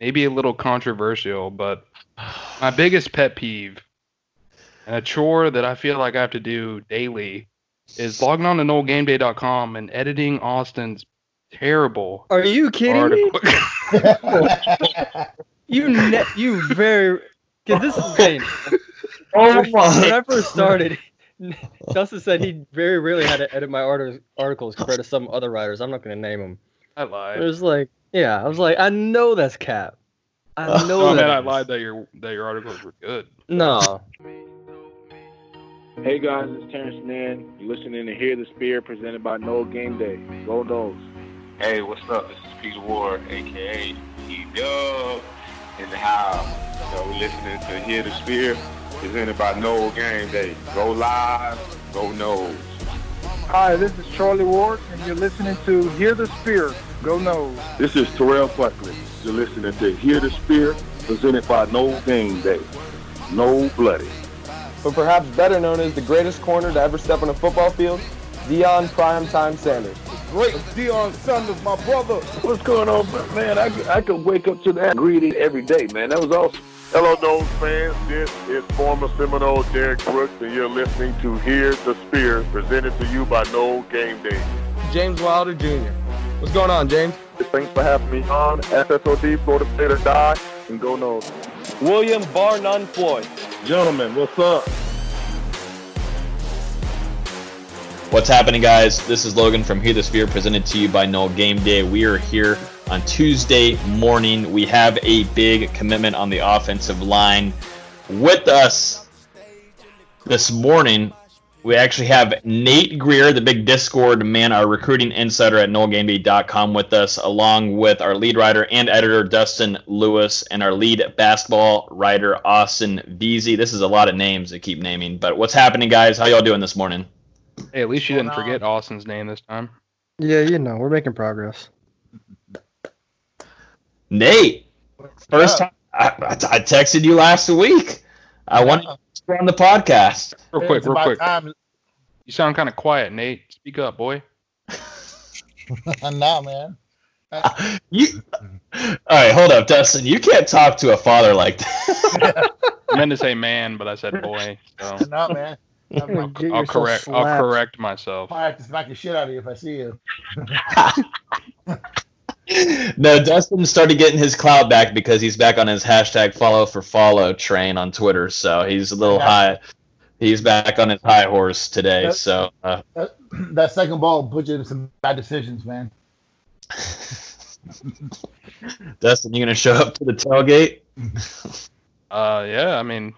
maybe a little controversial, but my biggest pet peeve and a chore that I feel like I have to do daily is logging on to NoleGameDay.com and editing Austin's terrible Are you kidding me? You ne- you very because this is Dane. Oh when! I first started, Dustin said he very rarely had to edit my art- articles compared to some other writers. I'm not going to name them. I lied. It was like, yeah, I was like, I know that's cap. I oh, know Oh that. man, I is. lied that your that your articles were good. No. Hey guys, it's Terance Mann. You're listening to Hear the Spear presented by Nole Game Day. Go Noles. Hey, what's up? This is Peter Ward, aka T Dub, in the house. So we're listening to Hear the Spear, presented by Nole Game Day. Go live, go Noles. Hi, this is Charlie Ward, and you're listening to Hear the Spear. Go Noles. This is Terrell Buckley. You're listening to Hear the Spear, presented by Nole Game Day. No Bloody. but perhaps better known as the greatest corner to ever step on a football field, Deion Primetime Sanders. Great Deion Sanders, my brother. What's going on, man? I, I could wake up to that greeting every day, man. That was awesome. Hello, Noles fans. This is former Seminole Derrick Brooks, and you're listening to Hear the Spear, presented to you by Nole Game Day. James Wilder Jr. What's going on, James? Thanks for having me on. FSOD, Florida State or Die, and go Noles. William Bar None Floyd. Gentlemen, what's up? What's happening, guys? This is Logan from Hear the Spear, presented to you by Nole Game Day. We are here on Tuesday morning. We have a big commitment on the offensive line. With us this morning, we actually have Nate Greer, the big Discord man, our recruiting insider at NoleGameDay.com, with us, along with our lead writer and editor, Dustin Lewis, and our lead basketball writer, Austin Veazey. This is a lot of names to keep naming, but what's happening, guys? How y'all doing this morning? Hey, at least you didn't forget Austin's name this time. Yeah, you know, we're making progress. Nate, first time I, I I texted you last week. I wanted you on the podcast. Real quick, real quick. time. You sound kind of quiet, Nate. Speak up, boy. nah, man. You, all right, hold up, Dustin. You can't talk to a father like that. I meant to say man, but I said boy. So Nah, man. I'm, I'm, Get I'll yourself correct. I'll correct myself. I have to smack the shit out of you if I see you. No, Dustin started getting his clout back because he's back on his hashtag follow for follow train on Twitter. So he's a little high. He's back on his high horse today. So uh, That, that second ball put you in some bad decisions, man. Dustin, you gonna show up to the tailgate? Uh, yeah. I mean,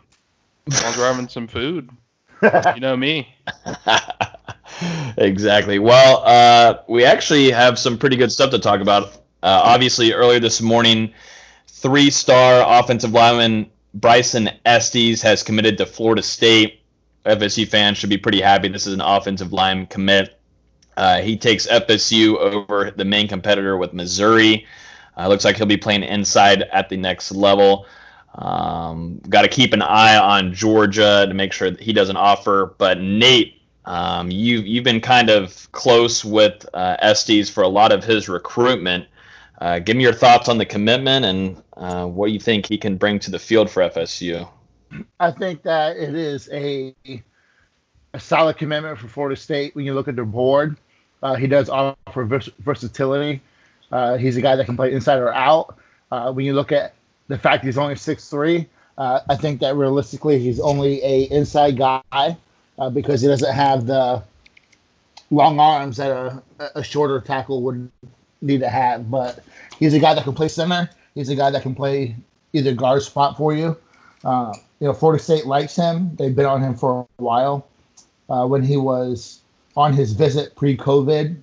as long as some food, you know me. exactly. Well, uh, we actually have some pretty good stuff to talk about. Uh, obviously, earlier this morning, three-star offensive lineman Bryson Estes has committed to Florida State. FSU fans should be pretty happy. This is an offensive line commit. Uh, he takes FSU over the main competitor with Missouri. Uh, looks like he'll be playing inside at the next level. Um, Got to keep an eye on Georgia to make sure that he doesn't offer. But Nate, um, you you've been kind of close with uh, Estes for a lot of his recruitment. Uh, give me your thoughts on the commitment and uh, what you think he can bring to the field for FSU. I think that it is a a solid commitment for Florida State when you look at their board. Uh, he does offer vers- versatility. Uh, he's a guy that can play inside or out. Uh, when you look at the fact he's only 6'3", uh, I think that realistically he's only a inside guy uh, because he doesn't have the long arms that a, a shorter tackle would need to have. But he's a guy that can play center. He's a guy that can play either guard spot for you. Uh, you know, Florida State likes him. They've been on him for a while. Uh, when he was on his visit pre-COVID,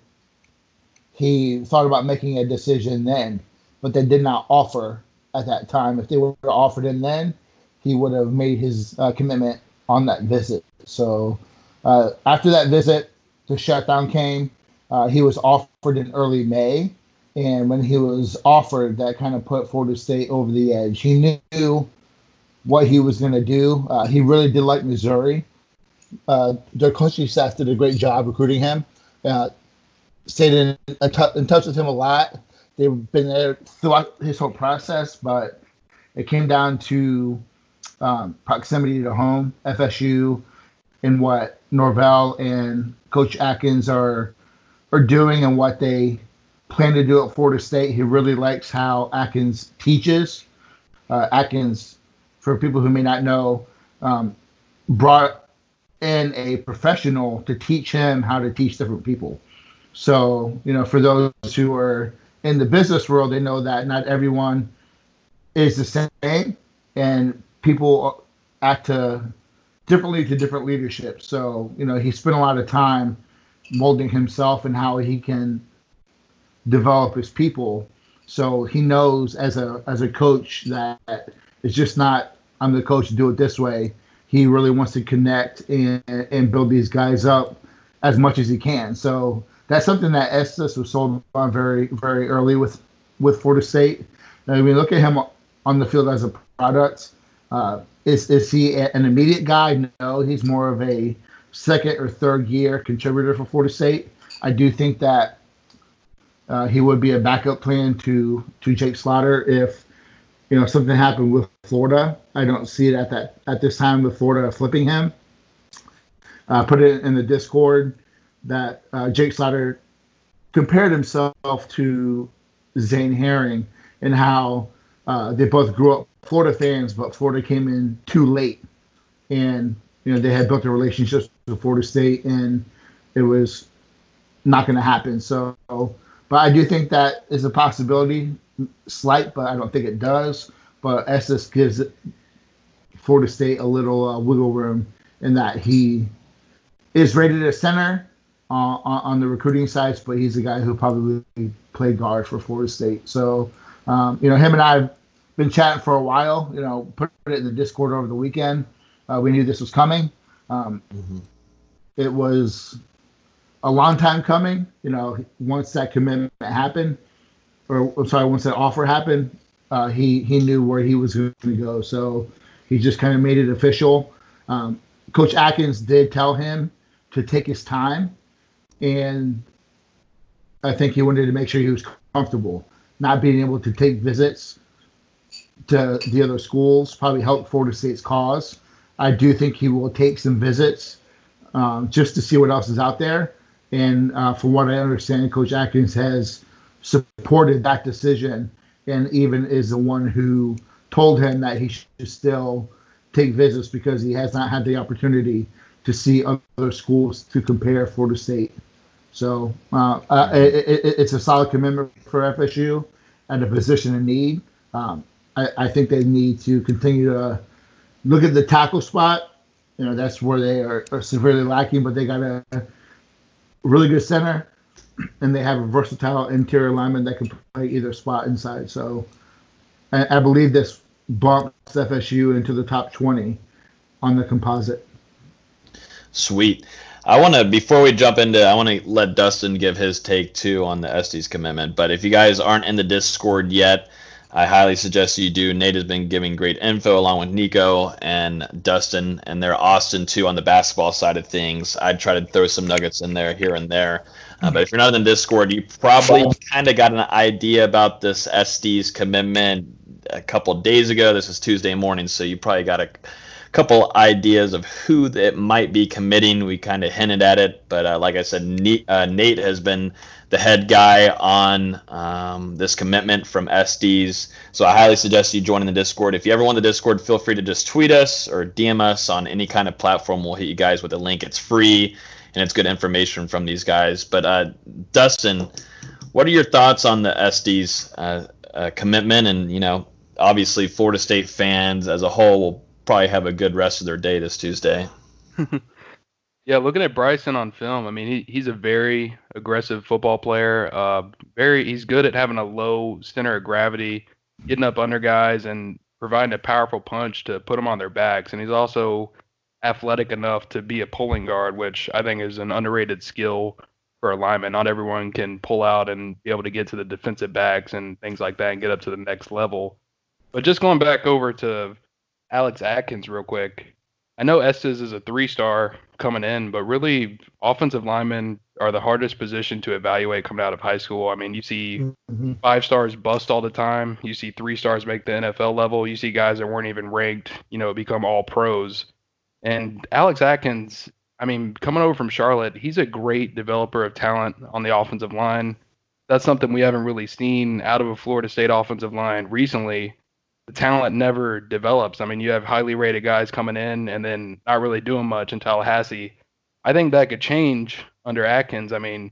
he thought about making a decision then, but they did not offer at that time. If they would have offered him then, he would have made his uh, commitment on that visit. So uh, after that visit, the shutdown came. Uh, he was offered in early May, and when he was offered, that kind of put Florida State over the edge. He knew what he was going to do. Uh, he really did like Missouri. Uh, their coaching staff did a great job recruiting him. Uh, stayed in, in tou- in touch with him a lot. they've been there throughout his whole process, but it came down to um, proximity to home, FSU, and what Norvell and Coach Atkins are are doing and what they plan to do at Florida State. He really likes how Atkins teaches. Uh, Atkins, for people who may not know, um, brought in a professional to teach him how to teach different people. So, you know, for those who are in the business world, they know that not everyone is the same, and people act to differently to different leadership. So, you know, he spent a lot of time molding himself and how he can develop his people. So he knows as a as a coach that it's just not I'm the coach do it this way. He really wants to connect and and build these guys up as much as he can. So that's something that Estes was sold on very very early with with Florida State. Now, when you look at him on the field as a product, uh, is is he an immediate guy? No, he's more of a second or third year contributor for Florida State. I do think that uh, he would be a backup plan to to Jake Slaughter if you know something happened with Florida. I don't see it at that at this time with Florida flipping him. Uh, put it in the Discord that uh, Jake Slaughter compared himself to Zane Herring and how uh, they both grew up Florida fans, but Florida came in too late, and you know they had built their relationships with Florida State, and it was not going to happen. So but I do think that is a possibility, slight, but I don't think it does. But Estes gives Florida State a little uh, wiggle room in that he is rated a center uh, on, the recruiting sides, but he's a guy who probably played guard for Florida State. So, um, you know, him and I been chatting for a while. You know, put it in the Discord over the weekend. Uh, we knew this was coming. Um, mm-hmm. It was a long time coming. You know, once that commitment happened, or I'm sorry, once that offer happened, uh, he he knew where he was going to go. So he just kind of made it official. Um, Coach Atkins did tell him to take his time, and I think he wanted to make sure he was comfortable. Not being able to take visits to the other schools probably help Florida State's cause. I do think he will take some visits um, just to see what else is out there. And uh, from what I understand, Coach Atkins has supported that decision and even is the one who told him that he should still take visits because he has not had the opportunity to see other schools to compare Florida State. So uh, uh, it, it, it's a solid commitment for FSU and a position in need. Um, I, I, think they need to continue to look at the tackle spot. You know, that's where they are, are severely lacking, but they got a really good center, and they have a versatile interior lineman that can play either spot inside. So I, I believe this bumps FSU into the top 20 on the composite. Sweet. I want to before we jump into I want to let Dustin give his take too on the Estes commitment. But if you guys aren't in the Discord yet, I highly suggest you do. Nate has been giving great info along with Nico and Dustin, and they're Austin too on the basketball side of things. I'd try to throw some nuggets in there here and there. Uh, but if you're not in Discord, you probably kind of got an idea about this Estes's commitment a couple days ago. This is Tuesday morning, so you probably got a couple ideas of who it might be committing. We kind of hinted at it, but uh, like I said, Nate, uh, Nate has been the head guy on um, this commitment from Estes. So I highly suggest you join in the Discord. If you ever want the Discord, feel free to just tweet us or DM us on any kind of platform. We'll hit you guys with a link. It's free and it's good information from these guys. But uh, Dustin, what are your thoughts on the Estes uh, uh, commitment? And you know, obviously, Florida State fans as a whole will probably have a good rest of their day this Tuesday. Yeah, looking at Bryson on film, I mean, he, he's a very aggressive football player. Uh, very, he's good at having a low center of gravity, getting up under guys, and providing a powerful punch to put them on their backs. And he's also athletic enough to be a pulling guard, which I think is an underrated skill for a lineman. Not everyone can pull out and be able to get to the defensive backs and things like that and get up to the next level. But just going back over to Alex Atkins real quick, I know Estes is a three star coming in, but really, offensive linemen are the hardest position to evaluate coming out of high school. I mean, you see Mm-hmm. five stars bust all the time. You see three stars make the NFL level. You see guys that weren't even ranked, you know, become all pros. And Alex Atkins, I mean, coming over from Charlotte, he's a great developer of talent on the offensive line. That's something we haven't really seen out of a Florida State offensive line recently. The talent never develops. I mean, you have highly rated guys coming in and then not really doing much in Tallahassee. I think that could change under Atkins. I mean,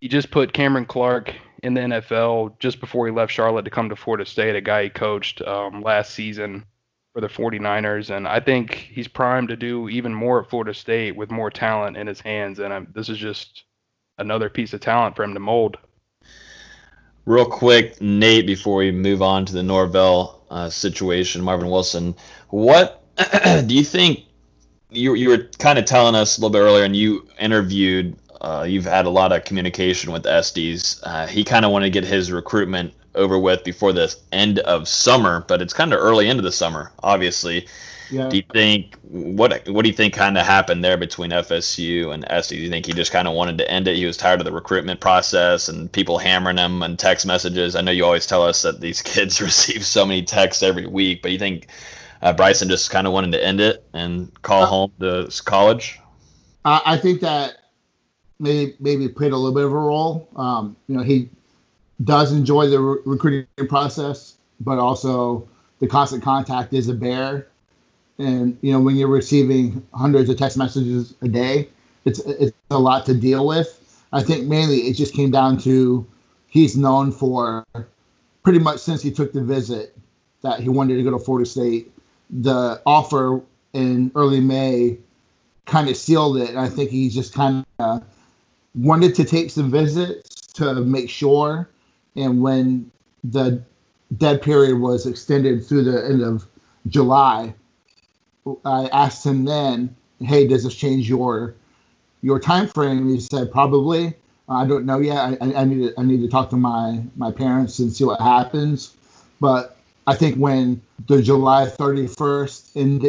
he just put Cameron Clark in the NFL just before he left Charlotte to come to Florida State, a guy he coached um, last season for the 49ers. And I think he's primed to do even more at Florida State with more talent in his hands. And um, this is just another piece of talent for him to mold. Real quick, Nate, before we move on to the Norvell uh, situation, Marvin Wilson, what do you think? You, you were kind of telling us a little bit earlier, and you interviewed, uh, you've had a lot of communication with Estes. Uh, he kind of wanted to get his recruitment over with before the end of summer, but it's kind of early into the summer, obviously. Yeah. Do you think what what do you think kind of happened there between FSU and Estes? Do you think he just kind of wanted to end it? He was tired of the recruitment process and people hammering him and text messages. I know you always tell us that these kids receive so many texts every week, but you think uh, Bryson just kind of wanted to end it and call home to college? I I think that maybe maybe played a little bit of a role. Um, you know, he does enjoy the re- recruiting process, but also the constant contact is a bear. And you know, when you're receiving hundreds of text messages a day, it's it's a lot to deal with. I think mainly it just came down to he's known for pretty much since he took the visit that he wanted to go to Florida State. The offer in early May kind of sealed it. And I think he just kind of wanted to take some visits to make sure. And when the dead period was extended through the end of July, I asked him then, "Hey, does this change your your time frame?" He said, "Probably. I don't know yet. I, I, need to I need to talk to my my parents and see what happens." But I think when the July 31st end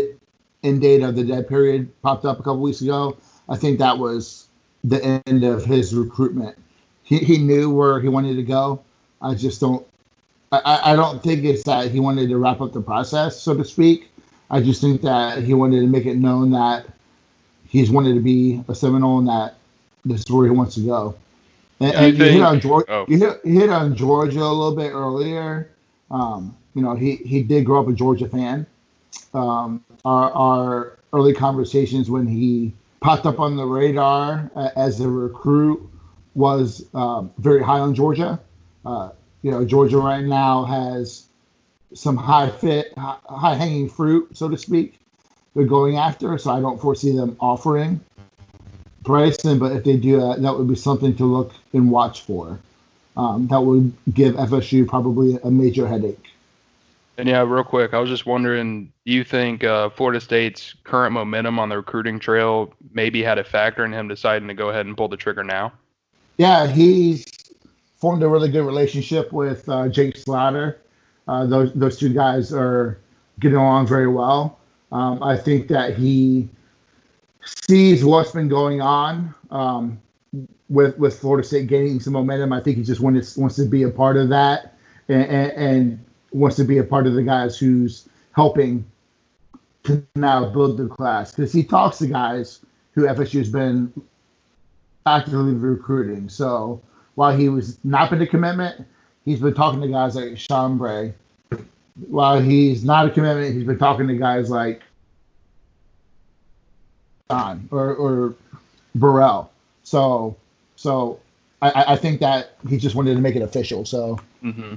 end date of the dead period popped up a couple weeks ago, I think that was the end of his recruitment. He, he knew where he wanted to go. I just don't. I, I don't think it's that he wanted to wrap up the process, so to speak. I just think that he wanted to make it known that he's wanted to be a Seminole and that this is where he wants to go. And, and you, hit on Georgia, oh. you, hit, you hit on Georgia a little bit earlier. Um, you know, he, he did grow up a Georgia fan. Um, our, our early conversations when he popped up on the radar uh, as a recruit was um, very high on Georgia. Uh, you know, Georgia right now has some high fit, high hanging fruit, so to speak. They're going after, so I don't foresee them offering Bryson. But if they do that, that would be something to look and watch for. Um, that would give FSU probably a major headache. And yeah, real quick, I was just wondering, do you think uh, Florida State's current momentum on the recruiting trail maybe had a factor in him deciding to go ahead and pull the trigger now? Yeah, he's formed a really good relationship with uh, Jake Slaughter. Uh, those those two guys are getting along very well. Um, I think that he sees what's been going on um, with with Florida State gaining some momentum. I think he just wants wants to be a part of that and, and, wants to be a part of the guys who's helping to now build the class because he talks to guys who FSU has been actively recruiting. So while he was not been a commitment, he's been talking to guys like Bray. While he's not a commitment, he's been talking to guys like John or, or Burrell. So so I, I think that he just wanted to make it official. So Mm-hmm.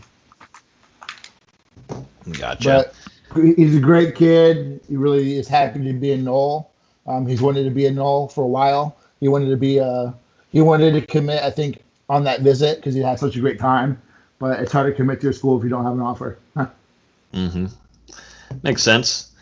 Gotcha. but he's a great kid. He really is happy to be a Nole. Um, he's wanted to be a Nole for a while. He wanted to be a he wanted to commit. I think on that visit because he had such a great time. But it's hard to commit to your school if you don't have an offer. Mm-hmm. Makes sense.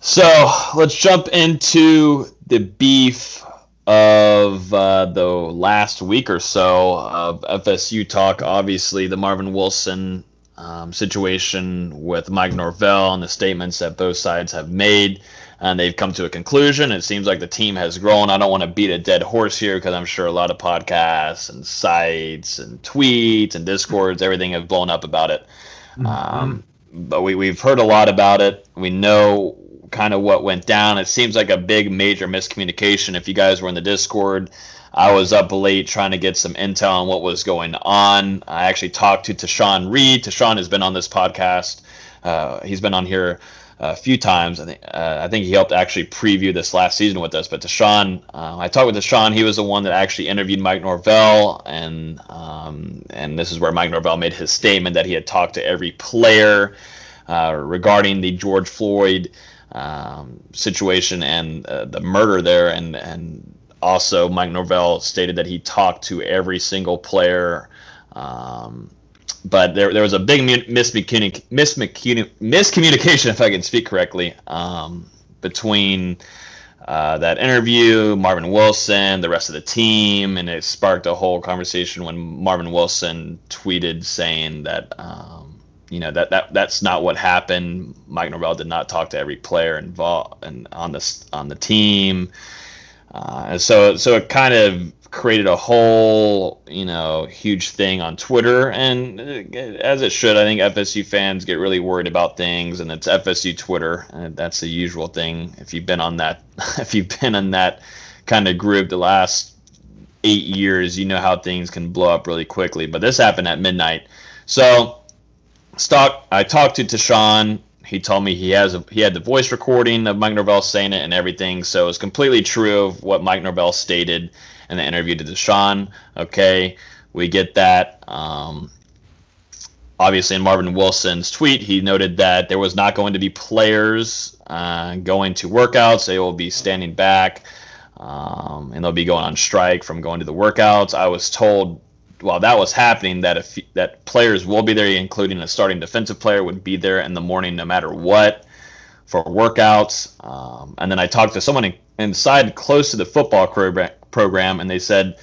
So let's jump into the beef of uh, the last week or so of FSU talk. Obviously, the Marvin Wilson um, situation with Mike Norvell and the statements that both sides have made. And they've come to a conclusion. It seems like the team has grown. I don't want to beat a dead horse here because I'm sure a lot of podcasts and sites and tweets and discords, everything have blown up about it. Mm-hmm. Um, but we, we've heard a lot about it. We know kind of what went down. It seems like a big major miscommunication. If you guys were in the Discord, I was up late trying to get some intel on what was going on. I actually talked to Tashan Reed. Tashan has been on this podcast. Uh, he's been on here a few times. I think uh, I think he helped actually preview this last season with us. But Tashan, uh, I talked with Tashan. He was the one that actually interviewed Mike Norvell, and um, and this is where Mike Norvell made his statement that he had talked to every player uh, regarding the George Floyd um, situation and uh, the murder there, and and also, Mike Norvell stated that he talked to every single player. Um, but there, there was a big miscommunication, miscommunication, if I can speak correctly, um, between uh, that interview, Marvin Wilson, the rest of the team, and it sparked a whole conversation when Marvin Wilson tweeted saying that, um, you know, that, that that's not what happened. Mike Norvell did not talk to every player involved and on the on the team. Uh, and so, so it kind of created a whole, you know, huge thing on Twitter, and uh, as it should. I think FSU fans get really worried about things, and it's FSU Twitter, and that's the usual thing. If you've been on that, if you've been in that kind of group the last eight years, you know how things can blow up really quickly. But this happened at midnight, so stock. I talked to Tashan he told me he has a, he had the voice recording of Mike Norvell saying it and everything, so it's completely true of what Mike Norvell stated in the interview to Deshaun. Okay, we get that. Um, obviously, in Marvin Wilson's tweet, he noted that there was not going to be players uh, going to workouts; they will be standing back, um, and they'll be going on strike from going to the workouts. I was told while that was happening, that if that players will be there, including a starting defensive player, would be there in the morning no matter what for workouts. Um, and then I talked to someone inside close to the football program, and they said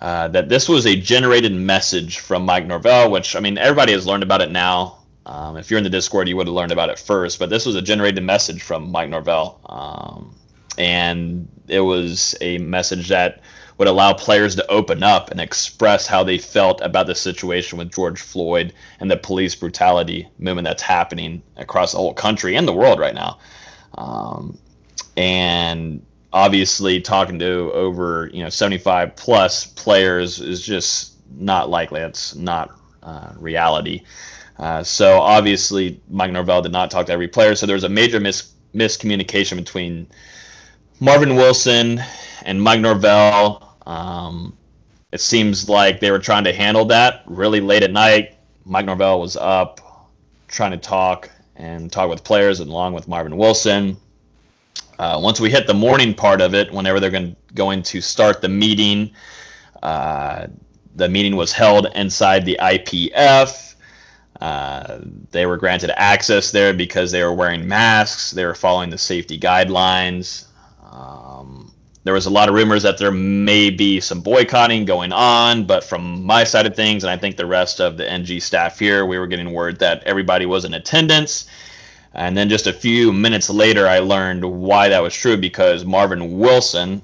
uh, that this was a generated message from Mike Norvell, which I mean everybody has learned about it now. Um, if you're in the Discord, you would have learned about it first, but this was a generated message from Mike Norvell, um, and it was a message that would allow players to open up and express how they felt about the situation with George Floyd and the police brutality movement that's happening across the whole country and the world right now. Um, and obviously, talking to over you know 75 plus players is just not likely. That's not uh, reality. Uh, so obviously, Mike Norvell did not talk to every player. So there was a major mis- miscommunication between Marvin Wilson and Mike Norvell um, it seems like they were trying to handle that really late at night. Mike Norvell was up trying to talk and talk with players along with Marvin Wilson. Uh, once we hit the morning part of it, whenever they're going, going to start the meeting, uh, the meeting was held inside the IPF. Uh, they were granted access there because they were wearing masks. They were following the safety guidelines. Um, there was a lot of rumors that there may be some boycotting going on, but from my side of things, and I think the rest of the NG staff here, we were getting word that everybody was in attendance. And then just a few minutes later, I learned why that was true because Marvin Wilson,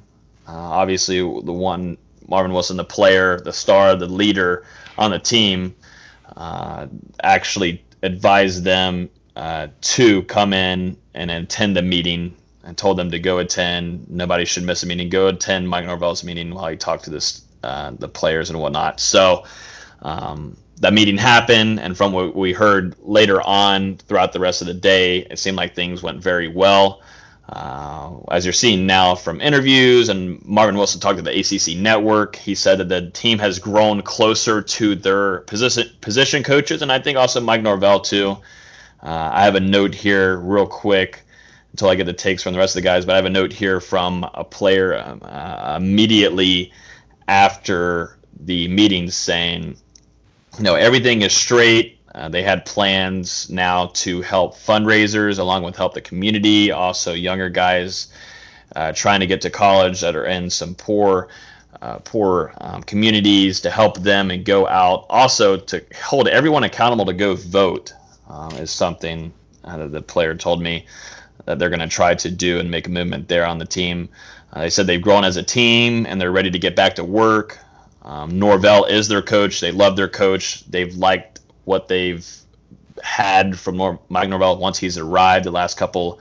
uh, obviously the one, Marvin Wilson, the player, the star, the leader on the team, uh, actually advised them uh, to come in and attend the meeting and told them to go attend. Nobody should miss a meeting. Go attend Mike Norvell's meeting while he talked to this uh, the players and whatnot. So um, that meeting happened, and from what we heard later on throughout the rest of the day, it seemed like things went very well. Uh, as you're seeing now from interviews, and Marvin Wilson talked to the ACC network, he said that the team has grown closer to their position position coaches, and I think also Mike Norvell too. Uh, I have a note here, real quick until I get the takes from the rest of the guys. But I have a note here from a player um, uh, immediately after the meeting saying, know, everything is straight. Uh, they had plans now to help fundraisers along with help the community, also younger guys uh, trying to get to college that are in some poor uh, poor um, communities to help them and go out. Also, to hold everyone accountable to go vote um, is something uh, that the player told me that they're going to try to do and make a movement there on the team. Uh, they said they've grown as a team and they're ready to get back to work. Um, Norvell is their coach. They love their coach. They've liked what they've had from Mike Norvell once he's arrived the last couple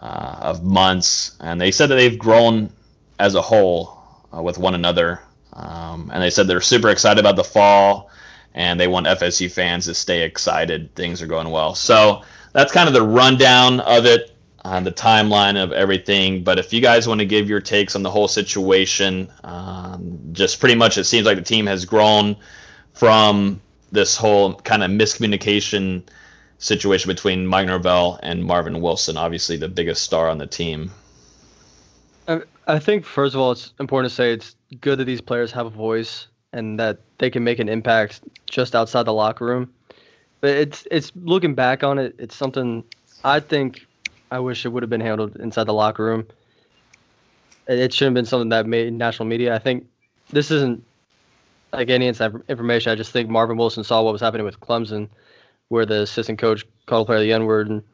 uh, of months, and they said that they've grown as a whole uh, with one another. Um, and they said they're super excited about the fall, and they want FSU fans to stay excited. Things are going well. So that's kind of the rundown of it on the timeline of everything. But if you guys want to give your takes on the whole situation, um, just pretty much it seems like the team has grown from this whole kind of miscommunication situation between Mike Norvell and Marvin Wilson, obviously the biggest star on the team. I, think first of all, it's important to say it's good that these players have a voice and that they can make an impact just outside the locker room. But it's it's looking back on it, it's something I think I wish it would have been handled inside the locker room. It shouldn't have been something that made national media. I think this isn't like any inside information. I just think Marvin Wilson saw what was happening with Clemson, where the assistant coach called a player the N word, and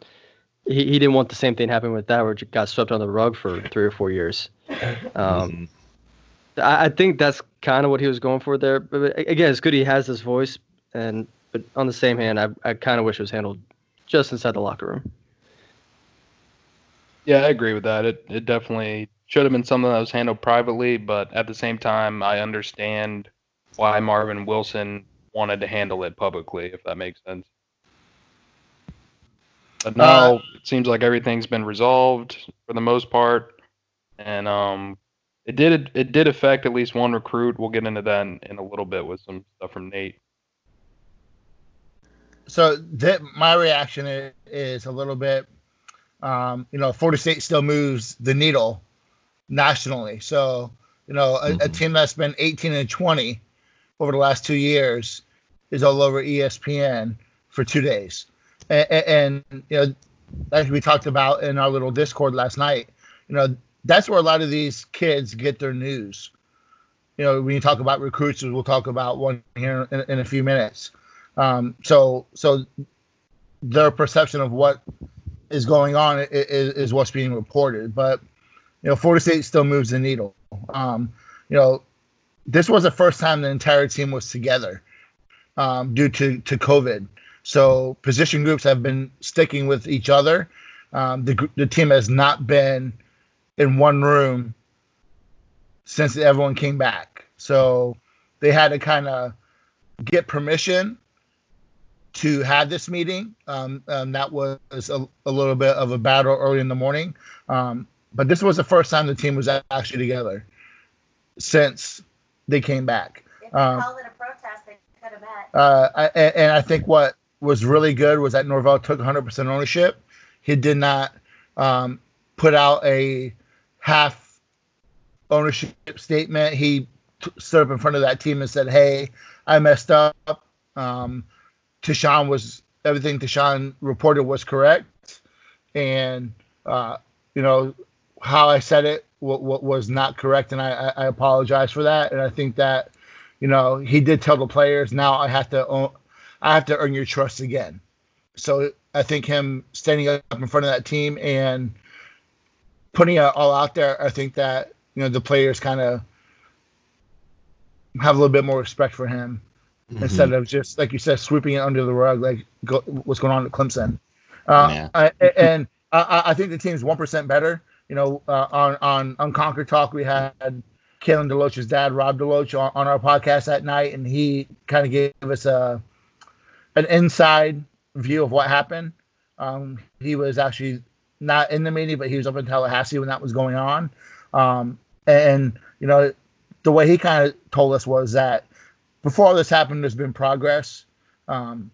he, he didn't want the same thing happening with that, where it got swept under the rug for three or four years. Um, I, I think that's kind of what he was going for there. But again, it's good he has this voice, and but on the same hand, I I kind of wish it was handled just inside the locker room. Yeah, I agree with that. It it definitely should have been something that was handled privately, but at the same time, I understand why Marvin Wilson wanted to handle it publicly, if that makes sense. But now uh, it seems like everything's been resolved for the most part, and um, it did it did affect at least one recruit. We'll get into that in, in a little bit with some stuff from Nate. So that my reaction is, is a little bit um, you know, Florida State still moves the needle nationally. So, you know, a, mm-hmm. a, team that's been 18 and 20 over the last two years is all over ESPN for two days. And, and, you know, like we talked about in our little Discord last night, you know, that's where a lot of these kids get their news. You know, when you talk about recruits, we'll talk about one here in, in a few minutes. Um, so, so their perception of what is going on is, is what's being reported. But you know, Florida State still moves the needle. Um, you know, this was the first time the entire team was together um, due to to COVID. So position groups have been sticking with each other. Um, the the team has not been in one room since everyone came back. So they had to kind of get permission to have this meeting. Um, um, that was a, a, little bit of a battle early in the morning. Um, but this was the first time the team was actually together since they came back. If they um, called it a protest, they could have met. Uh, I, and I think what was really good was that Norvell took 100% ownership. He did not um, put out a half ownership statement. He t- stood up in front of that team and said, "Hey, I messed up. Um, Tashan was everything Tashan reported was correct, and uh, you know how I said it what, what was not correct, and I, I apologize for that. And I think that you know he did tell the players now I have to own, I have to earn your trust again. So I think him standing up in front of that team and putting it all out there, I think that you know the players kind of have a little bit more respect for him mm-hmm. instead of just like you said sweeping it under the rug like go, what's going on at Clemson. Uh, I, and I, I, think the team's one percent better. You know, uh, on on Unconquered Talk we had Kalen DeLoach's dad, Rob DeLoach, on, on our podcast that night, and he kind of gave us a an inside view of what happened. Um, he was actually not in the meeting, but he was up in Tallahassee when that was going on. Um, and you know, the way he kind of told us was that before all this happened, there's been progress. Um,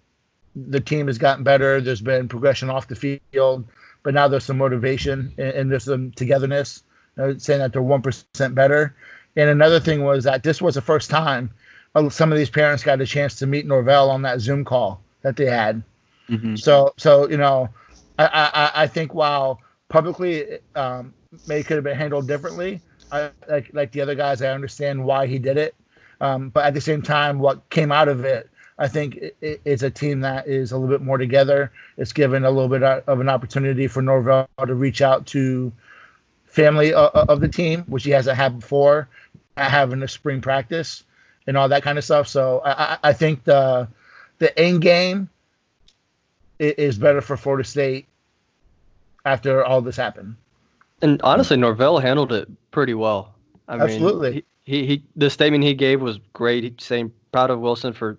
the team has gotten better. There's been progression off the field, but now there's some motivation and, and there's some togetherness, uh, saying that they're one percent better. And another thing was that this was the first time uh, some of these parents got a chance to meet Norvell on that Zoom call that they had. Mm-hmm. So, so you know, I, I, I think while publicly um, may could have been handled differently, I, like like the other guys, I understand why he did it. Um, but at the same time, what came out of it, I think it, it's a team that is a little bit more together. It's given a little bit of an opportunity for Norvell to reach out to family of, of the team, which he hasn't had before, having a spring practice and all that kind of stuff. So I, I think the the end game is better for Florida State after all this happened. And honestly, Norvell handled it pretty well. I Absolutely. Mean, he, he, he the statement he gave was great. He saying proud of Wilson for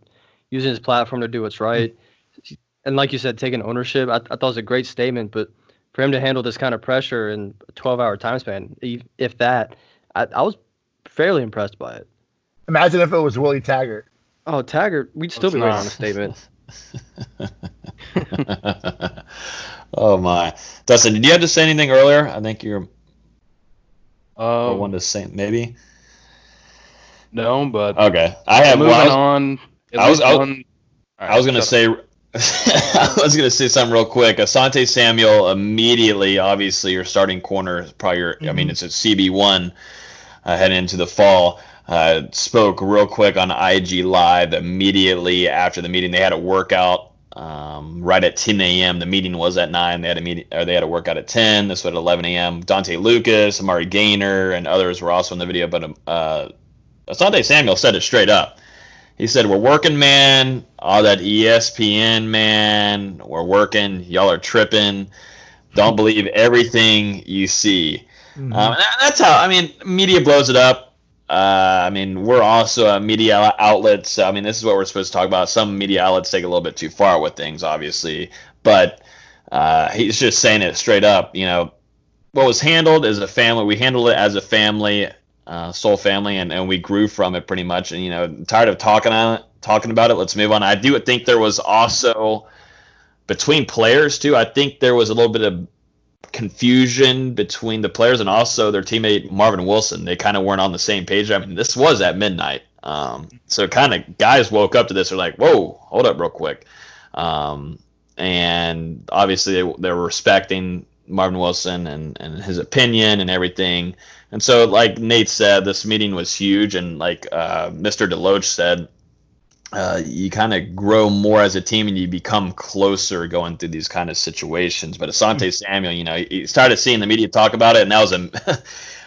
using his platform to do what's right. And like you said, taking ownership. I, I thought it was a great statement, but for him to handle this kind of pressure in a 12 hour time span, if that, I, I was fairly impressed by it. Imagine if it was Willie Taggart. Oh, Taggart, we'd still be waiting on a statement. oh my, Dustin, did you have to say anything earlier? I think you're. Uh, one to say maybe. No, but okay. I have moving well, I was, on. I was, I was, one, I was gonna say. I was gonna say something real quick. Asante Samuel immediately, obviously, your starting corner, probably your. Mm-hmm. I mean, it's a CB one uh, heading into the fall. Uh, spoke real quick on IG Live immediately after the meeting. They had a workout um, right at 10 a.m. The meeting was at 9. They had a meeting, or they had a workout at 10. This was at 11 a.m. Dante Lucas, Amari Gainer, and others were also in the video. But uh, Asante Samuel said it straight up. He said, "We're working, man. All that ESPN, man. We're working. Y'all are tripping. Don't believe everything you see." Mm-hmm. Um, that's how I mean, media blows it up. Uh, I mean, we're also a media outlet. So, I mean, this is what we're supposed to talk about. Some media outlets take a little bit too far with things, obviously. But uh, he's just saying it straight up. You know, what was handled as a family, we handled it as a family, uh, soul family, and, and we grew from it pretty much. And, you know, tired of talking on it, talking about it. Let's move on. I do think there was also between players, too, I think there was a little bit of confusion between the players and also their teammate Marvin Wilson. They kind of weren't on the same page. I mean, this was at midnight. Um, so kind of guys woke up to this. They're like, whoa, hold up real quick. Um, and obviously they, they were respecting Marvin Wilson and, and his opinion and everything. And so, like Nate said, this meeting was huge. And like uh, Mr. Deloach said, uh, you kind of grow more as a team and you become closer going through these kind of situations. But Asante mm-hmm. Samuel, you know, he started seeing the media talk about it, and that was a that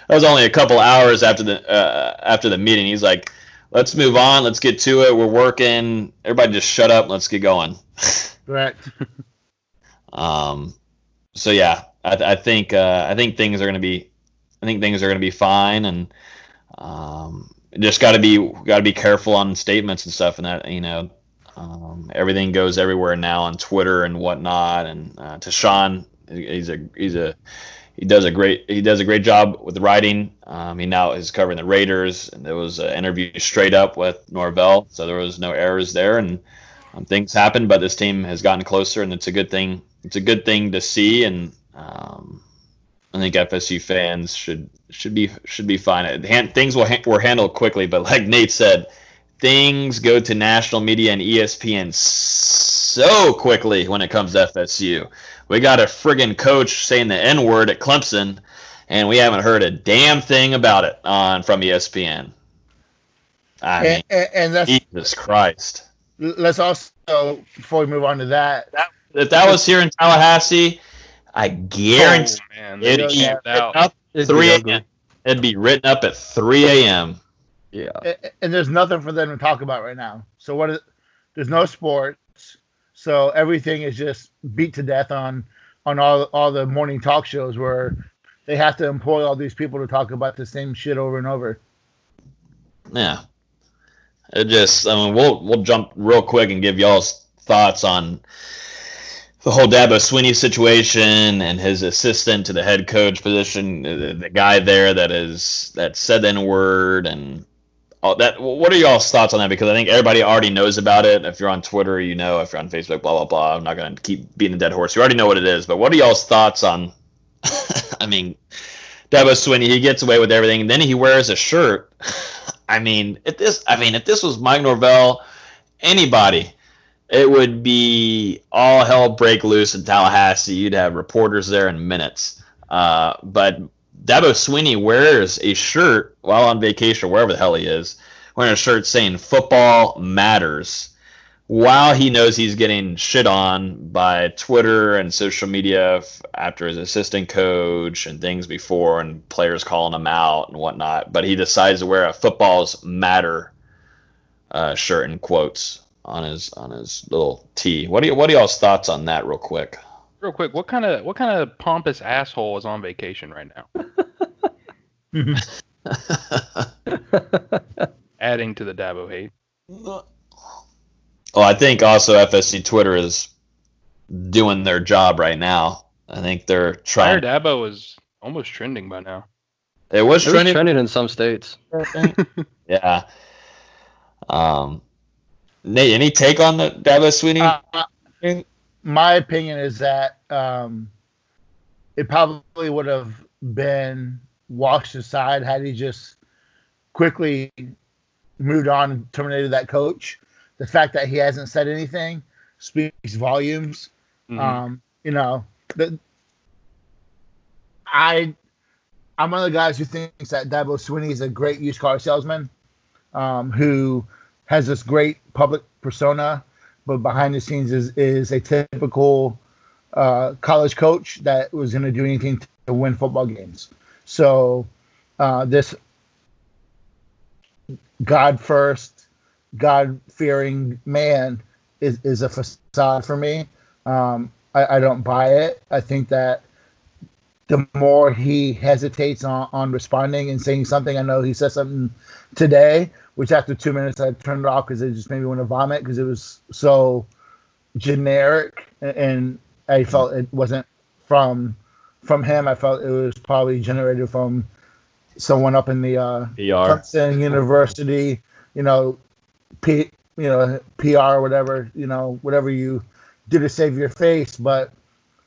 was only a couple hours after the uh, after the meeting. He's like, "Let's move on. Let's get to it. We're working. Everybody, just shut up. Let's get going." Correct. um. So yeah, I, I think uh, I think things are gonna be I think things are gonna be fine, and um, just got to be got to be careful on statements and stuff, and that you know, um, everything goes everywhere now on Twitter and whatnot. And uh, Tashan, he's a he's a he does a great he does a great job with writing. Um, he now is covering the Raiders, and there was an interview straight up with Norvell, so there was no errors there, and um, things happen. But this team has gotten closer, and it's a good thing. It's a good thing to see, and um, I think FSU fans should should be should be fine. things will ha- were handled quickly, but like Nate said, things go to national media and ESPN so quickly when it comes to FSU. We got a friggin' coach saying the N word at Clemson, and we haven't heard a damn thing about it on from ESPN. I mean, and, and that's Jesus Christ. Let's also before we move on to that, that if that was here in Tallahassee I guarantee oh, it'd, be up it'd 3 a.m. It'd be written up at 3 a.m. Yeah. And there's nothing for them to talk about right now. So what? Is, there's no sports. So everything is just beat to death on on all all the morning talk shows where they have to employ all these people to talk about the same shit over and over. Yeah. It just I mean we'll we'll jump real quick and give y'all's thoughts on the whole Dabo Swinney situation and his assistant to the head coach position, the, the guy there that is that said the N word and all that. What are y'all's thoughts on that? Because I think everybody already knows about it. If you're on Twitter, you know. If you're on Facebook, blah blah blah. I'm not going to keep beating a dead horse. You already know what it is. But what are y'all's thoughts on? I mean, Dabo Swinney, he gets away with everything, and then he wears a shirt. I mean, if this, I mean, if this was Mike Norvell, anybody it would be all hell break loose in Tallahassee. You'd have reporters there in minutes. Uh, but Dabo Swinney wears a shirt while on vacation, or wherever the hell he is, wearing a shirt saying "Football matters." While he knows he's getting shit on by Twitter and social media after his assistant coach and things before, and players calling him out and whatnot, but he decides to wear a "Footballs Matter" uh, shirt in quotes on his on his little tee. What do you, what are y'all's thoughts on that, real quick? Real quick, what kind of what kind of pompous asshole is on vacation right now? Adding to the Dabo hate. Well, I think also FSC Twitter is doing their job right now. I think they're Fire trying. Dabo is almost trending by now. It was It was trending. trending in some states. Yeah. Um, Nate, any take on the Dabo Swinney? Uh, in my opinion is that um, it probably would have been washed aside had he just quickly moved on and terminated that coach. The fact that he hasn't said anything speaks volumes. Mhm. Um, you know, the, I I'm one of the guys who thinks that Dabo Swinney is a great used car salesman, um, who has this great public persona, but behind the scenes is is a typical uh, college coach that was going to do anything to win football games. So uh, this God first, God fearing man is, is a facade for me. Um, I, I don't buy it. I think that the more he hesitates on, on responding and saying something, I know he said something today, which after two minutes I turned it off because it just made me want to vomit because it was so generic and, I felt it wasn't from from him. I felt it was probably generated from someone up in the uh, PR. Clemson University, you know, P, you know, PR, or whatever, you know, whatever you do to save your face. But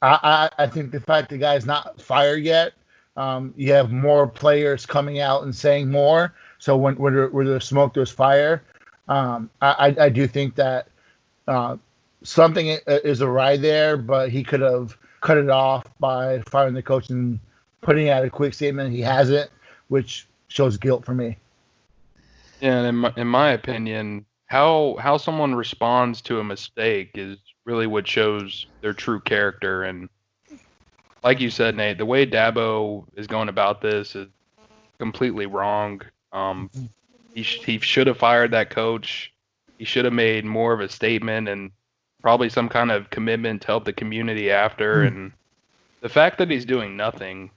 I, I, I think the fact the guy's not fired yet, um, you have more players coming out and saying more. So when where, where there's smoke, there's fire. Um, I, I, I do think that uh, something is awry there, but he could have cut it off by firing the coach and putting out a quick statement. He hasn't, which shows guilt for me. Yeah, and in my, in my opinion, how how someone responds to a mistake is really what shows their true character. And like you said, Nate, the way Dabo is going about this is completely wrong. Um, he sh- he should have fired that coach. He should have made more of a statement and probably some kind of commitment to help the community after. And the fact that he's doing nothing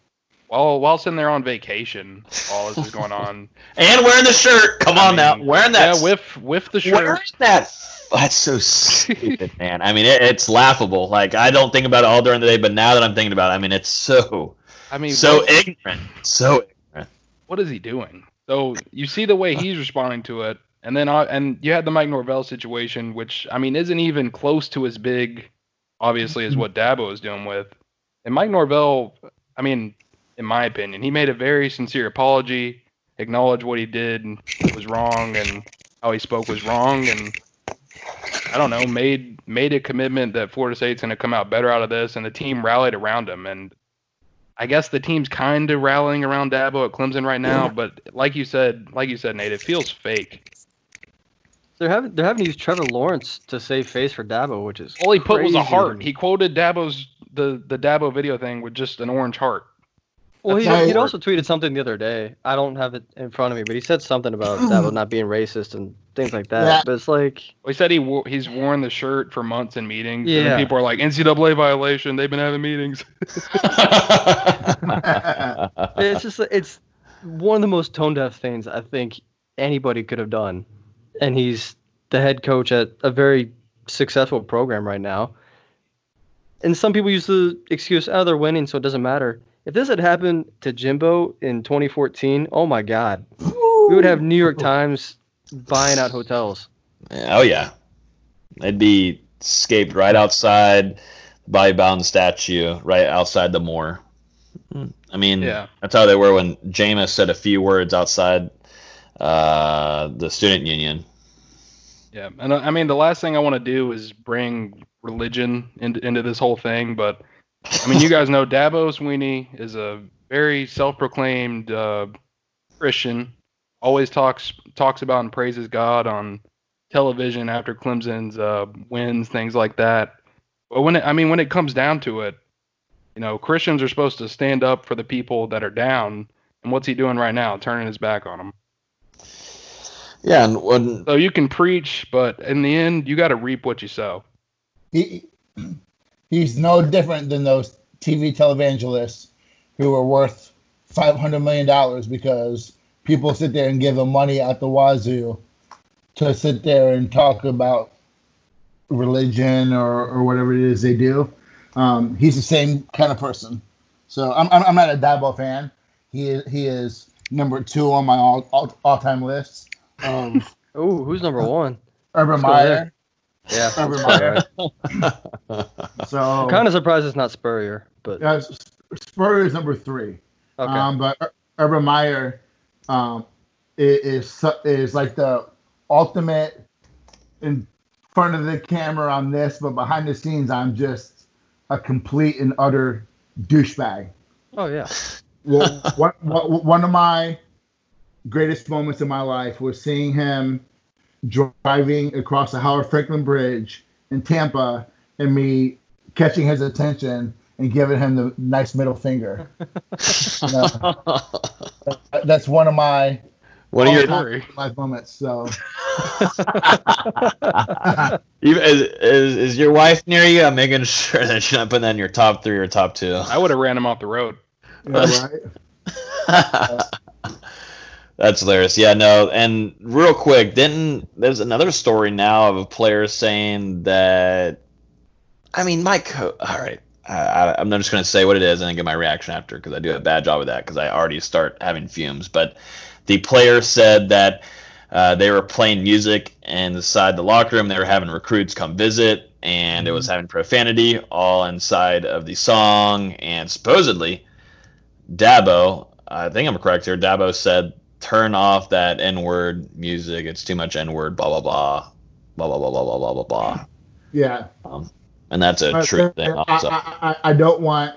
while while sitting there on vacation, while this is going on, And wearing the shirt. Come on now, wearing that. yeah, with with the shirt. Wearing that. That's so stupid, man. I mean, it, it's laughable. Like I don't think about it all during the day, but now that I'm thinking about it, I mean, it's so I mean, so what- ignorant. So ignorant. what is he doing? So you see the way he's responding to it, and then I, and you had the Mike Norvell situation, which I mean isn't even close to as big, obviously, as what Dabo is doing with. And Mike Norvell, I mean, in my opinion, he made a very sincere apology, acknowledged what he did was wrong, and how he spoke was wrong, and I don't know, made made a commitment that Florida State's going to come out better out of this, and the team rallied around him. And I guess the team's kind of rallying around Dabo at Clemson right now, but like you said, like you said, Nate, it feels fake. They're having they're having to use Trevor Lawrence to save face for Dabo, which is All he put was a heart. He quoted Dabo's the the Dabo video thing with just an orange heart. Well, he, he'd also tweeted something the other day. I don't have it in front of me, but he said something about Dabo not being racist and things like that. Yeah. But it's like, Well, he said he wo- he's worn the shirt for months in meetings. And Yeah. people are like NCAA violation. They've been having meetings. it's just it's one of the most tone deaf things I think anybody could have done. And he's the head coach at a very successful program right now. And some people use the excuse, oh, they're winning, so it doesn't matter. If this had happened to Jimbo in 2014, oh my God, we would have New York Times buying out hotels. Oh yeah, they'd be scaped right outside the Bobby Bowden statue, right outside the Moore. I mean, Yeah. that's how they were when Jameis said a few words outside uh, the student union. Yeah, and I mean the last thing I want to do is bring religion into into this whole thing, but I mean, you guys know Dabo Swinney is a very self-proclaimed uh, Christian. Always talks talks about and praises God on television after Clemson's uh, wins, things like that. But when it, I mean, when it comes down to it, you know, Christians are supposed to stand up for the people that are down. And what's he doing right now? Turning his back on them. Yeah, and when So you can preach, but in the end, you got to reap what you sow. He he's no different than those TV televangelists who are worth five hundred million dollars because people sit there and give them money at the wazoo to sit there and talk about religion or, or whatever it is they do. Um, he's the same kind of person. So I'm, I'm, I'm not a Dabo fan. He is, he is number two on my all, all, all time list. Um, Oh, who's number one? Urban Meyer. There. Yeah. Urban Meyer. So I'm kind of surprised it's not Spurrier, but Uh, Spurrier is number three. okay. Um, but Ur- Urban Meyer um, is, is like the ultimate in front of the camera on this, but behind the scenes, I'm just a complete and utter douchebag. oh yeah. Well, one, one one of my greatest moments in my life was seeing him driving across the Howard Franklin Bridge in Tampa and me catching his attention and giving him the nice middle finger. No, uh, that's one of my One of your all-time life moments. So is, is is your wife near you? I'm making sure that she's not putting that in your top three or top two. I would have ran him off the road. yeah, right? That's hilarious. Yeah, no, and real quick, didn't there's another story now of a player saying that I mean, my co- all right. I, I- I'm not just going to say what it is and then get my reaction after because I do a bad job of that because I already start having fumes. But the player said that uh, they were playing music inside the locker room. They were having recruits come visit, and it was having profanity all inside of the song. And supposedly, Dabo, I think I'm correct here. Dabo said, "Turn off that N-word music. It's too much N-word." Blah blah blah, blah blah blah blah blah blah blah blah. yeah. Um, and that's a true thing. I, Also, I, I, I don't want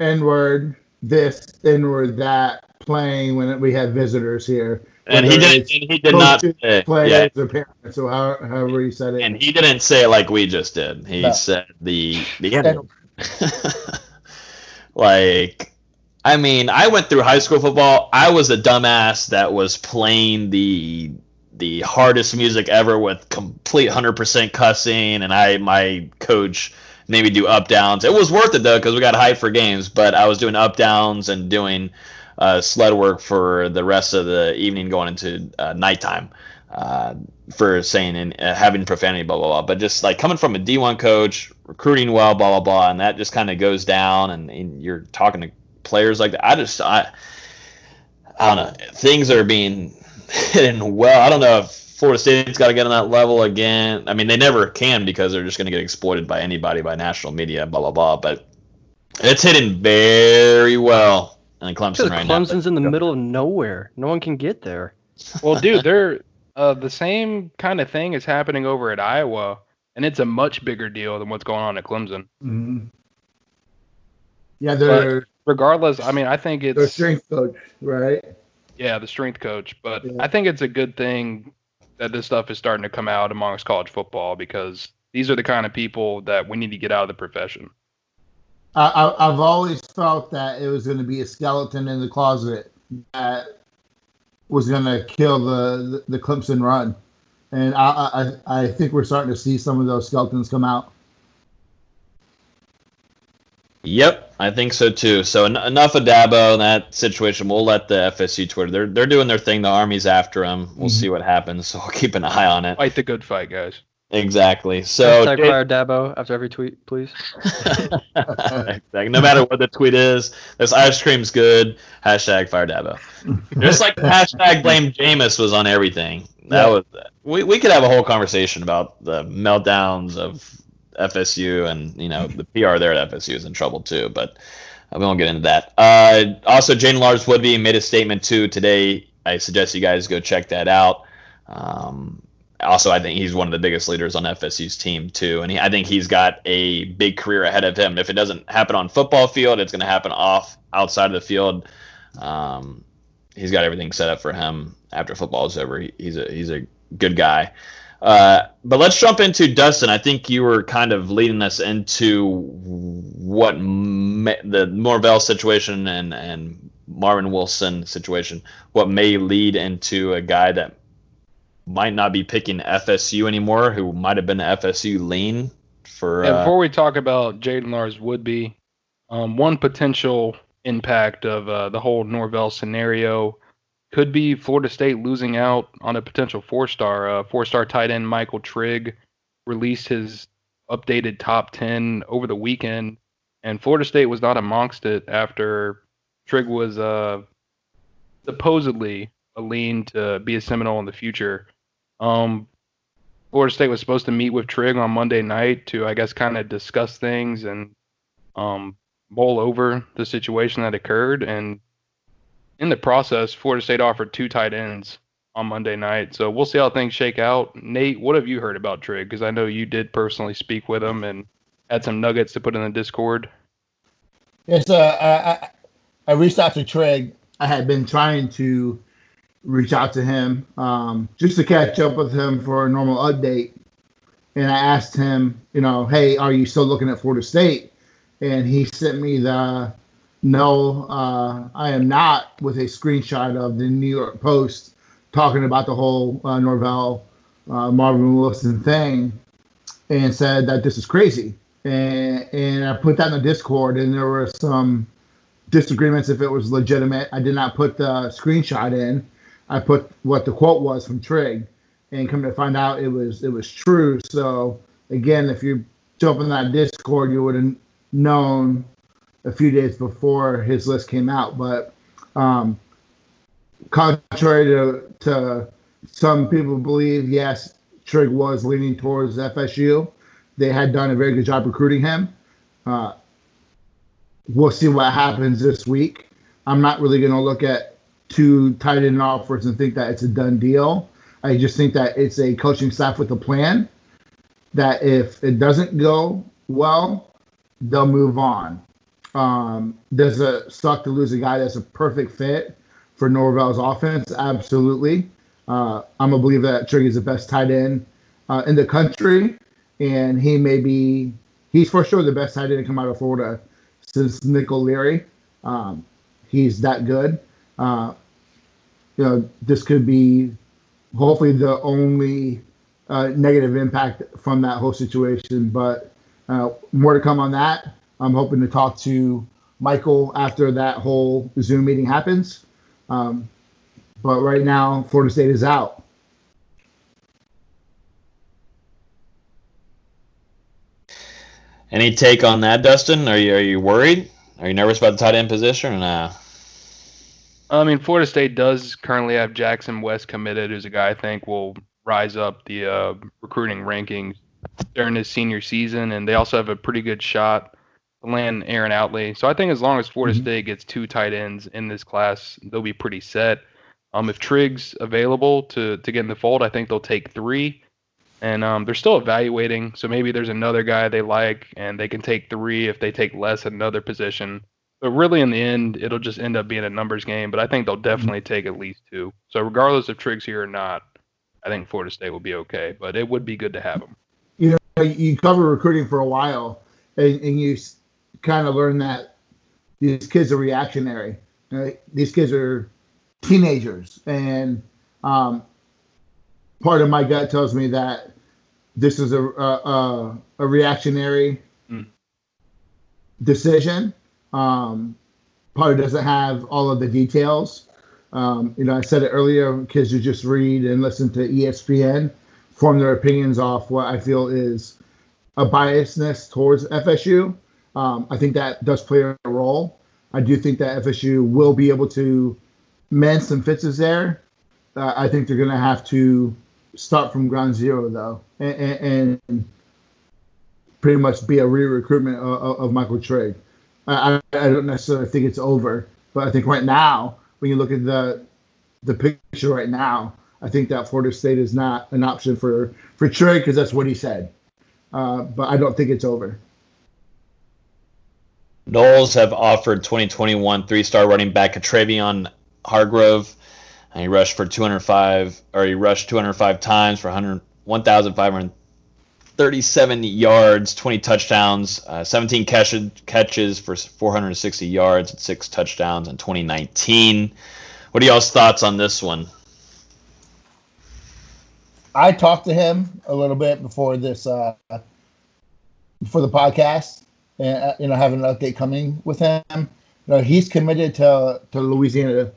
N word this, N word that playing when we have visitors here. and he didn't. And he did not say. players Yeah, or parents, or how, however he said it. and he didn't say it like we just did. He No. said the the N-word. like I mean, I went through high school football. I was a dumbass that was playing the the hardest music ever with complete 100% cussing and I my coach made me do up downs. It was worth it though cuz we got hyped for games, but I was doing up downs and doing uh, sled work for the rest of the evening going into uh, nighttime uh, for saying and uh, having profanity, blah blah blah. But just like coming from a D1 coach, recruiting well, blah blah blah, and that just kind of goes down, and, and you're talking to players like that. I just I I don't know. Things are being hidden well. I don't know if Florida State's got to get on that level again. I mean, they never can because they're just going to get exploited by anybody, by national media, blah blah blah. But it's hidden very well in Clemson Because right now. Clemson's in the middle of nowhere. No one can get there. Well, dude, they're uh, the same kind of thing is happening over at Iowa, and it's a much bigger deal than what's going on at Clemson. Mhm. Yeah, they're Regardless, I mean, I think it's strength coach, right? yeah, the strength coach, but Yeah. I think it's a good thing that this stuff is starting to come out amongst college football because these are the kind of people that we need to get out of the profession. I, I've always felt that it was going to be a skeleton in the closet that was going to kill the, the the Clemson run, and I, I I think we're starting to see some of those skeletons come out. Yep, I think so too. So en- enough of Dabo and that situation. We'll let the FSU Twitter. They're they're doing their thing. The Army's after them. We'll mm-hmm. see what happens. So we'll keep an eye on it. Fight the good fight, guys. Exactly. So Hashtag Jay- fire Dabo after every tweet, please. exactly. No matter what the tweet is, this ice cream's good. Hashtag fire Dabo. Just like the hashtag blame Jameis was on everything. That Yeah. was we, we could have a whole conversation about the meltdowns of FSU and you know the PR there at FSU is in trouble too, but we won't get into that. Uh, also, Jaiden Lars-Woodbey made a statement too today. I suggest you guys go check that out. Um, also, I think he's one of the biggest leaders on FSU's team too, and he, I think he's got a big career ahead of him. If it doesn't happen on football field, it's going to happen off outside of the field. Um, he's got everything set up for him after football is over. He, he's a he's a good guy. Uh, but let's jump into Dustin. I think you were kind of leading us into what may, the Norvell situation and and Marvin Wilson situation, what may lead into a guy that might not be picking FSU anymore, who might have been FSU lean for. Yeah, uh, before we talk about Jaiden Lars-Woodbey, um, one potential impact of uh, the whole Norvell scenario could be Florida State losing out on a potential four-star. Uh, four-star tight end Michael Trigg released his updated top 10 over the weekend, and Florida State was not amongst it after Trigg was uh, supposedly a lean to be a Seminole in the future. Um, Florida State was supposed to meet with Trigg on Monday night to, I guess, kind of discuss things and um, over the situation that occurred. And in the process, Florida State offered two tight ends on Monday night. So we'll see how things shake out. Nate, what have you heard about Trigg? Because I know you did personally speak with him and had some nuggets to put in the Discord. Yes, uh, I, I, reached out to Trigg. I had been trying to reach out to him um, just to catch up with him for a normal update. And I asked him, you know, hey, are you still looking at Florida State? And he sent me the no, uh, I am not with a screenshot of the New York Post talking about the whole uh, Norvell uh, Marvin Wilson thing and said that this is crazy. And, and I put that in the Discord, and there were some disagreements if it was legitimate. I did not put the screenshot in. I put what the quote was from Trigg, and come to find out it was it was true. So again, if you jump in that Discord, you would have known a few days before his list came out. But um, contrary to, to some people believe, yes, Trigg was leaning towards FSU. They had done a very good job recruiting him. Uh, we'll see what happens this week. I'm not really going to look at two tight end offers and think that it's a done deal. I just think that it's a coaching staff with a plan. That if it doesn't go well, they'll move on. Um, does it suck to lose a guy that's a perfect fit for Norvell's offense? Absolutely. Uh, I'm a believe that Trigg is the best tight end uh, in the country, and he may be he's for sure the best tight end to come out of Florida since Nick O'Leary. Um, he's that good. Uh, you know, this could be hopefully the only uh, negative impact from that whole situation, but uh, more to come on that. I'm hoping to talk to Michael after that whole Zoom meeting happens. Um, but right now, Florida State is out. Any take on that, Dustin? Are you are you worried? Are you nervous about the tight end position or nah? I mean, Florida State does currently have Jackson West committed, who's a guy I think will rise up the uh, recruiting rankings during his senior season, and they also have a pretty good shot to land Aaron Outley. So I think as long as Florida mm-hmm. State gets two tight ends in this class, they'll be pretty set. Um, if Trigg's available to to get in the fold, I think they'll take three and um, they're still evaluating. So maybe there's another guy they like, and they can take three if they take less at another position. But really, in the end, it'll just end up being a numbers game. But I think they'll definitely take at least two. So regardless if Trigg's here or not, I think Florida State will be okay. But it would be good to have them. You know, you cover recruiting for a while, and, and you kind of learn that these kids are reactionary. Right? These kids are teenagers, and um, part of my gut tells me that this is a a, a reactionary mm. decision. Um, probably doesn't have all of the details. Um, you know, I said it earlier. Kids who just read and listen to ESPN form their opinions off what I feel is a biasness towards FSU. Um, I think that does play a role. I do think that FSU will be able to mend some fixes there. Uh, I think they're going to have to start from ground zero though, and, and, and pretty much be a re-recruitment of, of Michael Trigg. I, I don't necessarily think it's over, but I think right now, when you look at the the picture right now, I think that Florida State is not an option for for Trey because that's what he said. Uh, but I don't think it's over. Noles have offered 2021 three-star running back Travion Hargrove. And he rushed for 205, or he rushed 205 times for 100, 1,537 yards, 20 touchdowns, uh, 17 catch, catches for 460 yards, and six touchdowns in 2019. What are y'all's thoughts on this one? I talked to him a little bit before this, uh, before the podcast, and uh, you know, having an update coming with him. You know, he's committed to to Louisiana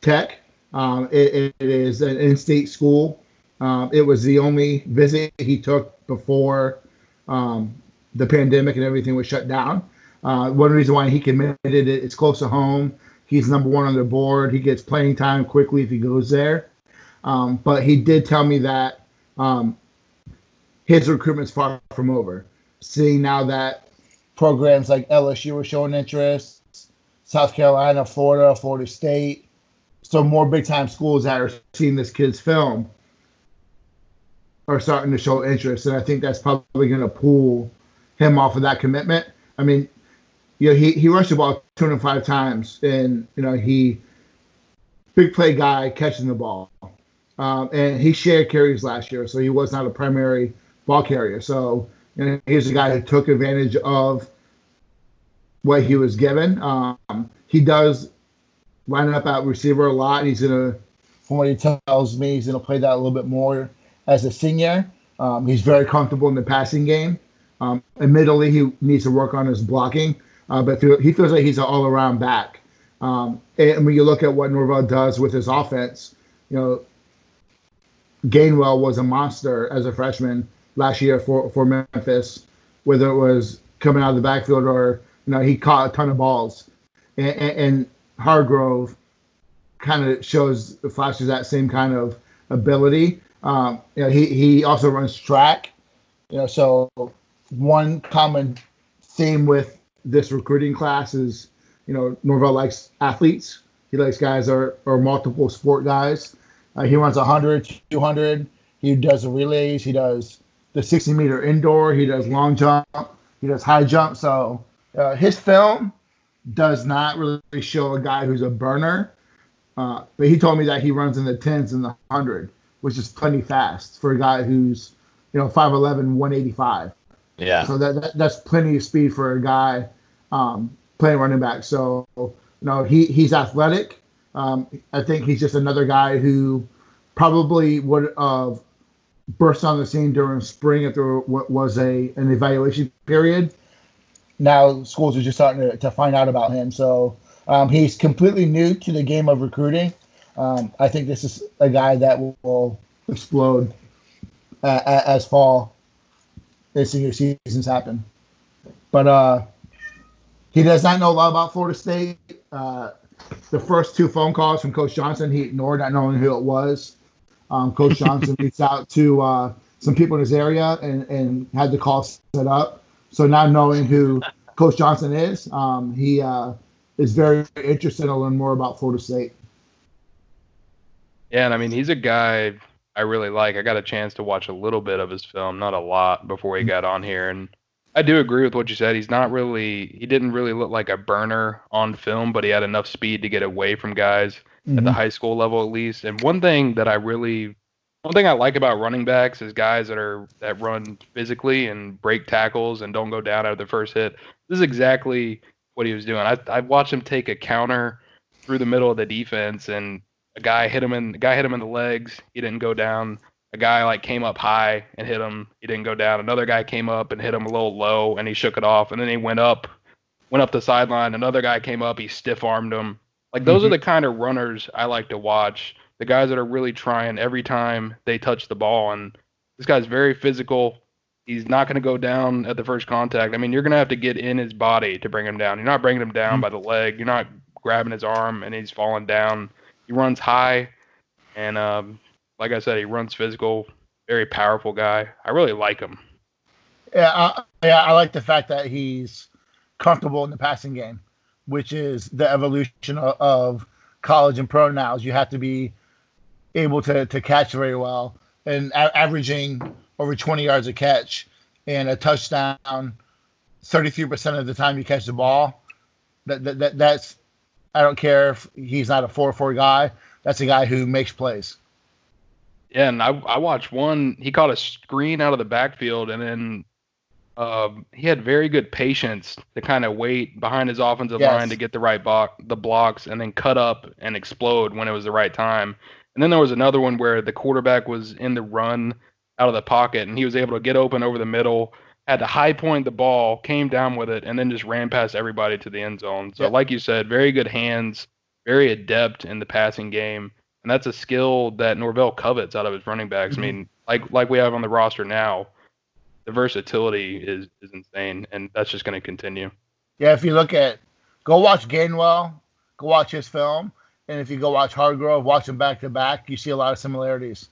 Tech. Um, it, it is an in-state school. Um, it was the only visit he took before um, the pandemic and everything was shut down. Uh, one reason why he committed it, it's close to home. He's number one on the board. He gets playing time quickly if he goes there. Um, but he did tell me that um, his recruitment's far from over. Seeing now that programs like LSU are showing interest, South Carolina, Florida, Florida State, so more big time schools that are seeing this kid's film are starting to show interest, and I think that's probably going to pull him off of that commitment. I mean, you know, he he rushed the ball 205 times, and you know he big play guy catching the ball, um, and he shared carries last year, so he was not a primary ball carrier. So know, he's a guy who took advantage of what he was given. Um, he does line up at receiver a lot. He's gonna, from what he tells me, he's gonna play that a little bit more as a senior. Um, he's very comfortable in the passing game. Um, admittedly, he needs to work on his blocking, uh, but he feels like he's an all-around back. Um, and when you look at what Norvell does with his offense, you know, Gainwell was a monster as a freshman last year for, for Memphis, whether it was coming out of the backfield or you know he caught a ton of balls, and, and, Hargrove kind of shows flashes that same kind of ability. Um, you know, he he also runs track. You know, so one common theme with this recruiting class is, you know, Norvell likes athletes. He likes guys are, are multiple sport guys. Uh, he runs 100, 200. He does relays. He does the 60 meter indoor. He does long jump. He does high jump. So uh, his film does not really show a guy who's a burner. Uh, but he told me that he runs in the tens and the hundred, which is plenty fast for a guy who's, you know, 5'11", 185. Yeah. So that, that that's plenty of speed for a guy um, playing running back. So you know he he's athletic. Um, I think he's just another guy who probably would have burst on the scene during spring if what was a an evaluation period now schools are just starting to, to find out about him. So um, he's completely new to the game of recruiting. Um, I think this is a guy that will explode uh, as fall as senior seasons happen. But uh, he does not know a lot about Florida State. Uh, the first two phone calls from Coach Johnson, he ignored, not knowing who it was. Um, Coach Johnson reached out to uh, some people in his area and, and had the call set up. So now knowing who Coach Johnson is, um, he uh, is very interested to learn more about Florida State. Yeah, and I mean he's a guy I really like. I got a chance to watch a little bit of his film, not a lot, before he got on here, and I do agree with what you said. He's not really, he didn't really look like a burner on film, but he had enough speed to get away from guys mm-hmm. at the mm-hmm. high school level at least. And one thing that I really one thing I like about running backs is guys that are that run physically and break tackles and don't go down out of the first hit. This is exactly what he was doing. I I watched him take a counter through the middle of the defense and a guy hit him in the guy hit him in the legs. He didn't go down. A guy like came up high and hit him. He didn't go down. Another guy came up and hit him a little low and he shook it off. And then he went up, went up the sideline. Another guy came up. He stiff armed him. Like those mm-hmm. are the kind of runners I like to watch the guys that are really trying every time they touch the ball. And this guy's very physical. He's not going to go down at the first contact. I mean, you're going to have to get in his body to bring him down. You're not bringing him down mm-hmm. by the leg. You're not grabbing his arm and he's falling down. He runs high, and um, like I said, he runs physical. Very powerful guy. I really like him. Yeah, I, yeah, I like the fact that he's comfortable in the passing game, which is the evolution of, of college and pro now. You have to be able to, to catch very well and a- averaging over 20 yards a catch and a touchdown 33% of the time you catch the ball. That, that, that That's, I don't care if he's not a 4 4 guy. That's a guy who makes plays. Yeah, and I I watched one. He caught a screen out of the backfield, and then um, he had very good patience to kind of wait behind his offensive Yes. line to get the right block, the blocks, and then cut up and explode when it was the right time. And then there was another one where the quarterback was in the run out of the pocket, and he was able to get open over the middle, had to high point the ball, came down with it, and then just ran past everybody to the end zone. So, Yeah. like you said, very good hands, very adept in the passing game and that's a skill that Norvell covets out of his running backs. Mhm. I mean, like like we have on the roster now, the versatility is is insane, and that's just going to continue. Yeah, if you look at, go watch Gainwell, go watch his film, and if you go watch Hargrove, watch them back to back, you see a lot of similarities.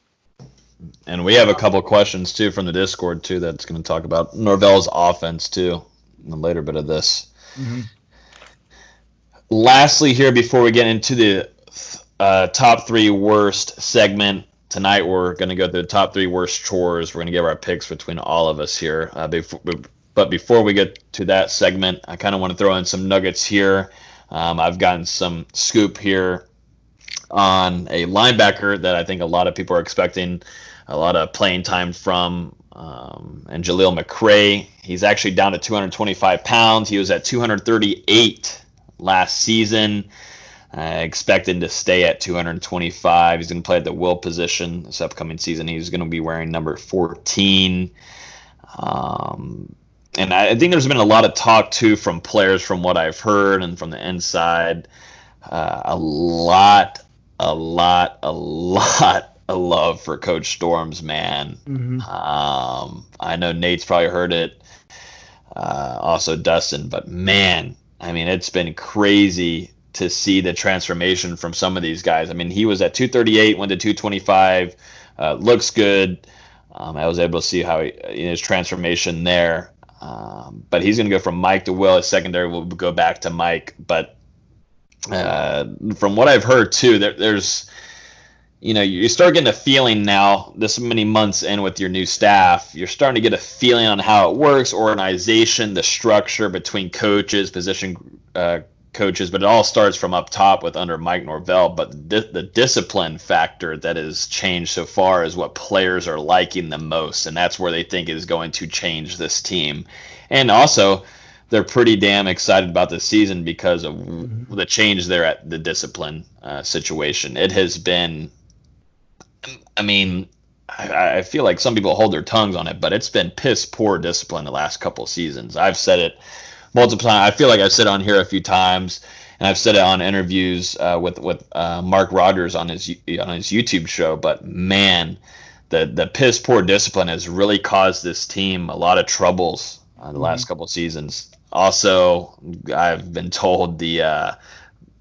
And we have a couple questions too from the Discord too that's going to talk about Norvell's offense too in the later bit of this. Lastly, here before we get into the uh, top three worst segment tonight, we're going to go through the top three worst chores. We're going to give our picks between all of us here. Uh, before, but before we get to that segment, I kind of want to throw in some nuggets here. Um, I've gotten some scoop here on a linebacker that I think a lot of people are expecting a lot of playing time from. Um, and Jaleel McRae, he's actually down to 225 pounds. He was at 238 last season. Uh, expected to stay at 225. He's going to play at the will position this upcoming season. He's going to be wearing number 14. Um, and I, I think there's been a lot of talk too from players, from what I've heard and from the inside. Uh, a lot, a lot, a lot of love for Coach Storms, man. Mm-hmm. Um, I know Nate's probably heard it. Uh, also Dustin, but man, I mean, it's been crazy to see the transformation from some of these guys. I mean, he was at 238, went to 225, uh, looks good. Um, I was able to see how he, his transformation there. Um, but he's going to go from Mike to Will. His secondary will go back to Mike. But uh, from what I've heard too, there, there's you know, you start getting a feeling now, this many months in with your new staff, you're starting to get a feeling on how it works, organization, the structure between coaches, position uh, coaches, but it all starts from up top with under Mike Norvell. But the, the discipline factor that has changed so far is what players are liking the most, and that's where they think is going to change this team. And also, they're pretty damn excited about this season because of the change there at the discipline uh, situation. It has been I mean, I, I feel like some people hold their tongues on it, but it's been piss poor discipline the last couple seasons. I've said it multiple times. I feel like I've said it on here a few times, and I've said it on interviews uh, with with uh, Mark Rogers on his on his YouTube show. But man, the the piss poor discipline has really caused this team a lot of troubles uh, the last couple of seasons. Also, I've been told the uh,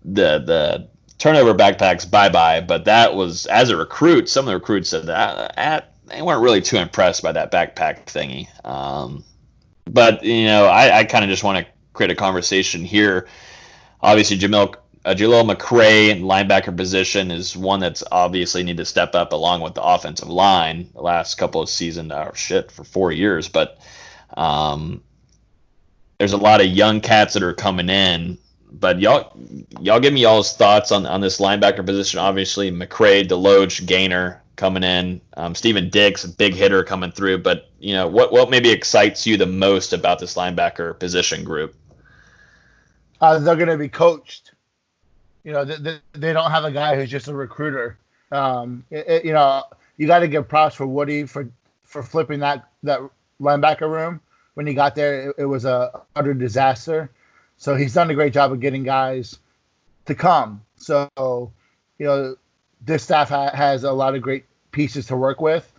the the turnover backpacks bye bye. But that was as a recruit. Some of the recruits said that at, they weren't really too impressed by that backpack thingy. Um, but you know, I, I kind of just want to create a conversation here. Obviously, Jamil. Uh, Jaleel McRae in linebacker position is one that's obviously need to step up along with the offensive line. The last couple of seasons, or shit, for four years, but um, there's a lot of young cats that are coming in but y'all y'all give me y'all's thoughts on, on this linebacker position. Obviously, McRae, DeLoach, Gainer coming in, um, Stephen Dix, a big hitter coming through. But you know what what maybe excites you the most about this linebacker position group? Uh, they're going to be coached. You know, they, they, they don't have a guy who's just a recruiter. Um, it, it- you know, you got to give props for Woody for for flipping that that linebacker room when he got there. It, it was a utter disaster. So he's done a great job of getting guys to come. So, you know, this staff ha- has a lot of great pieces to work with.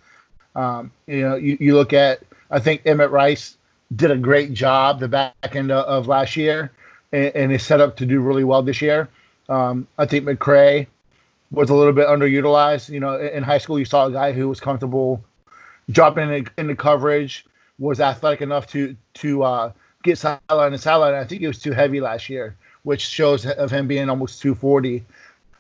Um, you know, you, you look at, I think Emmett Rice did a great job the back end of, of last year and, and is set up to do really well this year. Um, I think McRae was a little bit underutilized. You know, in high school, you saw a guy who was comfortable dropping in, into coverage, was athletic enough to to uh, get sideline and sideline. I think he was too heavy last year, which shows of him being almost 240.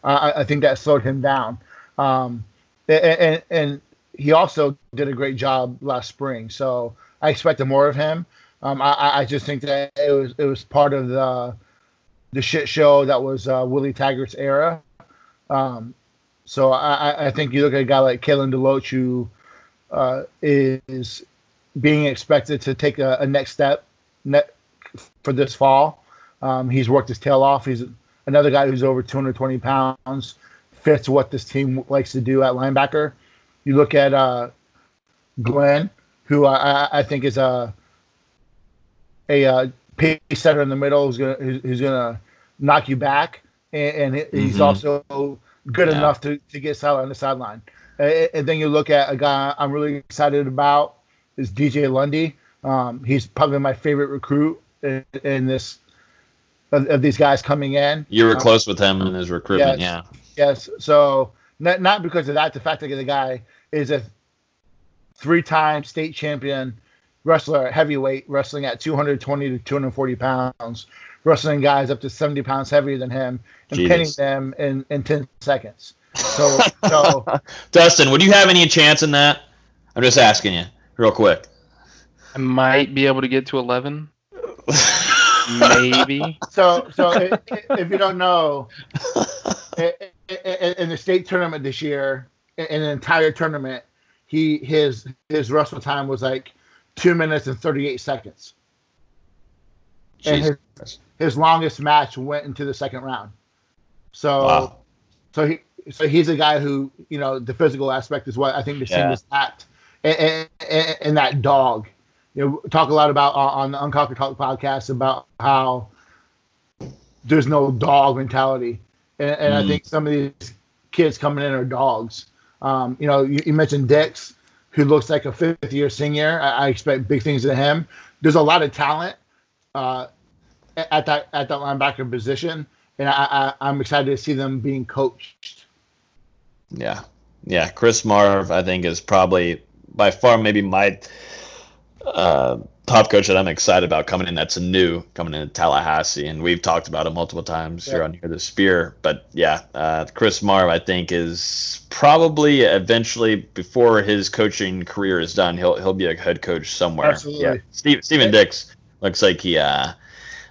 Uh, I, I think that slowed him down. Um, and, and, he also did a great job last spring. So I expected more of him. Um, I, I just think that it was it was part of the the shit show that was uh, Willie Taggart's era. Um, so I, I think you look at a guy like Kalen DeLoach who uh, is being expected to take a, a next step for this fall. Um, he's worked his tail off. He's another guy who's over 220 pounds, fits what this team likes to do at linebacker. You look at uh, Glenn, who I, I think is a a uh, pace setter in the middle who's gonna who's gonna knock you back, and, and he's mm-hmm. also good yeah. enough to, to get solid on the sideline. And, and then you look at a guy I'm really excited about is DJ Lundy. Um, he's probably my favorite recruit in, in this of, of, these guys coming in. You were um, close with him in his recruitment, yes, yeah. Yes. So not not because of that, the fact that the guy is a three-time state champion wrestler, heavyweight, wrestling at 220 to 240 pounds, wrestling guys up to 70 pounds heavier than him, and Jesus. pinning them in, in 10 seconds. So, so Dustin, would you have any chance in that? I'm just asking you, real quick. I might be able to get to 11. Maybe. So, so if, if you don't know, in the state tournament this year, in an entire tournament, he his his wrestle time was like two minutes and 38 seconds. And his, his longest match went into the second round. So, wow. so he, so he's a guy who, you know, the physical aspect is what I think the yeah. is that, and, and, and, that dog. You know, talk a lot about on the Unconquered Talk podcast about how there's no dog mentality, and, and mm. I think some of these kids coming in are dogs. Um, you know, you, you mentioned Dix who looks like a fifth year senior. I, I expect big things of him. There's a lot of talent uh, at that at that linebacker position, and I, I, am excited to see them being coached. Yeah, yeah. Chris Marve, I think, is probably by far maybe my uh, top coach that I'm excited about coming in. That's new coming in Tallahassee, and we've talked about it multiple times yeah. here on here the Spear. But yeah, uh, Chris Marve, I think, is probably eventually before his coaching career is done, he'll he'll be a head coach somewhere. Absolutely. Yeah, Steve, Stephen Dix looks like he. Uh,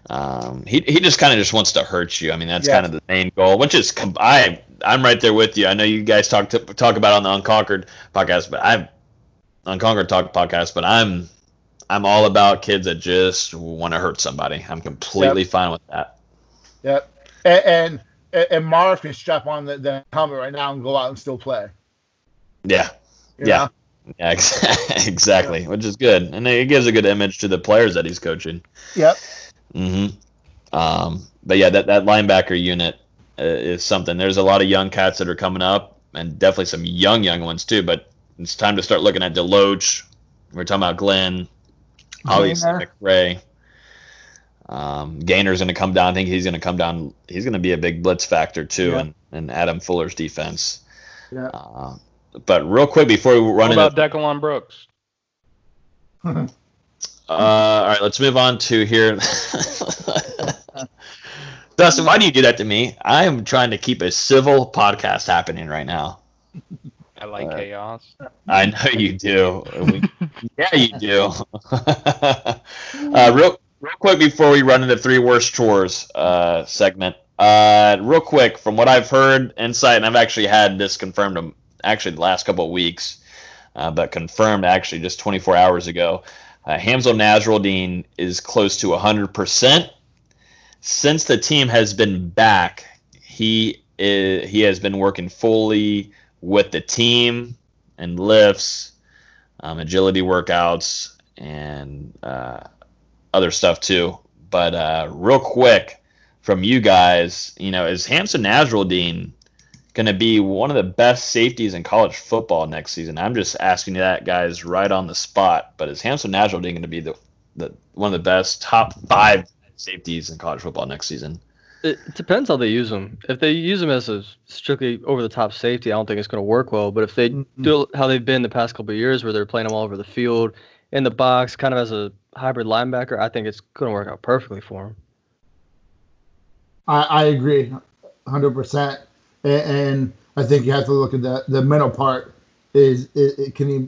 um, he, he just kind of just wants to hurt you. I mean, that's yeah. kind of the main goal, which is I I'm right there with you. I know you guys talk to, talk about on the Unconquered podcast, but I've Unconquered Talk podcast, but I'm I'm all about kids that just want to hurt somebody. I'm completely yep. fine with that. Yep. And and, and Marve can strap on the, the helmet right now and go out and still play. Yeah. You yeah. Know? Yeah, exactly, yeah. which is good, and it gives a good image to the players that he's coaching. Yep. Mm-hmm. Um, but yeah, that that linebacker unit uh, is something. There's a lot of young cats that are coming up, and definitely some young young ones too. But it's time to start looking at Deloach. We're talking about Glenn, obviously McRae. Um, Gainer's going to come down. I think he's going to come down. He's going to be a big blitz factor too, yeah. and, and Adam Fuller's defense. Yeah. Uh, but real quick before we run what about into Decalon Brooks. uh, all right, let's move on to here. Dustin, why do you do that to me? I am trying to keep a civil podcast happening right now. I like uh, chaos. I know you do. yeah, you do. uh, real, real quick before we run into three worst chores uh, segment. Uh, real quick, from what I've heard, insight, and I've actually had this confirmed actually the last couple of weeks, uh, but confirmed actually just 24 hours ago. Uh, Hamsah Nasirildeen is close to 100%. Since the team has been back, he is, he has been working fully with the team and lifts, um, agility workouts, and uh, other stuff too. But uh, real quick from you guys, you know, is Hamsah Nasirildeen going to be one of the best safeties in college football next season? I'm just asking you that, guys, right on the spot. But is Hamsah Nasirildeen going to be the, the one of the best top five safeties in college football next season? It depends how they use him. If they use him as a strictly over the top safety, I don't think it's going to work well. But if they mm-hmm. do how they've been the past couple of years, where they're playing him all over the field, in the box, kind of as a hybrid linebacker, I think it's going to work out perfectly for him. I, I agree, hundred percent. And I think you have to look at the the mental part. Is, is can he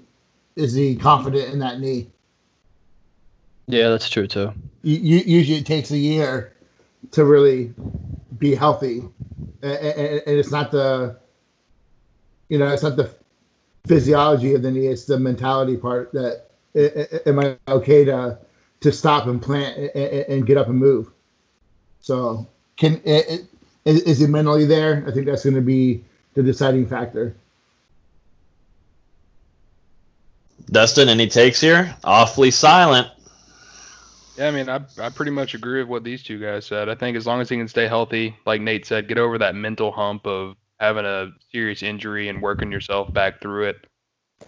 is he confident in that knee? Yeah, that's true too. You, you, usually it takes a year to really be healthy, and, and, it's not the you know it's not the physiology of the knee; it's the mentality part. That am I okay to to stop and plant and, and get up and move? So can is, is he mentally there? I think that's going to be the deciding factor. Dustin, any takes here? Awfully silent. Yeah, I mean, I, I pretty much agree with what these two guys said. I think as long as he can stay healthy, like Nate said, get over that mental hump of having a serious injury and working yourself back through it.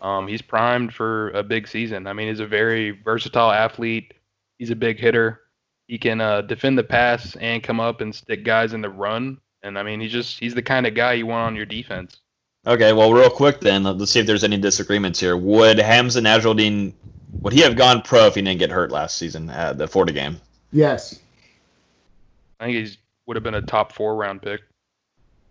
Um, he's primed for a big season. I mean, he's a very versatile athlete. He's a big hitter. He can uh, defend the pass and come up and stick guys in the run. And I mean, he's just he's the kind of guy you want on your defense. Okay, well, real quick then, let's see if there's any disagreements here. Would Hamsah Nasirildeen would he have gone pro if he didn't get hurt last season at the Florida game? Yes. I think he would have been a top four round pick.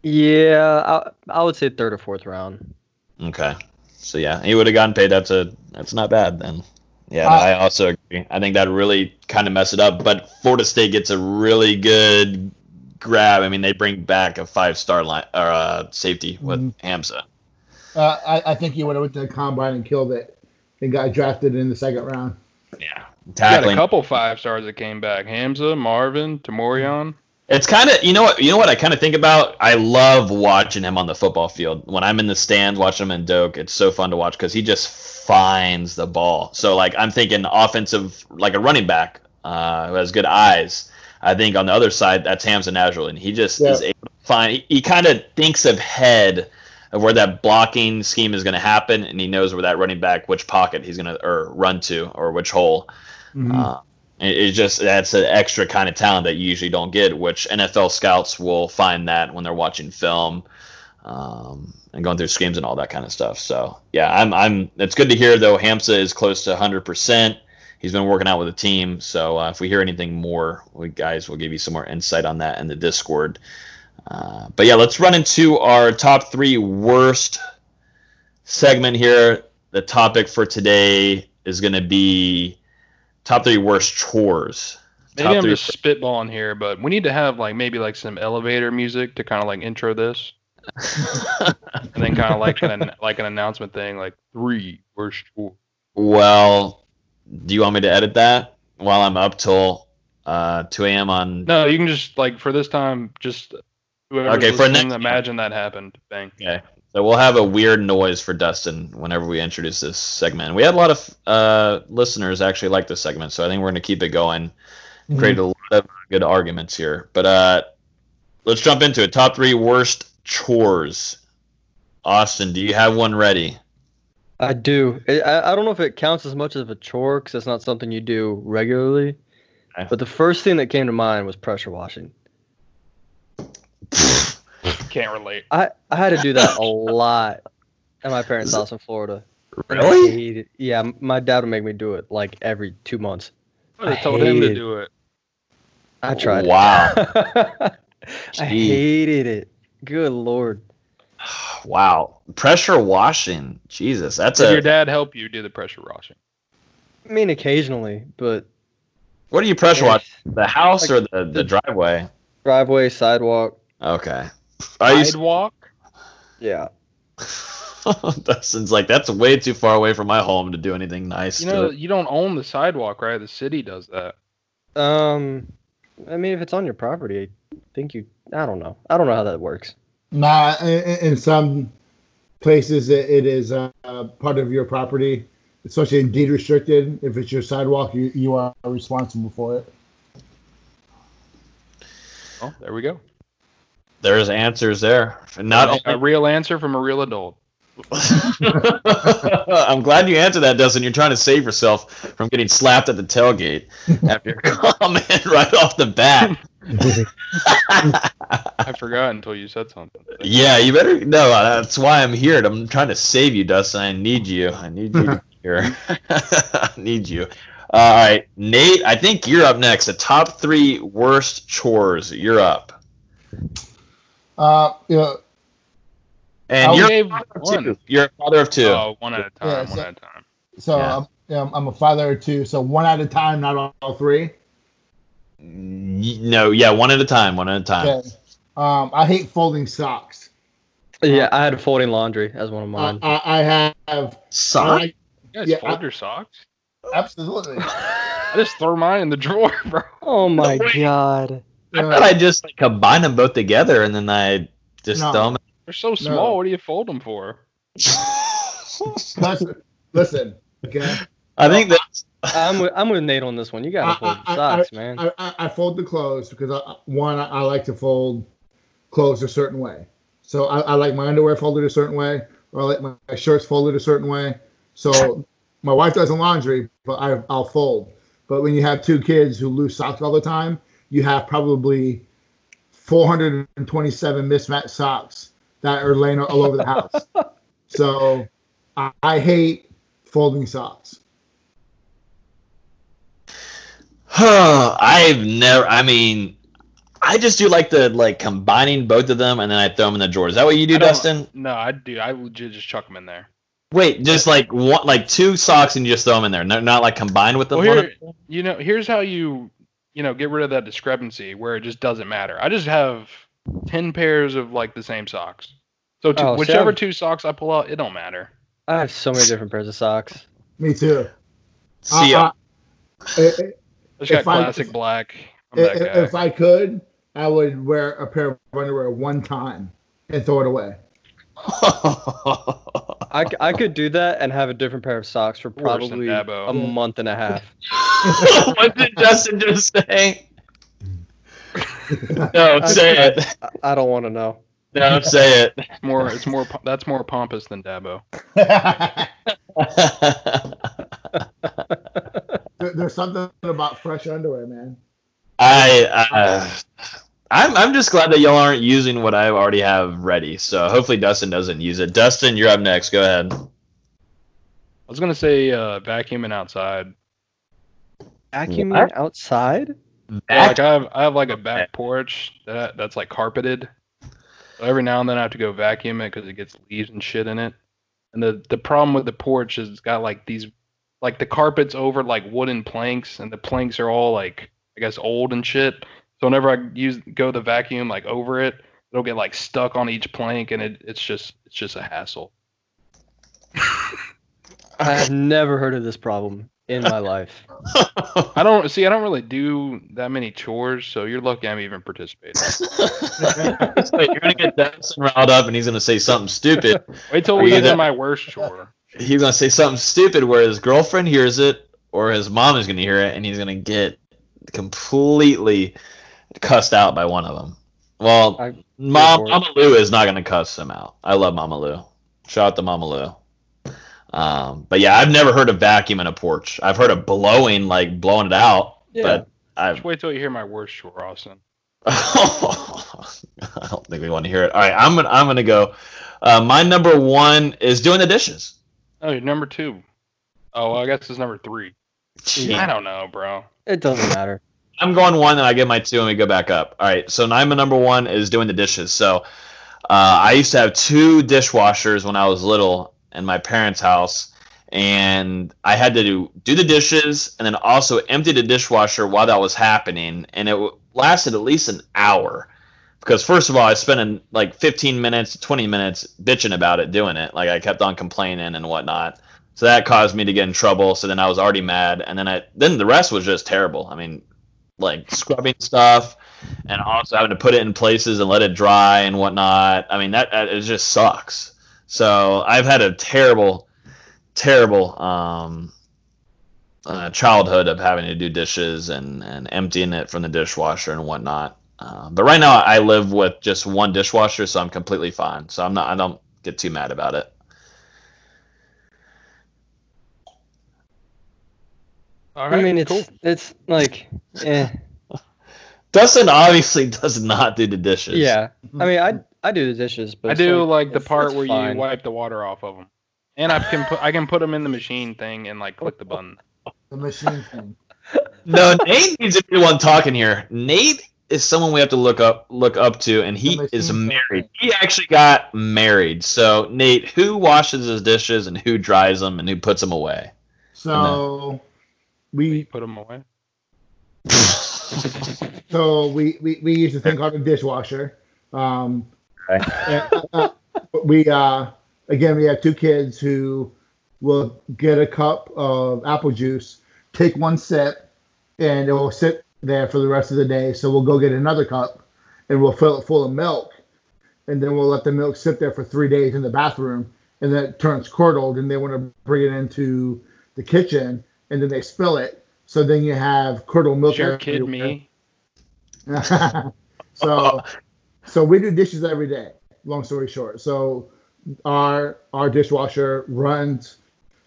Yeah, I, I would say third or fourth round. Okay, so yeah, he would have gotten paid. That's a that's not bad then. Yeah, uh, I also agree. I think that really kind of messed it up. But Florida State gets a really good grab. I mean, they bring back a five star line or uh, safety with mm-hmm. Hamsah. Uh, I, I think he would have went to the combine and killed it and got drafted in the second round. Yeah, tackling. Got a couple five stars that came back: Hamsah, Marvin, Tamorion. It's kind of you know what you know what I kind of think about. I love watching him on the football field. When I'm in the stands watching him in Doak, it's so fun to watch because he just finds the ball. So like I'm thinking offensive, like a running back uh, who has good eyes. I think on the other side, that's Hamsah Nasirildeen, and he just yeah. is able to find. He, he kind of thinks ahead of where that blocking scheme is going to happen, and he knows where that running back, which pocket he's going to or run to, or which hole. Mm-hmm. Uh, it, it's just that's an extra kind of talent that you usually don't get, which NFL scouts will find that when they're watching film. Um, and going through schemes and all that kind of stuff. So yeah, I'm I'm. It's good to hear though. Hamsah is close to 100. percent He's been working out with the team. So uh, if we hear anything more, we guys will give you some more insight on that in the Discord. Uh, but yeah, let's run into our top three worst segment here. The topic for today is going to be top three worst chores. Maybe I'm just spitballing here, but we need to have like maybe like some elevator music to kind of like intro this, and then kind of like an like an announcement thing, like three worst chores. Well, do you want me to edit that while I'm up till uh, 2 a.m. on? No, you can just like for this time, just okay, for next, imagine that happened. Bang. Okay. So we'll have a weird noise for Dustin whenever we introduce this segment. We had a lot of uh, listeners actually like this segment, so I think we're going to keep it going. Mm-hmm. Create a lot of good arguments here. But uh, let's jump into it. Top three worst chores. Austin, do you have one ready? I do. I, I don't know if it counts as much of a chore because it's not something you do regularly. Okay. But the first thing that came to mind was pressure washing. Can't relate. I, I had to do that a lot at my parents' house in Florida. Really? Yeah, my dad would make me do it like every two months. I, I told him to do it. I tried. Wow. I hated it. Good lord. Wow. Pressure washing. Jesus, that's Did a. your dad help you do the pressure washing? I mean, occasionally, but. What do you pressure wash? Eh. The house like, or the, the driveway? Driveway, sidewalk. Okay. Sidewalk? Yeah. Dustin's like, that's way too far away from my home to do anything nice. You know, you don't own the sidewalk, right? The city does that. Um, I mean, if it's on your property, I think you. I don't know. I don't know how that works. Nah, in, in some places it, it is uh, part of your property, especially in deed restricted. If it's your sidewalk, you you are responsible for it. Oh, there we go. There's answers there. Not a, a real answer from a real adult. I'm glad you answered that, Dustin. You're trying to save yourself from getting slapped at the tailgate after your comment right off the bat. I forgot until you said something. Yeah, you better. No, that's why I'm here. I'm trying to save you, Dustin. I need you. I need you here. I need you. All right, Nate. I think you're up next. The top three worst chores. You're up. Uh, you know, And you're, gave father one. two. you're a father of two. Oh, one at a time. Yeah, one so- at a time. So Yeah. I'm, I'm a father of two. So one at a time, not all, all three. No, yeah, one at a time, one at a time. Okay. Um, I hate folding socks. Yeah, I had folding laundry as one of I, mine. I, I have. I You guys Yeah, fold I- your socks? absolutely. I just throw mine in the drawer, bro. oh my wait. god. I thought I just like combine them both together and then I just No. throw them. They're so small. No. What do you fold them for? listen, listen. Okay. I think that's I'm with, I'm with Nate on this one. You gotta fold I- I- socks, man. I, I, I fold the clothes because I, one, I, I like to fold clothes a certain way. So I, I like my underwear folded a certain way, or I like my, my shirts folded a certain way. So my wife does the laundry, but I, I'll fold. But when you have two kids who lose socks all the time, you have probably 427 mismatched socks that are laying all over the house. so I, I hate folding socks. I've never. I mean, I just do like the like combining both of them and then I throw them in the drawer. Is that what you do, Dustin? No, I do. I legit just chuck them in there. Wait, just like one, like two socks and you just throw them in there, not, not like combined with them. Well, one here, you know, here's how you, you know, get rid of that discrepancy where it just doesn't matter. I just have ten pairs of like the same socks. So two, Oh, see, whichever I've- two socks I pull out, it don't matter. I have so many different pairs of socks. Me too. See, Uh, uh, i- i- I just got If I- classic black. I'm that guy. If I could, I would wear a pair of underwear one time and throw it away. I, c- I could do that and have a different pair of socks for probably a month and a half. what did Justin just say? No, say it. I- I don't want to know. No, say it. It's more. It's more. That's more pompous than Dabo. There- There's something about fresh underwear, man. I, uh, I'm, I'm just glad that y'all aren't using what I already have ready. So hopefully Dustin doesn't use it. Dustin, you're up next. Go ahead. I was gonna say uh, vacuuming outside. Vacuuming What? outside? Like I have, I have like a back porch that that's like carpeted. So every now and then I have to go vacuum it because it gets leaves and shit in it. And the the problem with the porch is it's got like these, like the carpet's over like wooden planks, and the planks are all like I guess old and shit. So whenever I use go the vacuum like over it, it'll get like stuck on each plank, and it, it's just it's just a hassle. I have never heard of this problem in my life. I don't see. I don't really do that many chores, so you're lucky I'm even participating. So you're gonna get Dustin riled up, and he's gonna say something stupid. Wait till we you get gonna- my worst chore. He's gonna say something stupid where his girlfriend hears it, or his mom is gonna hear it, and he's gonna get completely cussed out by one of them. Well, I- Mom. Mama Lou is not gonna cuss him out. I love Mama Lou. Shout out to Mama Lou. Um, but yeah, I've never heard of vacuuming a porch. I've heard of blowing, like blowing it out, Yeah. but I've Just wait till you hear my worst chore, Austin. I don't think we want to hear it. All right, I'm gonna I'm gonna go. Uh, my number one is doing the dishes. Oh, you're number two. Oh, well, I guess it's number three. I don't know, bro. It doesn't matter. I'm going one, and I get my two, and we go back up. All right, so my number one is doing the dishes. So uh, I used to have two dishwashers when I was little in my parents' house, and I had to do, do the dishes and then also empty the dishwasher while that was happening, and it lasted at least an hour. Because first of all, I spent in like 15 minutes, 20 minutes bitching about it, doing it. Like I kept on complaining and whatnot. So that caused me to get in trouble. So then I was already mad, and then I then the rest was just terrible. I mean, like scrubbing stuff, and also having to put it in places and let it dry and whatnot. I mean, that, it just sucks. So I've had a terrible, terrible um, uh, childhood of having to do dishes and and emptying it from the dishwasher and whatnot. Uh, but right now I live with just one dishwasher, so I'm completely fine. So I'm not I don't get too mad about it. All right, I mean, it's cool. it's like, eh. Dustin obviously does not do the dishes. Yeah. I mean, I I do the dishes, but I do like the part where fine. you wipe the water off of them, and I can put I can put them in the machine thing and like click the button. The machine thing. No, Nate needs to be the one talking here. Nate is someone we have to look up look up to, and he is married. He actually got married. So Nate, who washes his dishes and who dries them and who puts them away? So we put them away. so we, we, we use a thing called a dishwasher. Um, and, uh, we uh, again we have two kids who will get a cup of apple juice, take one sip, and it will sit there for the rest of the day. So we'll go get another cup, and we'll fill it full of milk, and then we'll let the milk sit there for three days in the bathroom, and then it turns curdled, and they want to bring it into the kitchen, and then they spill it. So then you have curdled milk. Sure, kid me. so, so we do dishes every day. Long story short, so our our dishwasher runs.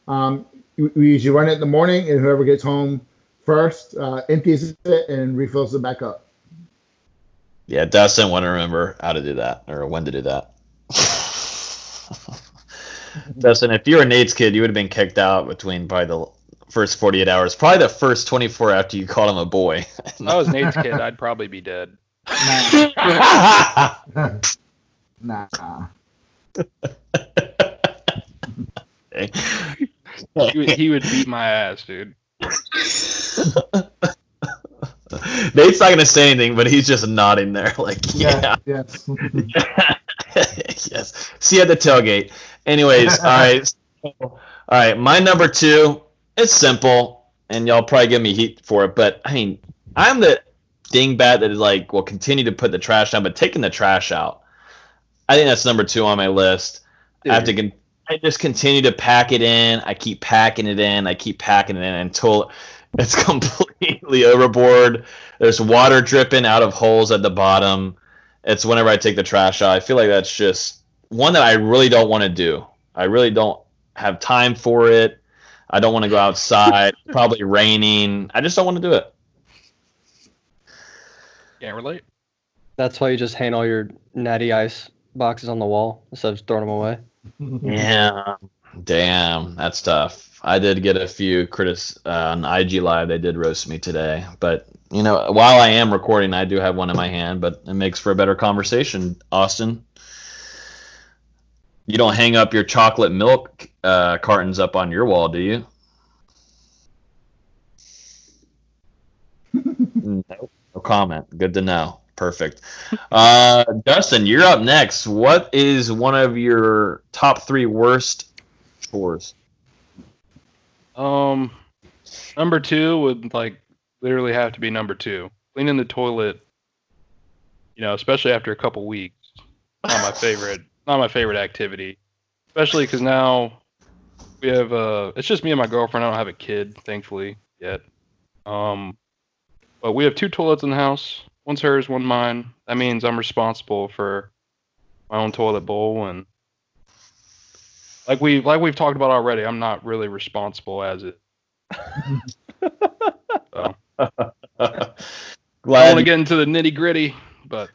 Um, we usually run it in the morning, and whoever gets home first uh, empties it and refills it back up. Yeah, Dustin want to remember how to do that or when to do that. Dustin, if you were Nate's kid, you would have been kicked out between probably the first 48 hours, probably the first 24 after you called him a boy. if I was Nate's kid, I'd probably be dead. nah. he, would, he would beat my ass, dude. Nate's not gonna say anything, but he's just nodding there, like yeah, yeah. yes, yes. See you at the tailgate. Anyways, all right, all right. My number two, it's simple, and y'all probably give me heat for it, but I mean, I'm the dingbat that is like will continue to put the trash down, but taking the trash out. I think that's number two on my list. Dude. I have to. Con- I just continue to pack it in. I keep packing it in. I keep packing it in until it's completely overboard. There's water dripping out of holes at the bottom. It's whenever I take the trash out. I feel like that's just one that I really don't want to do. I really don't have time for it. I don't want to go outside. probably raining. I just don't want to do it. Can't relate. That's why you just hang all your natty ice boxes on the wall instead of throwing them away. yeah. Damn, that's tough. I did get a few critics uh, on IG Live. They did roast me today, but you know, while I am recording, I do have one in my hand. But it makes for a better conversation. Austin, you don't hang up your chocolate milk uh, cartons up on your wall, do you? no, no comment. Good to know. Perfect. Uh, Dustin, you're up next. What is one of your top three worst chores? Um, number two would like literally have to be number two. Cleaning the toilet. You know, especially after a couple weeks. Not my favorite. Not my favorite activity. Especially because now we have uh, it's just me and my girlfriend. I don't have a kid, thankfully yet. Um, but we have two toilets in the house one's hers, one mine. That means I'm responsible for my own toilet bowl and like we like we've talked about already, I'm not really responsible as it. so. Glad I want to get into the nitty gritty, but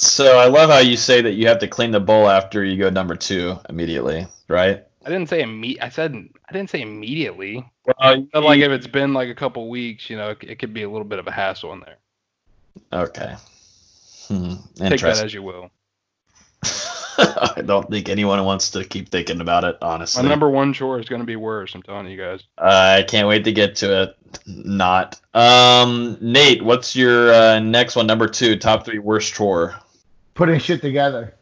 so I love how you say that you have to clean the bowl after you go number two immediately, right? I didn't say imme- I said I didn't say immediately. Well, like if it's been like a couple weeks, you know, it, it could be a little bit of a hassle in there. Okay. Hmm. Take that as you will. I don't think anyone wants to keep thinking about it, honestly. My number one chore is going to be worse. I'm telling you guys. I can't wait to get to it. Not. Um, Nate, what's your uh, next one? Number two, top three worst chore. Putting shit together.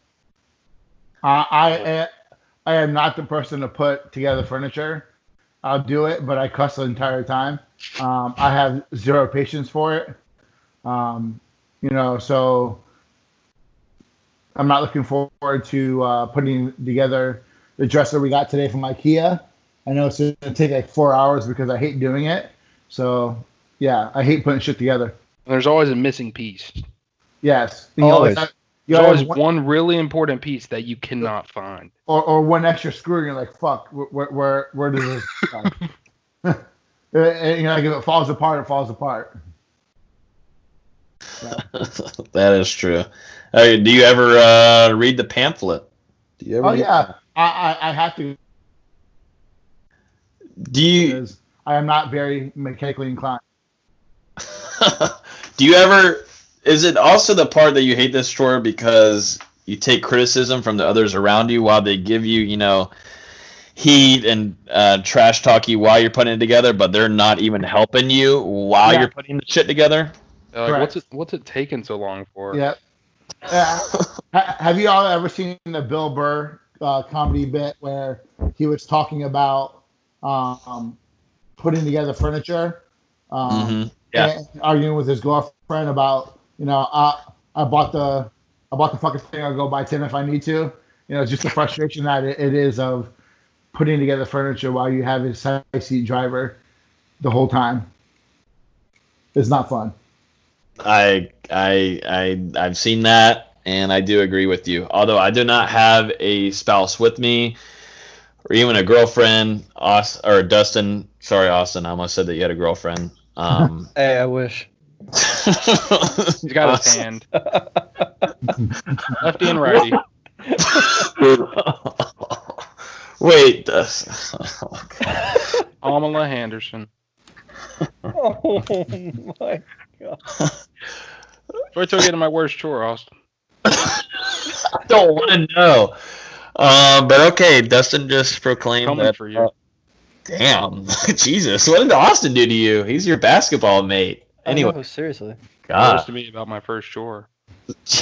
Uh, I I am not the person to put together furniture. I'll do it, but I cuss the entire time. Um, I have zero patience for it. Um, you know, so I'm not looking forward to uh, putting together the dresser we got today from IKEA. I know it's going to take like four hours because I hate doing it. So, yeah, I hate putting shit together. There's always a missing piece. Yes. You always. There's always one, one, really important piece that you cannot find. Or, or one extra screw, and you're like, fuck, where, where, where does this and, you know, like if it falls apart, it falls apart. that is true. Hey, do you ever uh, read the pamphlet? Do you ever? Oh yeah, I, I, I have to. Do you? I am not very mechanically inclined. do you ever is it also the part that you hate this chore because you take criticism from the others around you while they give you, you know, heat and uh, trash talk you while you're putting it together, but they're not even helping you while Yeah. you're putting the shit together? They're like, what's it what's it taking so long for? Yep. Uh, have you all ever seen the Bill Burr uh, comedy bit where he was talking about um, putting together furniture? Um, Mhm. Yeah. and arguing with his girlfriend about, you know, I I bought the I bought the fucking thing. I'll go buy ten if I need to. You know, it's just the frustration that it, it is of putting together furniture while you have a side seat driver the whole time. It's not fun. I I I I've seen that and I do agree with you. Although I do not have a spouse with me or even a girlfriend, Aus or Dustin, sorry Austin, I almost said that you had a girlfriend. Um Hey, I wish. He's got his hand. Lefty and righty. Wait, Dustin. Amala Henderson. Oh my god. Wait till I get to my worst chore, Austin. I don't want to know. Um, but okay, Dustin just proclaimed Coming that. for you. damn, Jesus, what did Austin do to you? He's your basketball mate. Anyway, No, seriously. God. To me about my first chore.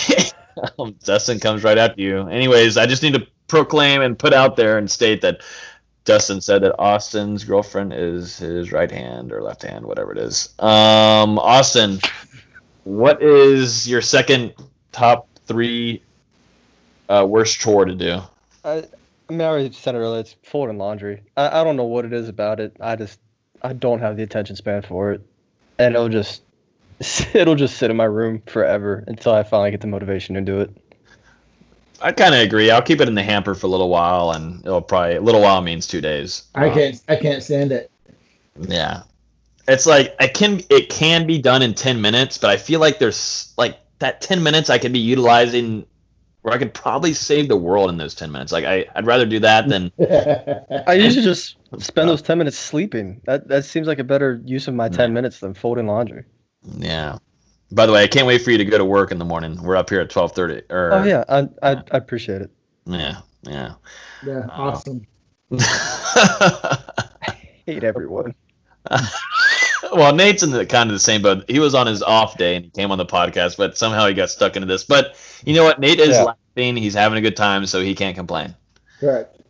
Dustin comes right after you. Anyways, I just need to proclaim and put out there and state that Dustin said that Austin's girlfriend is his right hand or left hand, whatever it is. Um, Austin, what is your second top three uh, worst chore to do? I, I mean, I already said it earlier. It's folding laundry. I, I don't know what it is about it. I just I don't have the attention span for it, and it'll just it'll just sit in my room forever until I finally get the motivation to do it. I kind of agree. I'll keep it in the hamper for a little while, and it'll probably a little while means two days. I can't I can't stand it. Yeah. It's like I can it can be done in 10 minutes, but I feel like there's like that 10 minutes I could be utilizing where I could probably save the world in those 10 minutes. Like I I'd rather do that than I usually just spend those ten minutes sleeping. That that seems like a better use of my ten minutes than folding laundry. yeah. By the way, I can't wait for you to go to work in the morning. We're up here at 12:30 or Oh yeah, I I, I appreciate it. Yeah. Yeah. Yeah, awesome. Hate everyone. Well, Nate's in the kind of the same boat. He was on his off day and he came on the podcast, but somehow he got stuck into this. But you know what? Nate is Yeah. laughing. He's having a good time, so he can't complain. Correct.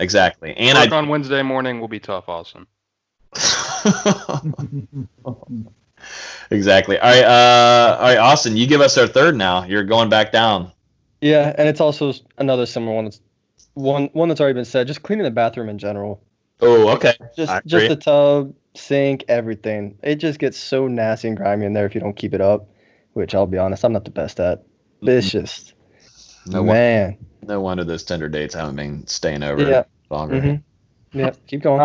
Exactly. And Work I on Wednesday morning will be tough, Austin. exactly. All right, uh, all right, Austin, you give us our third now. You're going back down. Yeah, and it's also another similar one. That's one one that's already been said. Just cleaning the bathroom in general. Oh, okay. Just just agree. the tub, sink, everything. It just gets so nasty and grimy in there if you don't keep it up. Which I'll be honest, I'm not the best at. But it's just No, won- man. no wonder those Tinder dates haven't been staying over Yeah. longer. hmm Yeah, keep going.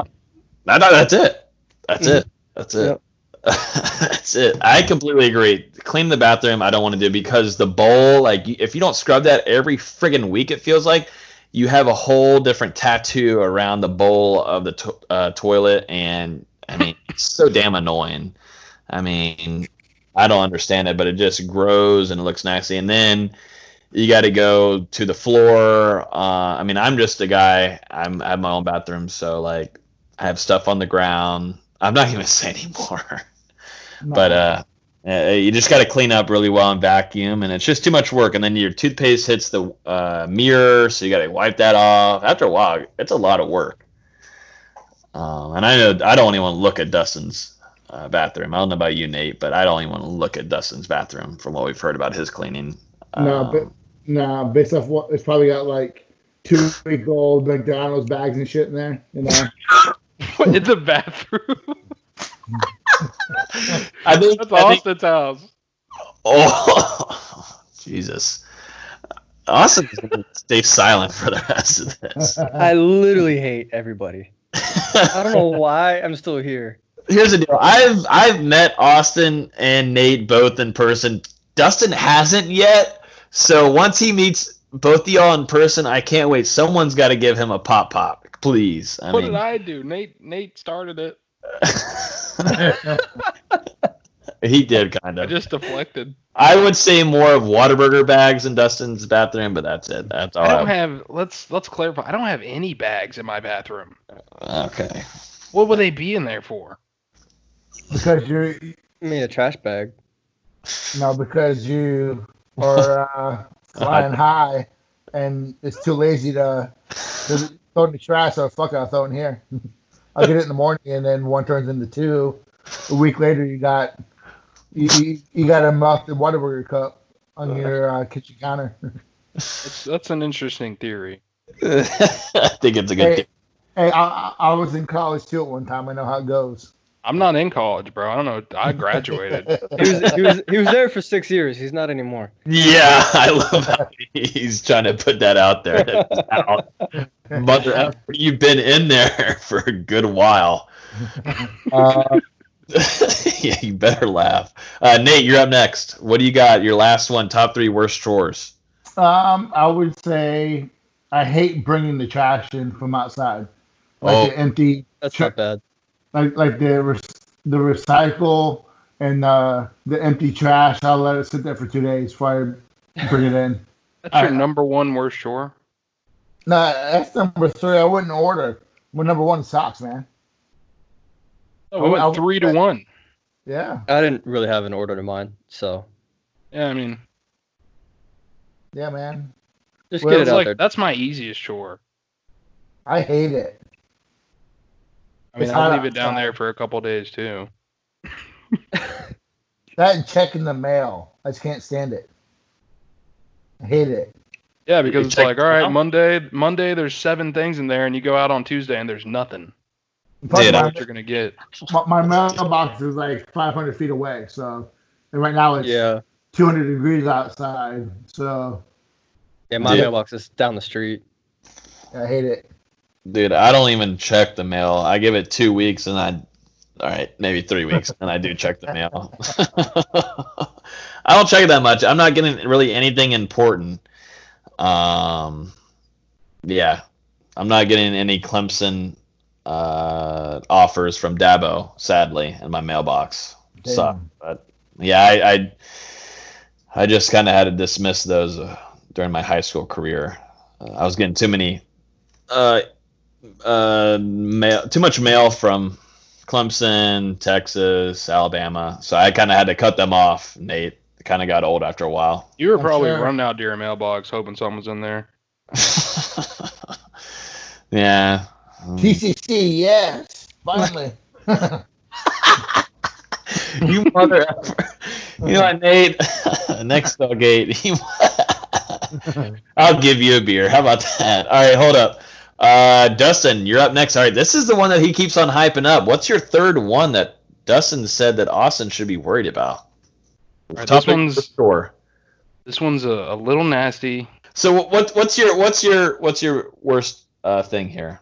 No, no, that's it. That's Mhm. it. That's it. that's it. I completely agree. Clean the bathroom. I don't want to do because the bowl, like, if you don't scrub that every friggin' week, it feels like you have a whole different tattoo around the bowl of the to- uh, toilet, and I mean, it's so damn annoying. I mean, I don't understand it, but it just grows and it looks nasty, and then you got to go to the floor. Uh, I mean, I'm just a guy. I'm I have my own bathroom, so like I have stuff on the ground. I'm not even say anymore, but uh, uh, you just got to clean up really well and vacuum, and it's just too much work. And then your toothpaste hits the uh, mirror, so you got to wipe that off. After a while, it's a lot of work. Um, and I know I don't even want to look at Dustin's uh, bathroom. I don't know about you, Nate, but I don't even want to look at Dustin's bathroom from what we've heard about his cleaning. No, Um, but nah, based off what it's probably got like two week old McDonald's bags and shit in there. You know. in the bathroom. I think That's I think- Austin's house. Oh, Jesus. Austin's going to stay silent for the rest of this. I literally hate everybody. I don't know why I'm still here. Here's the deal. I've I've met Austin and Nate both in person. Dustin hasn't yet. So once he meets both of y'all in person, I can't wait. Someone's got to give him a pop pop, please. I what mean, did I do? Nate Nate started it. he did kind of. I of. just deflected. I would say more of Whataburger bags in Dustin's bathroom, but that's it. That's all. I don't I- have. Let's let's clarify. I don't have any bags in my bathroom. okay. What would they be in there for? Because you're I mean, a trash bag. no, because you are uh, flying high, and it's too lazy to, to throw in the trash. So fuck it, I'll throw it in here. I'll get it in the morning, and then one turns into two. A week later, you got you, you, you got a melted Whataburger cup on your uh, kitchen counter. That's, that's an interesting theory. I think it's a good. Hey, thing. hey, I, I I was in college too at one time. I know how it goes. I'm not in college, bro. I don't know. I graduated. He was, he was he was there for six years. He's not anymore. Yeah, I love how he's trying to put that out there. That's. Mother, you've been in there for a good while. Uh, yeah, you better laugh. Uh, Nate, you're up next. What do you got? Your last one, top three worst chores. Um, I would say I hate bringing the trash in from outside, like Oh. the empty, That's Sure. not bad. like like the re- the recycle and uh, the empty trash. I'll let it sit there for two days before I bring it in. That's your I- number one worst chore. No, that's number three. I wouldn't order. Well, number one socks, man. Oh, we I- I- went three to one. Yeah, I didn't really have an order to mine, so Yeah, I mean, yeah, man. just Well, get it it's out like there. that's my easiest chore. I hate it. I mean, I'll leave it down there for a couple days too. That and checking the mail. I just can't stand it. I hate it. Yeah, because it's like, all right, mail? Monday, Monday, there's seven things in there, and you go out on Tuesday and there's nothing. Plus, Dude, my, what you're gonna get. my, my mailbox is like 500 feet away, so and right now it's Yeah, 200 degrees outside. So yeah. My Yeah. mailbox is down the street. I hate it. Dude, I don't even check the mail. I give it two weeks and I, all right, maybe three weeks, and I do check the mail. I don't check it that much. I'm not getting really anything important. Um, yeah, I'm not getting any Clemson uh, offers from Dabo, sadly, in my mailbox. So, but yeah, I, I, I just kind of had to dismiss those uh, during my high school career. Uh, I was getting too many uh, uh, mail, too much mail from Clemson, Texas, Alabama. So I kind of had to cut them off. Nate kind of got old after a while. You were I'm probably sure. running out to your mailbox hoping someone's in there. yeah. TCC, yes, finally. you mother. You know I made Next tailgate. you- I'll give you a beer. How about that? All right, hold up. Uh, Dustin, you're up next. All right, this is the one that he keeps on hyping up. What's your third one that Dustin said that Austin should be worried about? right, Top this one's- for sure. This one's a, a little nasty. So what, what what's your what's your what's your worst uh, thing here?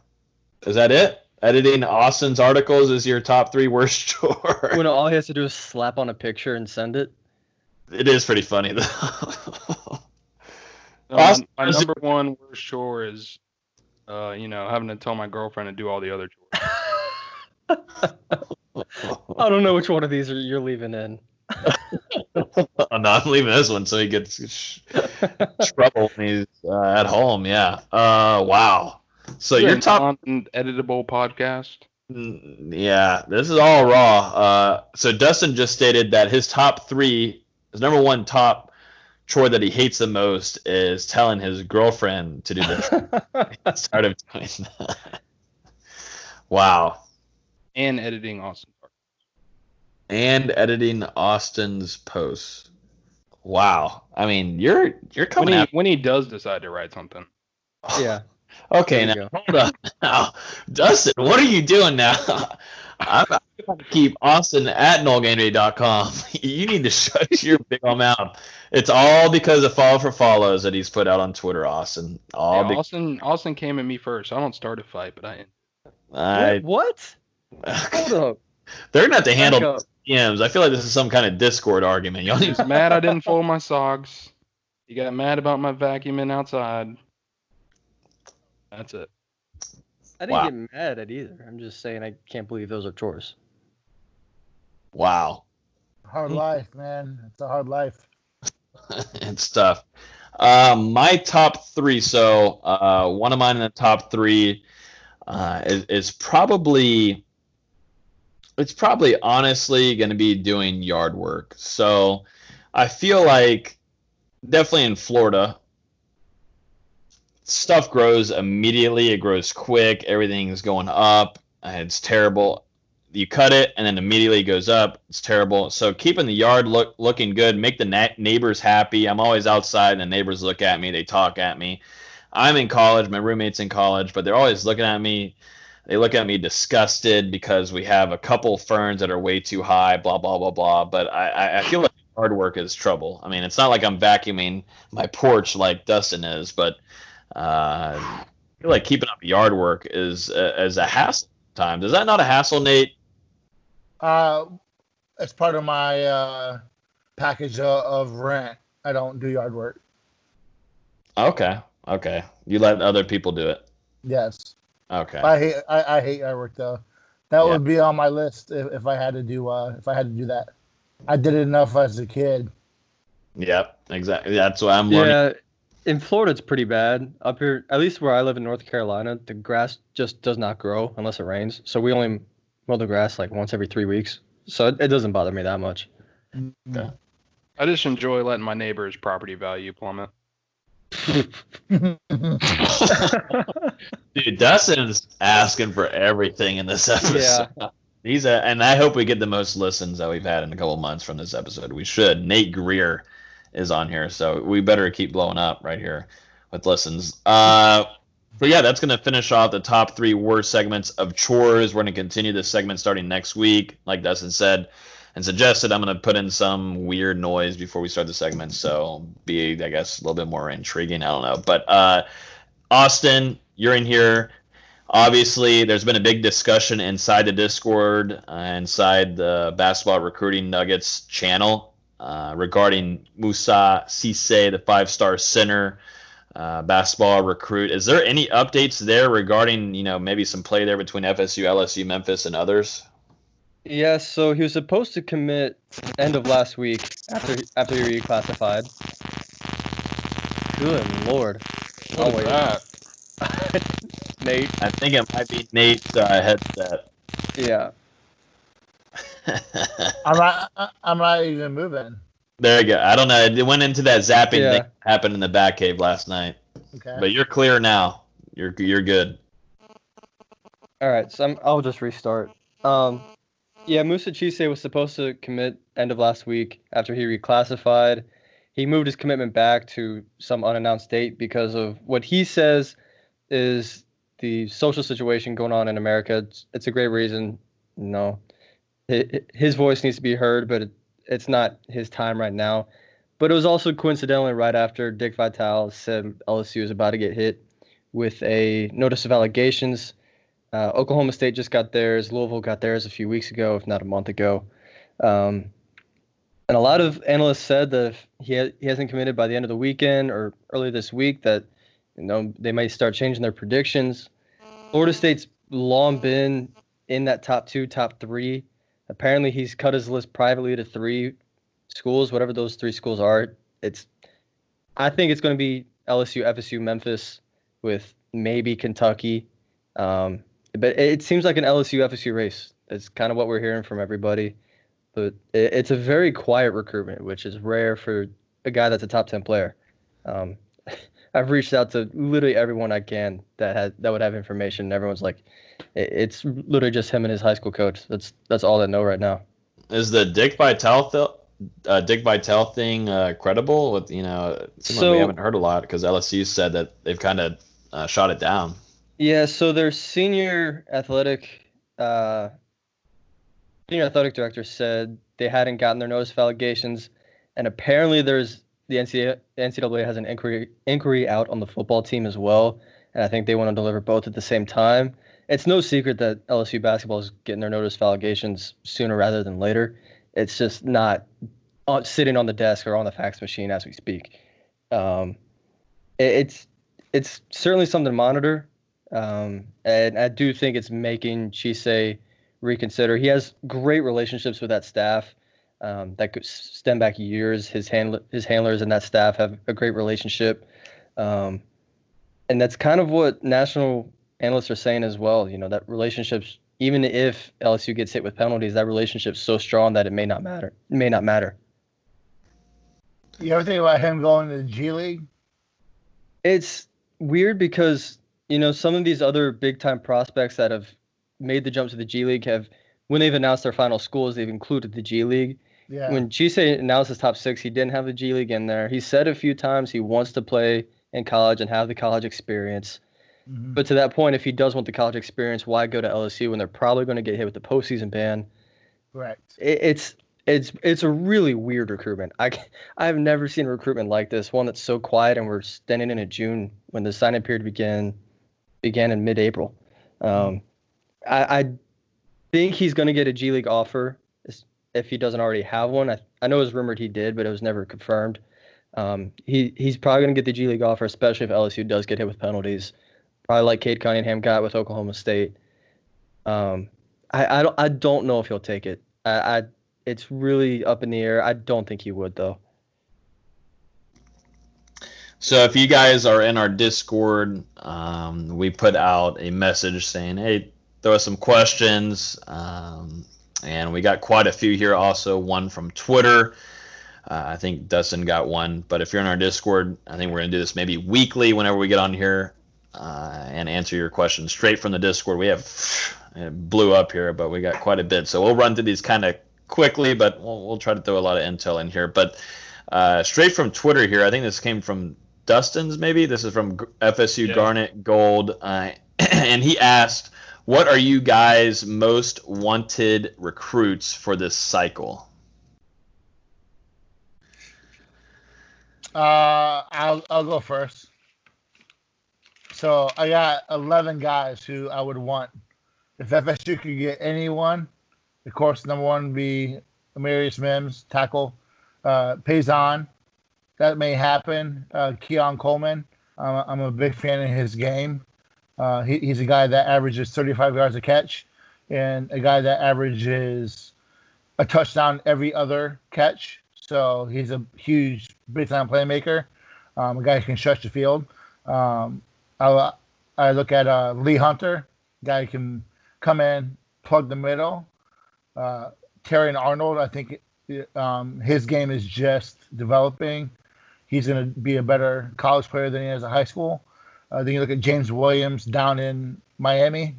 Is that it? Editing Austin's articles is your top three worst chore. When all he has to do is slap on a picture and send it. It is pretty funny though. No, Austin, my is it- number one worst chore is, uh, you know, having to tell my girlfriend to do all the other chores. I don't know which one of these are you're leaving in. oh, no, I'm leaving this one so he gets sh- trouble when he's uh, at home. Yeah. Uh, wow. So Is it your an top, editable podcast. Mm, yeah, this is all raw. Uh, so Dustin just stated that his top three, his number one top chore that he hates the most is telling his girlfriend to do this. Start of doing that. Wow. and editing Austin. And editing Austin's posts. Wow. I mean, you're you're When coming he out. when he does decide to write something, yeah. Okay, There now you hold up. Now, Dustin, what are you doing now? I'm going to keep Austin at NoleGameDay.com. You need to shut your big old mouth. It's all because of follow for follows that he's put out on Twitter, Austin. All Yeah, be- Austin Austin came at me first. I don't start a fight, but I I, What? Hold up. they're gonna have to handle Back up. DMs. I feel like this is some kind of Discord argument. Y'all he need mad I didn't fold my socks. He got mad about my vacuuming outside. That's it. I didn't Wow. get mad at either. I'm just saying I can't believe those are chores. Wow. Hard life, man. It's a hard life. it's tough. Um, my top three. So uh, one of mine in the top three uh, is, is probably it's probably honestly going to be doing yard work. So I feel like definitely in Florida, stuff grows immediately. It grows quick. Everything's going up. It's terrible. You cut it and then immediately it goes up. It's terrible. So keeping the yard look looking good, make the na- neighbors happy. I'm always outside and the neighbors look at me. They talk at me. I'm in college. My roommate's in college, but they're always looking at me. They look at me disgusted because we have a couple ferns that are way too high. Blah blah blah blah. But I, I feel like hard work is trouble. I mean, it's not like I'm vacuuming my porch like Dustin is, but uh, I feel like keeping up yard work is uh, is a hassle. Times is that not a hassle, Nate? Uh, as part of my uh, package of, of rent, I don't do yard work. Okay, okay. You let other people do it. Yes. Okay. I hate I, I hate yard work though. That yeah. would be on my list if, if I had to do uh if I had to do that. I did it enough as a kid. Yep, exactly. That's what I'm yeah, learning. In Florida it's pretty bad. Up here, at least where I live in North Carolina, the grass just does not grow unless it rains. So we only mow the grass like once every three weeks. So it, it doesn't bother me that much. Okay. I just enjoy letting my neighbor's property value plummet. Dude, Dustin's asking for everything in this episode. Yeah. He's a, and I hope we get the most listens that we've had in a couple months from this episode. We should. Nate Greer is on here, so we better keep blowing up right here with listens. Uh, but yeah, that's gonna finish off the top three worst segments of chores. We're gonna continue this segment starting next week, like Dustin said and suggested. I'm gonna put in some weird noise before we start the segment, so be I guess a little bit more intriguing. I don't know, but uh, Austin, you're in here. Obviously, there's been a big discussion inside the Discord, uh, inside the Basketball Recruiting Nuggets channel uh, regarding Musa Cisse, the five-star center. Uh, basketball recruit. Is there any updates there regarding, you know, maybe some play there between FSU, LSU, Memphis, and others? Yeah, so he was supposed to commit end of last week after after he reclassified. Good lord. What oh, that? Nate. I think it might be Nate's uh, headset. Yeah. I'm not. I'm not even moving. There you go. I don't know. It went into that zapping yeah. thing that happened in the back cave last night. Okay. But you're clear now. You're you're good. All right. So I'm, I'll just restart. Um, yeah, Musa Cisse was supposed to commit end of last week after he reclassified. He moved his commitment back to some unannounced date because of what he says is the social situation going on in America. It's, it's a great reason. No, his voice needs to be heard, but it, it's not his time right now. But it was also coincidentally right after Dick Vitale said LSU is about to get hit with a notice of allegations uh, Oklahoma State just got theirs. Louisville got theirs a few weeks ago, if not a month ago. Um, and a lot of analysts said that if he, ha- he hasn't committed by the end of the weekend or early this week, that you know they might start changing their predictions. Florida State's long been in that top two, top three. Apparently, he's cut his list privately to three schools, whatever those three schools are. It's, I think it's going to be LSU, FSU, Memphis, with maybe Kentucky. Um, but it seems like an LSU FSU race. It's kind of what we're hearing from everybody. But it's a very quiet recruitment, which is rare for a guy that's a top ten player. Um, I've reached out to literally everyone I can that had that would have information. And everyone's like, it's literally just him and his high school coach. That's that's all they know right now. Is the Dick Vitale th- uh, Dick Vitale thing uh, credible? With you know, so, like we haven't heard a lot because LSU said that they've kind of uh, shot it down. Yeah, so their senior athletic uh, senior athletic director said they hadn't gotten their notice of allegations, and apparently there's the NCAA, NCAA has an inquiry inquiry out on the football team as well, and I think they want to deliver both at the same time. It's no secret that LSU basketball is getting their notice of allegations sooner rather than later. It's just not sitting on the desk or on the fax machine as we speak. Um, it's it's certainly something to monitor. Um, and I do think it's making Cisse reconsider. He has great relationships with that staff. Um, that could stem back years. His handler, his handlers and that staff have a great relationship, um, and that's kind of what national analysts are saying as well. You know that relationships, even if LSU gets hit with penalties, that relationship's so strong that it may not matter. It may not matter. You ever think about him going to the G League? It's weird because you know some of these other big time prospects that have made the jump to the G League have, when they've announced their final schools, they've included the G League. Yeah. When Cisse announced his top six, he didn't have the G League in there. He said a few times he wants to play in college and have the college experience. Mhm. But to that point, if he does want the college experience, why go to LSU when they're probably going to get hit with the postseason ban? Correct. It, it's it's it's a really weird recruitment. I I've never seen recruitment like this. One that's so quiet, and we're standing in a June when the signing period began began in mid-April. Um, I, I think he's going to get a G League offer if he doesn't already have one. I, I know it was rumored he did, but it was never confirmed. Um, he he's probably going to get the G League offer, especially if LSU does get hit with penalties. Probably like Cade Cunningham got with Oklahoma State. Um, I, I don't I don't know if he'll take it. I, I it's really up in the air. I don't think he would though. So if you guys are in our Discord, um, we put out a message saying, "Hey, throw us some questions," um, and we got quite a few here. Also, one from Twitter. Uh, I think Dustin got one, but if you're in our Discord, I think we're gonna do this maybe weekly whenever we get on here uh, and answer your questions straight from the Discord. We have it blew up here, but we got quite a bit, so we'll run through these kind of quickly, but we'll, we'll try to throw a lot of intel in here. But uh, straight from Twitter here, I think this came from Dustin's maybe. This is from FSU Yeah. Garnet Gold, uh, and he asked, "What are you guys most wanted recruits for this cycle?" Uh, I'll I'll go first. So I got 11 guys who I would want. If FSU could get anyone, of course, number one would be Amarius Mims, tackle. Uh, Payson, that may happen. Uh, Keon Coleman, I'm a big fan of his game. Uh, he, he's a guy that averages 35 yards a catch, and a guy that averages a touchdown every other catch. So he's a huge, big time playmaker. Um, a guy who can stretch the field. Um, I, I look at uh, Lee Hunter, guy who can come in, plug the middle. Uh, Terrian Arnold, I think um, his game is just developing. He's going to be a better college player than he is at high school. Uh, then you look at James Williams down in Miami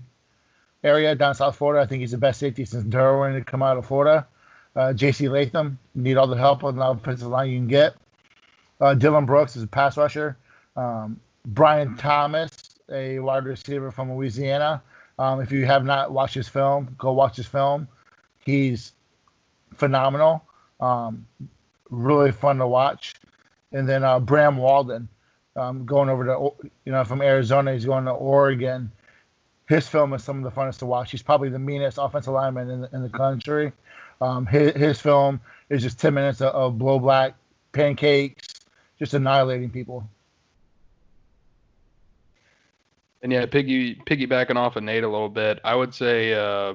area, down South Florida. I think he's the best safety since Derwin to come out of Florida. Uh, J.C. Latham, need all the help on the offensive line you can get. Uh, Dylan Brooks is a pass rusher. Um, Brian Thomas, a wide receiver from Louisiana. Um, if you have not watched his film, go watch his film. He's phenomenal. Um, really fun to watch. And then uh, Bram Walden, um, going over to you know from Arizona, he's going to Oregon. His film is some of the funnest to watch. He's probably the meanest offensive lineman in the, in the country. Um, his, his film is just 10 minutes of, of blow black pancakes, just annihilating people. And yeah, piggy piggybacking off of Nate a little bit, I would say uh,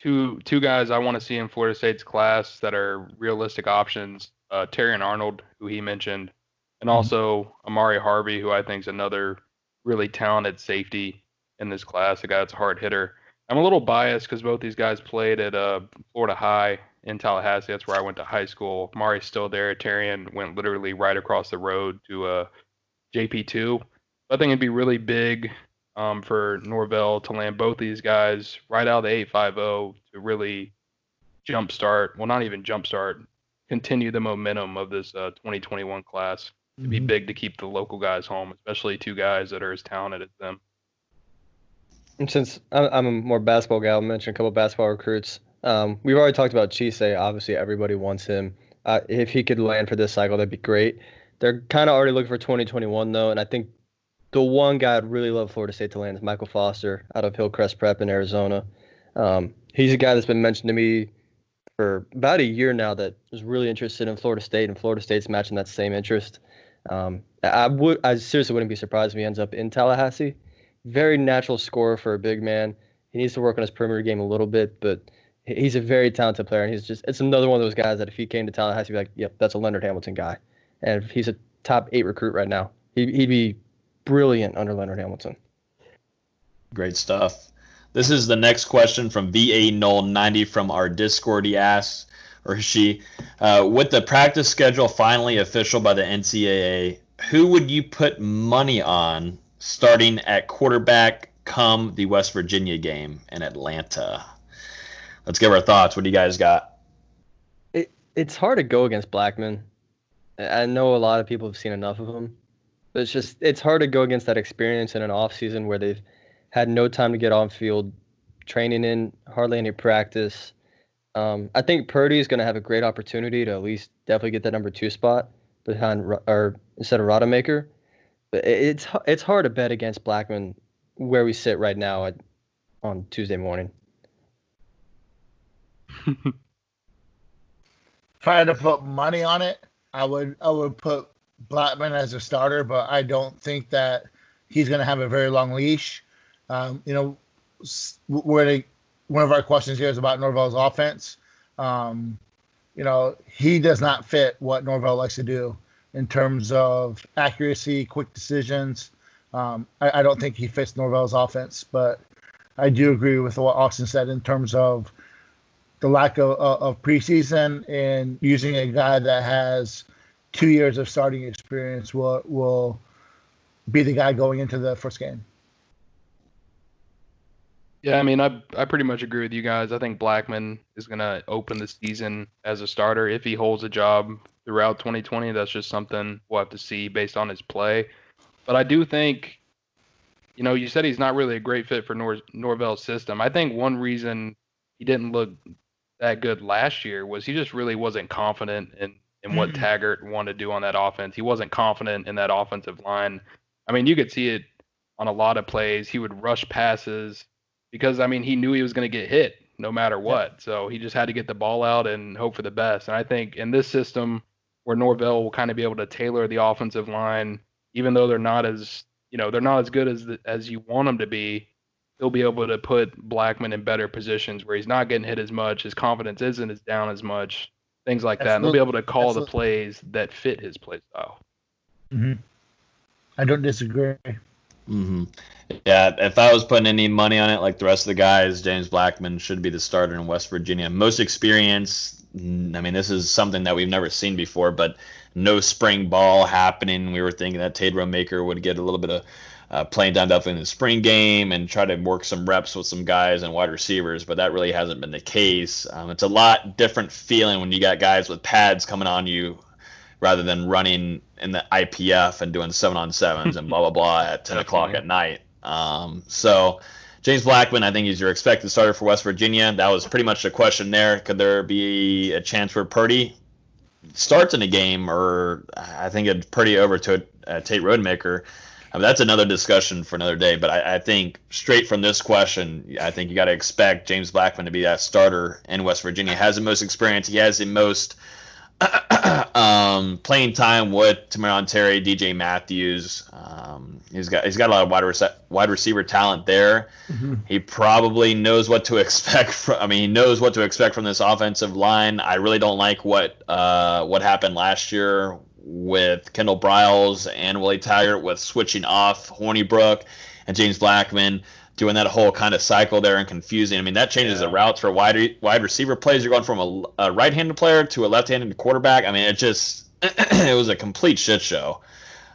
two two guys I want to see in Florida State's class that are realistic options. Uh, Terrian Arnold, who he mentioned, and also Amari Harvey, who I think is another really talented safety in this class. A guy that's a hard hitter. I'm a little biased because both these guys played at uh, Florida High in Tallahassee. That's where I went to high school. Mari's still there. Terrian went literally right across the road to uh, JP2. I think it'd be really big um, for Norvell to land both these guys right out of the 850 to really jumpstart, well, not even jumpstart, continue the momentum of this uh, 2021 class. It'd be Mhm. big to keep the local guys home, especially two guys that are as talented as them. And since I'm, I'm a more basketball guy, I'll mention a couple basketball recruits. Um, we've already talked about Chise. Obviously, everybody wants him. Uh, if he could land for this cycle, that'd be great. They're kind of already looking for 2021 though, and I think the one guy I'd really love Florida State to land is Michael Foster out of Hillcrest Prep in Arizona. Um, he's a guy that's been mentioned to me for about a year now that is really interested in Florida State, and Florida State's matching that same interest. Um, I would, I seriously wouldn't be surprised if he ends up in Tallahassee. Very natural scorer for a big man. He needs to work on his perimeter game a little bit, but he's a very talented player, and he's just it's another one of those guys that if he came to Tallahassee, he'd be like, yep, that's a Leonard Hamilton guy, and if he's a top eight recruit right now, he, he'd be brilliant under Leonard Hamilton. Great stuff. This is the next question from VA Null 90 from our Discord. He asks, or she, uh, with the practice schedule finally official by the NCAA, who would you put money on starting at quarterback come the West Virginia game in Atlanta? Let's give our thoughts. What do you guys got? It, it's hard to go against Blackman. I know a lot of people have seen enough of him. But it's just it's hard to go against that experience in an off season where they've had no time to get on field, training in hardly any practice. Um, I think Purdy is going to have a great opportunity to at least definitely get that number two spot behind or instead of Rodemaker. But it's it's hard to bet against Blackman where we sit right now at, on Tuesday morning. if I had to put money on it, I would I would put Blackman as a starter, but I don't think that he's going to have a very long leash. Um, you know, we're where they, one of our questions here is about Norvell's offense. Um, you know, he does not fit what Norvell likes to do in terms of accuracy, quick decisions. Um, I, I, don't think he fits Norvell's offense, but I do agree with what Austin said in terms of the lack of, of preseason and using a guy that has two years of starting experience will will be the guy going into the first game. Yeah, I mean, I I pretty much agree with you guys. I think Blackman is going to open the season as a starter if he holds a job throughout 2020. That's just something we'll have to see based on his play. But I do think, you know, you said he's not really a great fit for Nor- Norvell's system. I think one reason he didn't look that good last year was he just really wasn't confident in in what mm-hmm. Taggart wanted to do on that offense. He wasn't confident in that offensive line. I mean, you could see it on a lot of plays. He would rush passes because I mean he knew he was going to get hit no matter what. Yeah. So he just had to get the ball out and hope for the best. And I think in this system where Norvell will kind of be able to tailor the offensive line, even though they're not as you know they're not as good as the, as you want them to be, he'll be able to put Blackman in better positions where he's not getting hit as much, his confidence isn't as down as much, things like that. And they'll be able to call the plays that fit his play style. Mm-hmm. I don't disagree. Mm-hmm. Yeah, if I was putting any money on it, like the rest of the guys, James Blackman should be the starter in West Virginia. Most experience. I mean, this is something that we've never seen before, but no spring ball happening. We were thinking that Tate Rodemaker would get a little bit of uh, playing time definitely in the spring game and try to work some reps with some guys and wide receivers, but that really hasn't been the case. Um, it's a lot different feeling when you got guys with pads coming on you rather than running in the IPF and doing seven on sevens and blah blah blah at ten o'clock at night. Um, so James Blackman, I think he's your expected starter for West Virginia. That was pretty much the question there. Could there be a chance where Purdy starts in a game, or I think it's Purdy over to uh, Tate Rodemaker? I mean, that's another discussion for another day. But I, I think straight from this question, I think you got to expect James Blackman to be that starter in West Virginia. He has the most experience. He has the most um, playing time with Tamorrion Terry, DJ Matthews. Um, he's got he's got a lot of wide rec- wide receiver talent there. Mm-hmm. He probably knows what to expect. From, I mean, he knows what to expect from this offensive line. I really don't like what uh, what happened last year with Kendall Briles and Willie Taggart with switching off Hornibrook and James Blackman doing that whole kind of cycle there and confusing. I mean, that changes yeah. the routes for wide wide receiver plays. You're going from a, a right-handed player to a left-handed quarterback. I mean, it just it was a complete shit show.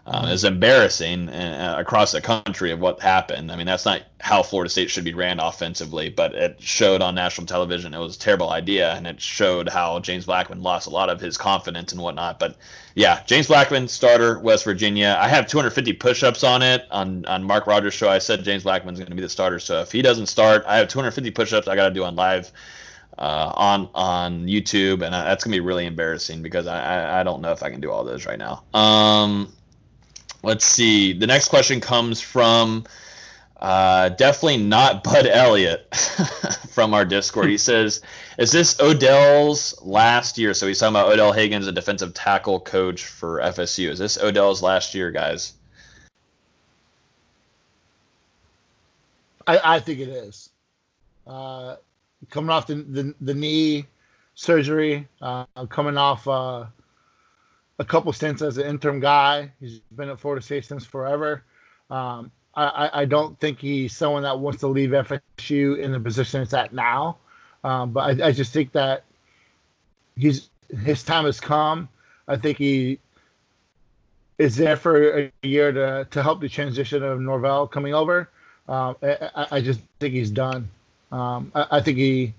Um, it's embarrassing uh, across the country of what happened. I mean, that's not how Florida State should be ran offensively, but it showed on national television. It was a terrible idea, and it showed how James Blackman lost a lot of his confidence and whatnot. But yeah, James Blackman, starter, West Virginia. I have 250 push-ups on it on on Mark Rogers' show. I said James Blackman's going to be the starter, so if he doesn't start, I have 250 push-ups I got to do on live. Uh, on on YouTube, and that's gonna be really embarrassing because I, I, I don't know if I can do all those right now. Um, Let's see. The next question comes from uh, definitely not Bud Elliott from our Discord. He says, "Is this Odell's last year?" So he's talking about Odell Haggins, a defensive tackle coach for FSU. Is this Odell's last year, guys? I, I think it is. Uh, coming off the, the, the knee surgery, uh, coming off uh, a couple stints as an interim guy. He's been at Florida State since forever. Um, I, I don't think he's someone that wants to leave FSU in the position it's at now. Um, but I, I just think that he's his time has come. I think he is there for a year to, to help the transition of Norvell coming over. Um, I, I, just think he's done. Um, I, I, think he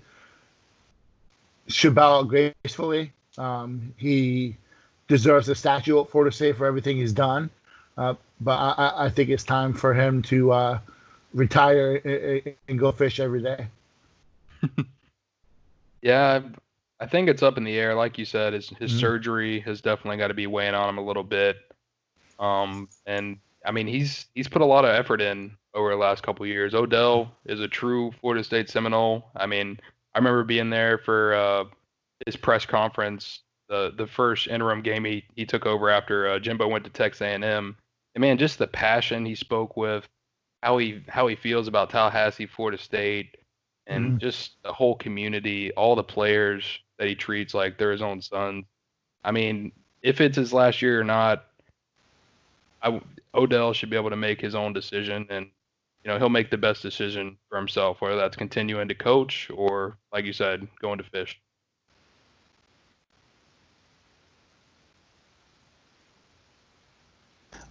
should bow out gracefully. Um, he deserves a statue for Florida State for everything he's done. Uh, but I, I, think it's time for him to uh, retire and go fish every day. yeah, I think it's up in the air. Like you said, his, his Mhm. surgery has definitely got to be weighing on him a little bit. Um, and I mean, he's he's put a lot of effort in over the last couple of years. Odell is a true Florida State Seminole. I mean, I remember being there for uh, his press conference, the the first interim game he, he took over after uh, Jimbo went to Texas A&M. And man, just the passion he spoke with, how he how he feels about Tallahassee, Florida State, and Mhm. just the whole community, all the players that he treats like they're his own sons. I mean, if it's his last year or not, I, Odell should be able to make his own decision, and you know he'll make the best decision for himself, whether that's continuing to coach or, like you said, going to fish.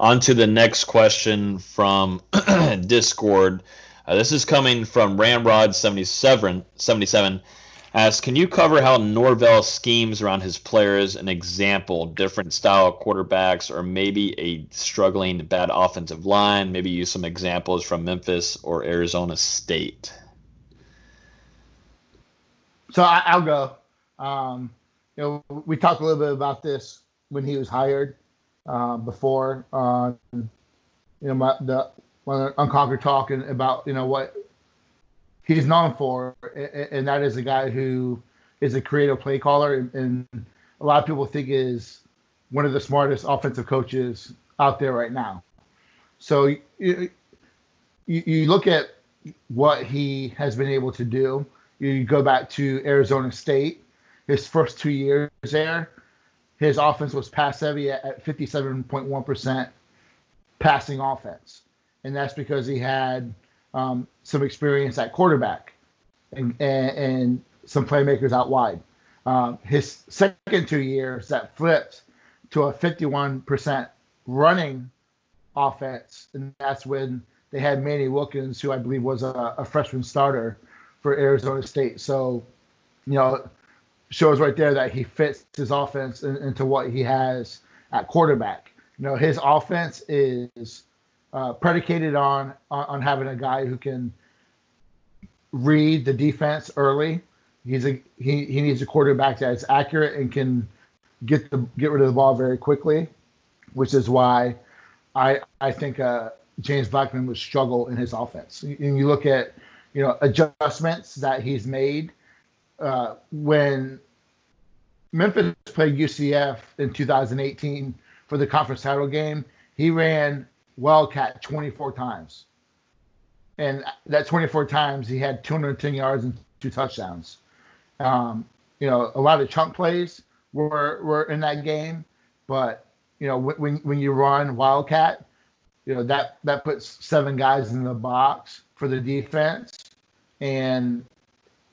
On to the next question from Discord. Uh, this is coming from Ramrod77. 77, asks, can you cover how Norvell schemes around his players? An example, different style quarterbacks, or maybe a struggling bad offensive line. Maybe use some examples from Memphis or Arizona State. So I, I'll go. Um, you know, we talked a little bit about this when he was hired uh, before. Uh, you know, my, the Unconquered talking about you know what he's known for, a- and that is a guy who is a creative play caller, and, and a lot of people think is one of the smartest offensive coaches out there right now. So you, you, you look at what he has been able to do. You go back to Arizona State, his first two years there, his offense was pass heavy at, at 57.1% passing offense. And that's because he had um, some experience at quarterback and, and, and some playmakers out wide. Um, his second two years that flipped to a 51% running offense, and that's when they had Manny Wilkins, who I believe was a, a freshman starter for Arizona State. So, you know, shows right there that he fits his offense in, into what he has at quarterback. You know, his offense is uh, predicated on, on on having a guy who can read the defense early. He's a he, he needs a quarterback that's accurate and can get the get rid of the ball very quickly, which is why I I think uh, James Blackman would struggle in his offense. And you look at you know adjustments that he's made uh, when Memphis played UCF in 2018 for the conference title game. He ran Wildcat 24 times, and that 24 times he had 210 yards and two touchdowns. Um, you know, a lot of chunk plays were were in that game, but you know when when you run Wildcat, you know that that puts seven guys in the box for the defense, and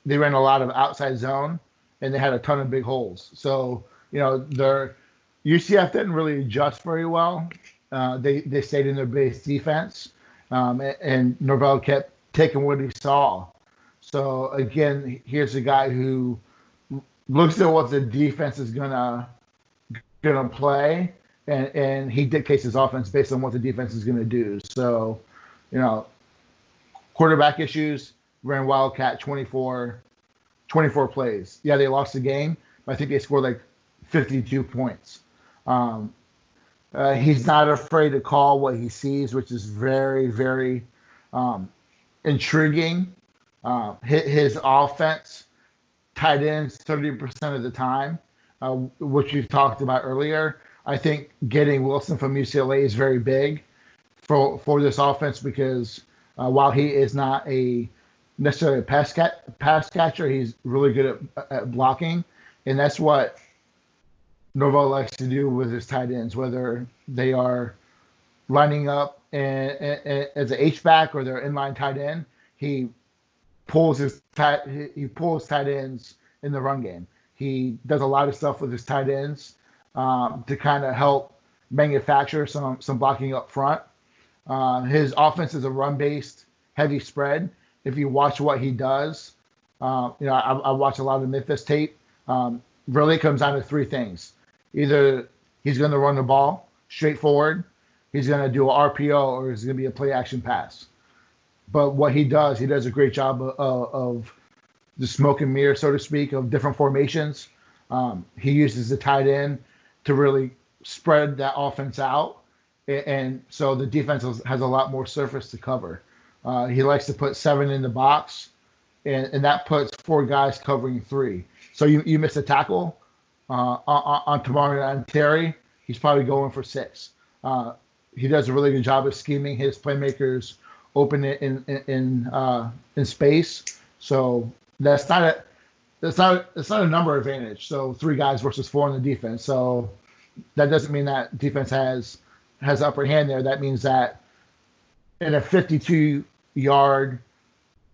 they ran a lot of outside zone, and they had a ton of big holes. So you know their UCF didn't really adjust very well. Uh, they they stayed in their base defense, um, and, and Norvell kept taking what he saw. So again, here's a guy who looks at what the defense is gonna gonna play, and and he dictates his offense based on what the defense is gonna do. So, you know, quarterback issues ran Wildcat 24, 24 plays. Yeah, they lost the game, but I think they scored like 52 points. Um, uh, he's not afraid to call what he sees, which is very, very um, intriguing. Uh, his, his offense, tight ends 30% of the time, uh, which you talked about earlier. I think getting Wilson from UCLA is very big for for this offense because uh, while he is not a necessarily a pass, cat, pass catcher. He's really good at, at blocking, and that's what Norvell likes to do with his tight ends, whether they are lining up and, and, as an H back or they're inline tight end. He pulls his tight he pulls tight ends in the run game. He does a lot of stuff with his tight ends um, to kind of help manufacture some some blocking up front. Uh, his offense is a run based heavy spread. If you watch what he does, uh, you know I, I, watch a lot of Memphis tape. Um, really comes down to three things: either he's going to run the ball straightforward, he's going to do an RPO, or he's going to be a play action pass. But what he does, he does a great job of, of the smoke and mirror, so to speak, of different formations. Um, he uses the tight end to really spread that offense out, and so the defense has a lot more surface to cover. Uh, he likes to put seven in the box, and, and that puts four guys covering three. So you, you miss a tackle uh, on, on Tamorrion and Terry, he's probably going for six. Uh, he does a really good job of scheming his playmakers open it in in in, uh, in space. So that's not a that's not it's not a number advantage. So three guys versus four in the defense. So that doesn't mean that defense has has upper hand there. That means that in a 52 yard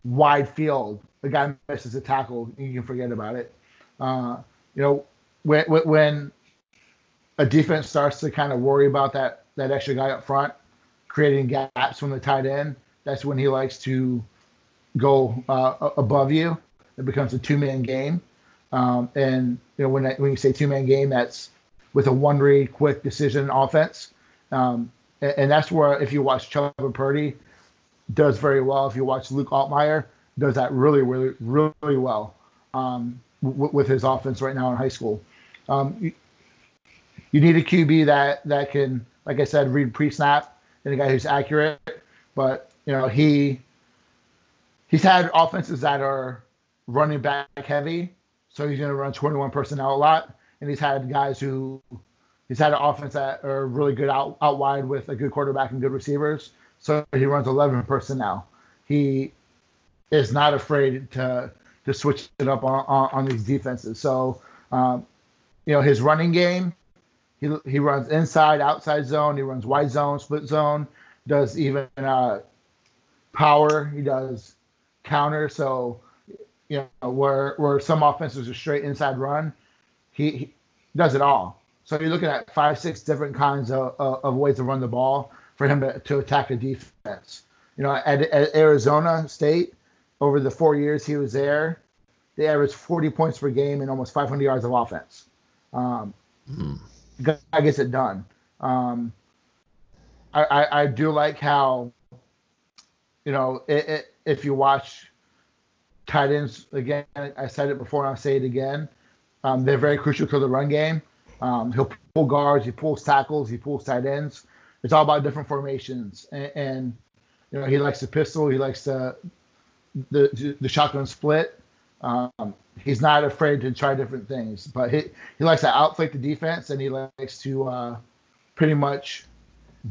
wide field, the guy misses a tackle, you can forget about it. Uh, you know, when when a defense starts to kind of worry about that that extra guy up front, creating gaps from the tight end, that's when he likes to go uh, above you. It becomes a two man game. Um, and you know when I, when you say two man game, that's with a one read quick decision offense. Um, and, and, that's where if you watch Chubba Purdy does very well. If you watch Luke Altmyer does that really really really well um, w- with his offense right now in high school. Um, you, you need a QB that that can, like I said, read pre snap and a guy who's accurate. But you know he he's had offenses that are running back heavy, so he's going to run 21 personnel a lot. And he's had guys who he's had an offense that are really good out, out wide with a good quarterback and good receivers. So he runs 11 personnel. He is not afraid to to switch it up on, on, on these defenses. So, um, you know, his running game, he, he runs inside, outside zone. He runs wide zone, split zone. Does even uh, power. He does counter. So you know, where where some offenses are straight inside run, he, he does it all. So you're looking at five, six different kinds of, of, of ways to run the ball for him to, to attack a defense. You know, at, at Arizona State, over the four years he was there, they averaged 40 points per game and almost 500 yards of offense. Um, mm. Guy gets it done. Um, I, I, I, do like how, you know, it, it, if you watch tight ends again. I said it before and I'll say it again. Um, they're very crucial to the run game. Um, he'll pull guards, he pulls tackles, he pulls tight ends. It's all about different formations, and, and you know he likes the pistol, he likes the the, the shotgun split. Um, he's not afraid to try different things, but he he likes to outflank the defense, and he likes to uh, pretty much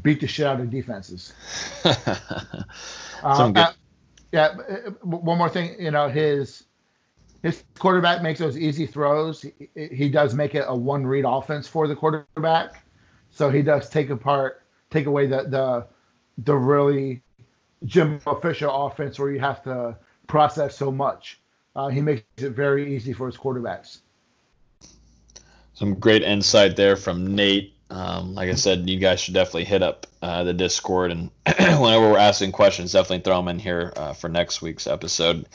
beat the shit out of defenses. uh, good yeah, uh, one more thing, you know, his his quarterback makes those easy throws. He, he does make it a one read offense for the quarterback, so he does take apart, take away the the the really Jimbo Fisher offense where you have to process so much. Uh, he makes it very easy for his quarterbacks. Some great insight there from Nate. Um, like I said, you guys should definitely hit up uh, the Discord, and whenever we're asking questions, definitely throw them in here uh, for next week's episode.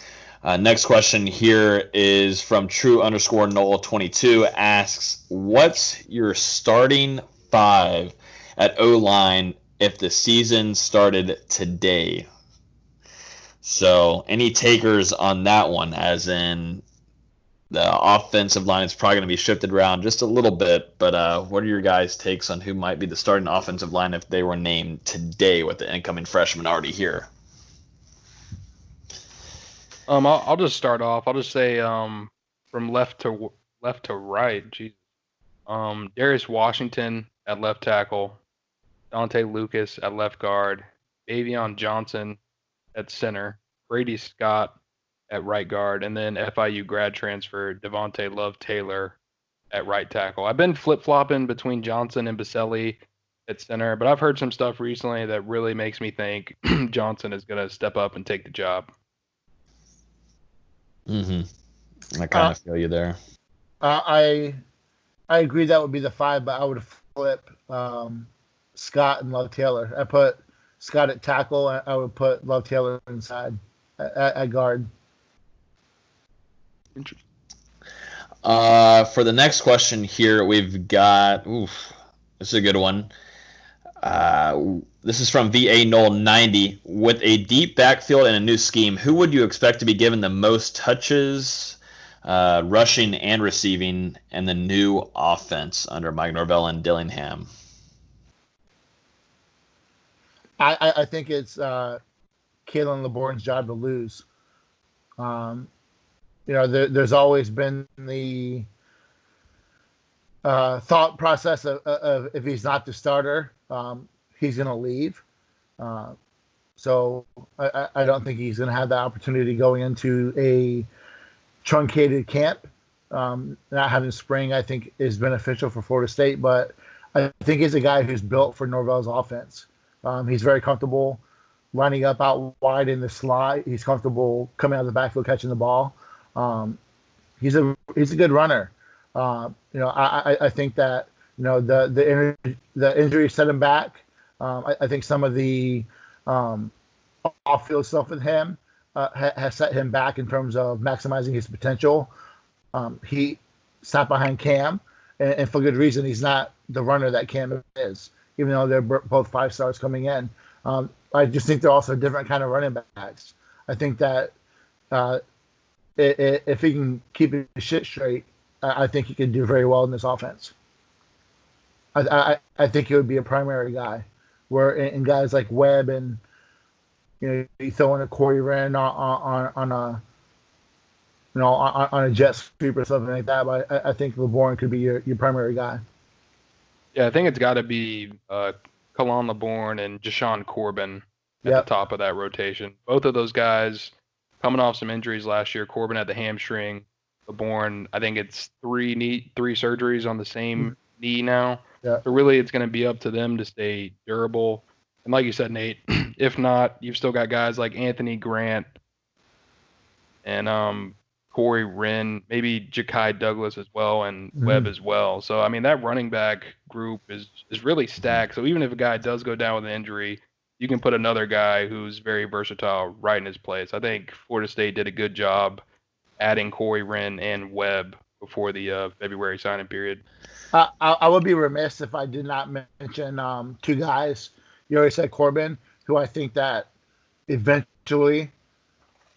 Uh, next question here is from True underscore Noel twenty two asks, "What's your starting five at O line if the season started today?" So, any takers on that one? As in, the offensive line is probably going to be shifted around just a little bit. But uh, what are your guys' takes on who might be the starting offensive line if they were named today with the incoming freshman already here? Um, I'll, I'll just start off. I'll just say um, from left to left to right. Jesus. Um, Darius Washington at left tackle, Dante Lucas at left guard, Baveon Johnson at center, Brady Scott at right guard, and then FIU grad transfer Devontay Love Taylor at right tackle. I've been flip flopping between Johnson and Boselli at center, but I've heard some stuff recently that really makes me think Johnson is going to step up and take the job. Mm-hmm. I kind of Uh, feel you there. Uh, I I agree that would be the five, but I would flip um, Scott and Love Taylor. I put Scott at tackle. I, would put Love Taylor inside at, at, guard. Uh, for the next question here, we've got. Oof, this is a good one. Uh, this is from VA Knoll 90. With a deep backfield and a new scheme, who would you expect to be given the most touches, uh, rushing and receiving, in the new offense under Mike Norvell and Dillingham? I, I, think it's uh, Khalan Laborn's job to lose. Um, you know, there, there's always been the uh, thought process of, of if he's not the starter, um, he's going to leave. Uh, so I, I- don't think he's going to have that opportunity going into a truncated camp. Um, not having spring, I think, is beneficial for Florida State, but I think he's a guy who's built for Norvell's offense. Um, he's very comfortable lining up out wide in the slot. He's comfortable coming out of the backfield catching the ball. Um, he's a he's a good runner. Uh, you know, I, I, I think that you know the the injury, the injury set him back. Um, I, I think some of the um, off field stuff with him uh, ha, has set him back in terms of maximizing his potential. Um, he sat behind Cam, and, and for good reason. He's not the runner that Cam is, even though they're both five stars coming in. Um, I just think they're also different kind of running backs. I think that uh, i i if he can keep his shit straight, I, I think he can do very well in this offense. I, I, I think he would be a primary guy, where in, in guys like Webb and you know you throw in a Corey Wren on on, on a you know on, on a jet sweep or something like that. But I, I think Laborn could be your, your primary guy. Yeah, I think it's got to be uh, Khalan Laborn and Jashaun Corbin at Yep. the top of that rotation. Both of those guys coming off some injuries last year. Corbin had the hamstring. Laborn, I think it's three knee, three surgeries on the same knee now. Yeah. So really, it's going to be up to them to stay durable. And like you said, Nate, if not, you've still got guys like Anthony Grant and um, Corey Wren, maybe Ja'Khi Douglas as well, and Mhm. Webb as well. So I mean, that running back group is is really stacked. So even if a guy does go down with an injury, you can put another guy who's very versatile right in his place. I think Florida State did a good job adding Corey Wren and Webb before the uh, February signing period. I, I I would be remiss if I did not mention um, two guys. You already said Corbin, who I think that eventually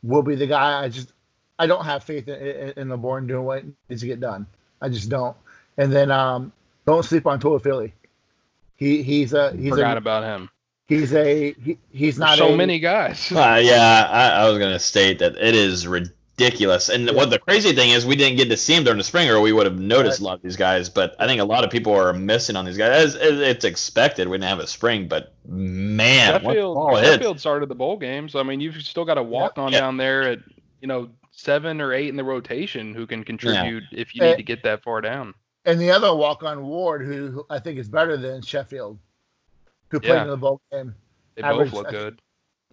will be the guy. I just I don't have faith in, in, in Laborn doing what needs to get done. I just don't. And then um, don't sleep on Toafili. He he's a he's Forgot a about him. he's a he, he's not so a, many guys. Uh, yeah, I, I was gonna state that it is ridiculous. And what the crazy thing is, we didn't get to see him during the spring, or we would have noticed a lot of these guys. But I think a lot of people are missing on these guys. As, as it's expected, we didn't have a spring, but man, what Sheffield, ball. Sheffield started the bowl game, so I mean you've still got to walk on Yeah. down there at you know seven or eight in the rotation who can contribute if you Eh. need to get that far down. and the other walk on Ward, who, who I think is better than Sheffield, who played Yeah. in the bowl game. They Average- both look good.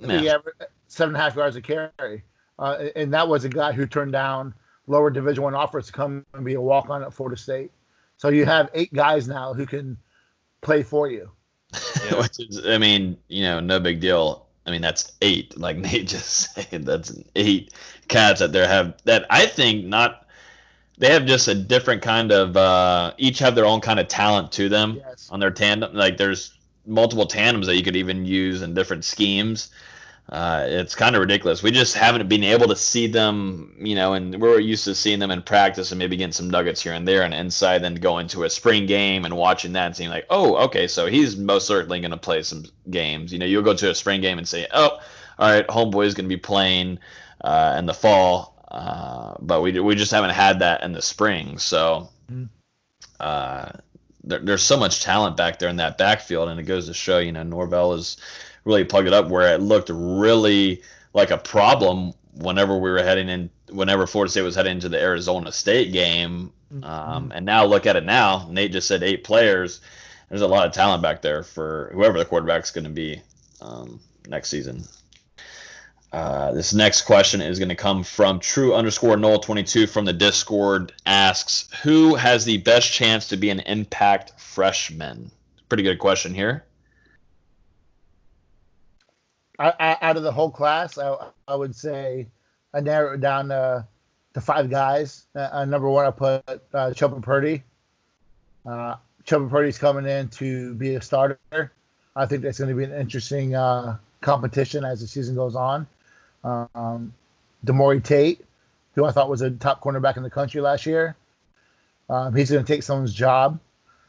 I think he averaged seven and a half yards a carry, uh, and that was a guy who turned down lower Division One offers to come and be a walk on at Florida State. So you have eight guys now who can play for you. Yeah, Which is, I mean, you know, no big deal. I mean, that's eight. Like Nate just said, that's an eight cats that there have that I think not. They have just a different kind of. uh Each have their own kind of talent to them Yes. on their tandem. Like there's multiple tandems that you could even use in different schemes. Uh, it's kind of ridiculous. We just haven't been able to see them, you know, and we're used to seeing them in practice and maybe getting some nuggets here and there and inside, then going to a spring game and watching that and seeing like, oh, okay, so he's most certainly going to play some games. You know, you'll go to a spring game and say, oh, all right, homeboy is going to be playing uh, in the fall, uh, but we we just haven't had that in the spring. So uh, there, there's so much talent back there in that backfield, and it goes to show, you know, Norvell is really plugged it up where it looked really like a problem whenever we were heading in, whenever Florida State was heading into the Arizona State game. Um, and now look at it now. Nate just said eight players. There's a lot of talent back there for whoever the quarterback's going to be um, next season. Uh, this next question is going to come from true underscore Noel 22 from the Discord. Asks, who has the best chance to be an impact freshman? Pretty good question here. I, I, out of the whole class, I, I would say I narrowed it down to, to five guys. Uh, uh, number one, I put uh, Chubba Purdy. Uh, Chubba Purdy's coming in to be a starter. I think that's going to be an interesting uh, competition as the season goes on. Um, Demorie Tate, who I thought was a top cornerback in the country last year, um, he's going to take someone's job.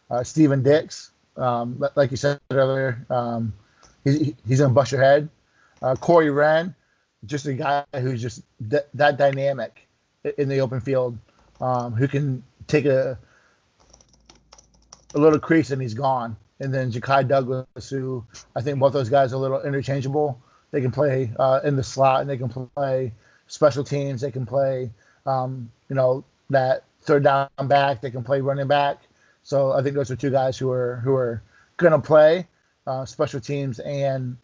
Uh, Stephen Dix, um, like you said earlier, um, he's, he's going to bust your head. Uh, Corey Wren, just a guy who's just th- that dynamic in the open field, um, who can take a a little crease and he's gone. And then Ja'Khi Douglas, who I think both those guys are a little interchangeable. They can play uh, in the slot and they can play special teams. They can play, um, you know, that third down back. They can play running back. So I think those are two guys who are who are going to play uh, special teams and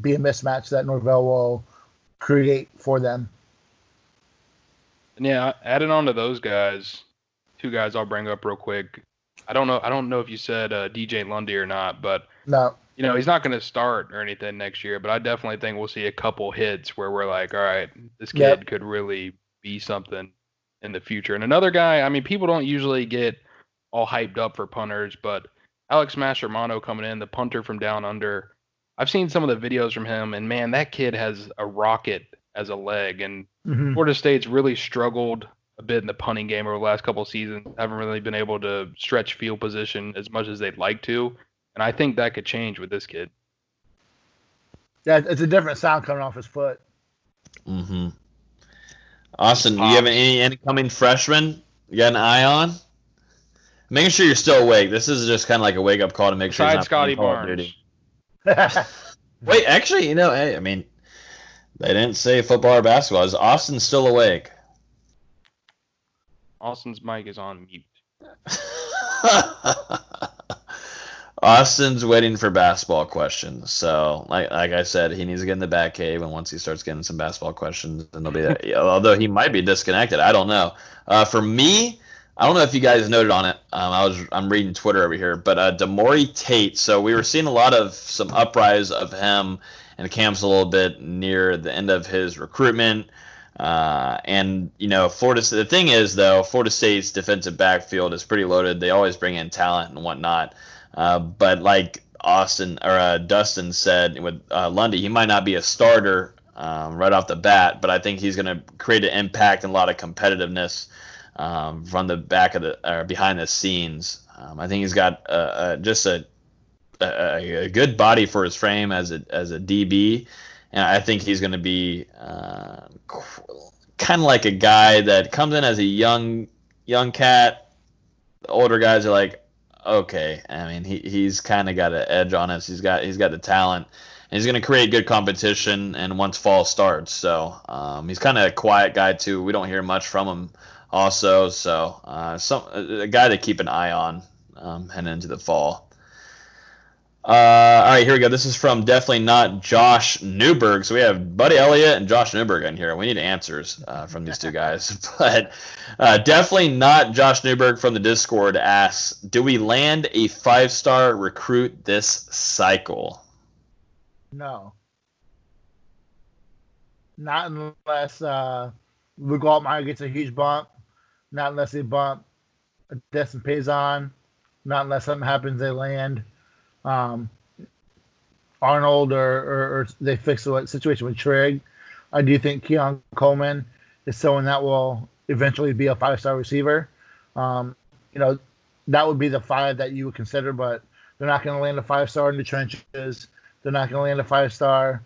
be a mismatch that Norvell will create for them. And yeah, adding on to those guys, two guys I'll bring up real quick. I don't know. I don't know if you said uh, DJ Lundy or not, but no. You know, he's not going to start or anything next year, but I definitely think we'll see a couple hits where we're like, all right, this kid yep. could really be something in the future. And another guy, I mean, people don't usually get all hyped up for punters, but Alex Mastromanno coming in, the punter from down under. I've seen some of the videos from him, and man, that kid has a rocket as a leg. And mm-hmm. Florida State's really struggled a bit in the punting game over the last couple of seasons. Haven't really been able to stretch field position as much as they'd like to, and I think that could change with this kid. Yeah, it's a different sound coming off his foot. Mm-hmm. Austin, do you have any incoming freshmen you got an eye on? Making sure you're still awake. This is just kind of like a wake up call to make sure. Besides Scottie Barnes. Wait, actually, you know, hey, I mean, they didn't say football or basketball. Is Austin still awake? Austin's mic is on mute. Austin's waiting for basketball questions. So, like like I said, he needs to get in the back cave, and once he starts getting some basketball questions, then they'll be there. Although he might be disconnected, I don't know. Uh, for me, I don't know if you guys noted on it. Um, I was I'm reading Twitter over here, but uh, Demorie Tate. So we were seeing a lot of some uprise of him and camps a little bit near the end of his recruitment. Uh, and you know, Florida. The thing is, though, Florida State's defensive backfield is pretty loaded. They always bring in talent and whatnot. Uh, but like Austin or uh, Dustin said with uh, Lundy, he might not be a starter um, right off the bat, but I think he's going to create an impact and a lot of competitiveness um, from the back of the or behind the scenes. Um, I think he's got just a, a, a good body for his frame as a as a DB and I think he's going to be uh, kind of like a guy that comes in as a young young cat. The older guys are like, okay. I mean, he, he's kind of got an edge on us. He's got he's got the talent. He's going to create good competition. And once fall starts, so um, he's kind of a quiet guy too. We don't hear much from him, also. So uh, some a guy to keep an eye on um, heading into the fall. Uh, all right, here we go. This is from definitely not Josh Newberg. So we have Buddy Elliott and Josh Newberg in here. We need answers uh, from these two guys. But uh, definitely not Josh Newberg from the Discord asks Do we land a five star recruit this cycle? No. Not unless uh, Luke Altmyer gets a huge bump. Not unless they bump Destin Payson. Not unless something happens, they land um, Arnold or, or, or, they fix the situation with Trigg. I do think Keon Coleman is someone that will eventually be a five star receiver. Um, you know, that would be the five that you would consider, but they're not going to land a five star in the trenches. They're not going to land a five star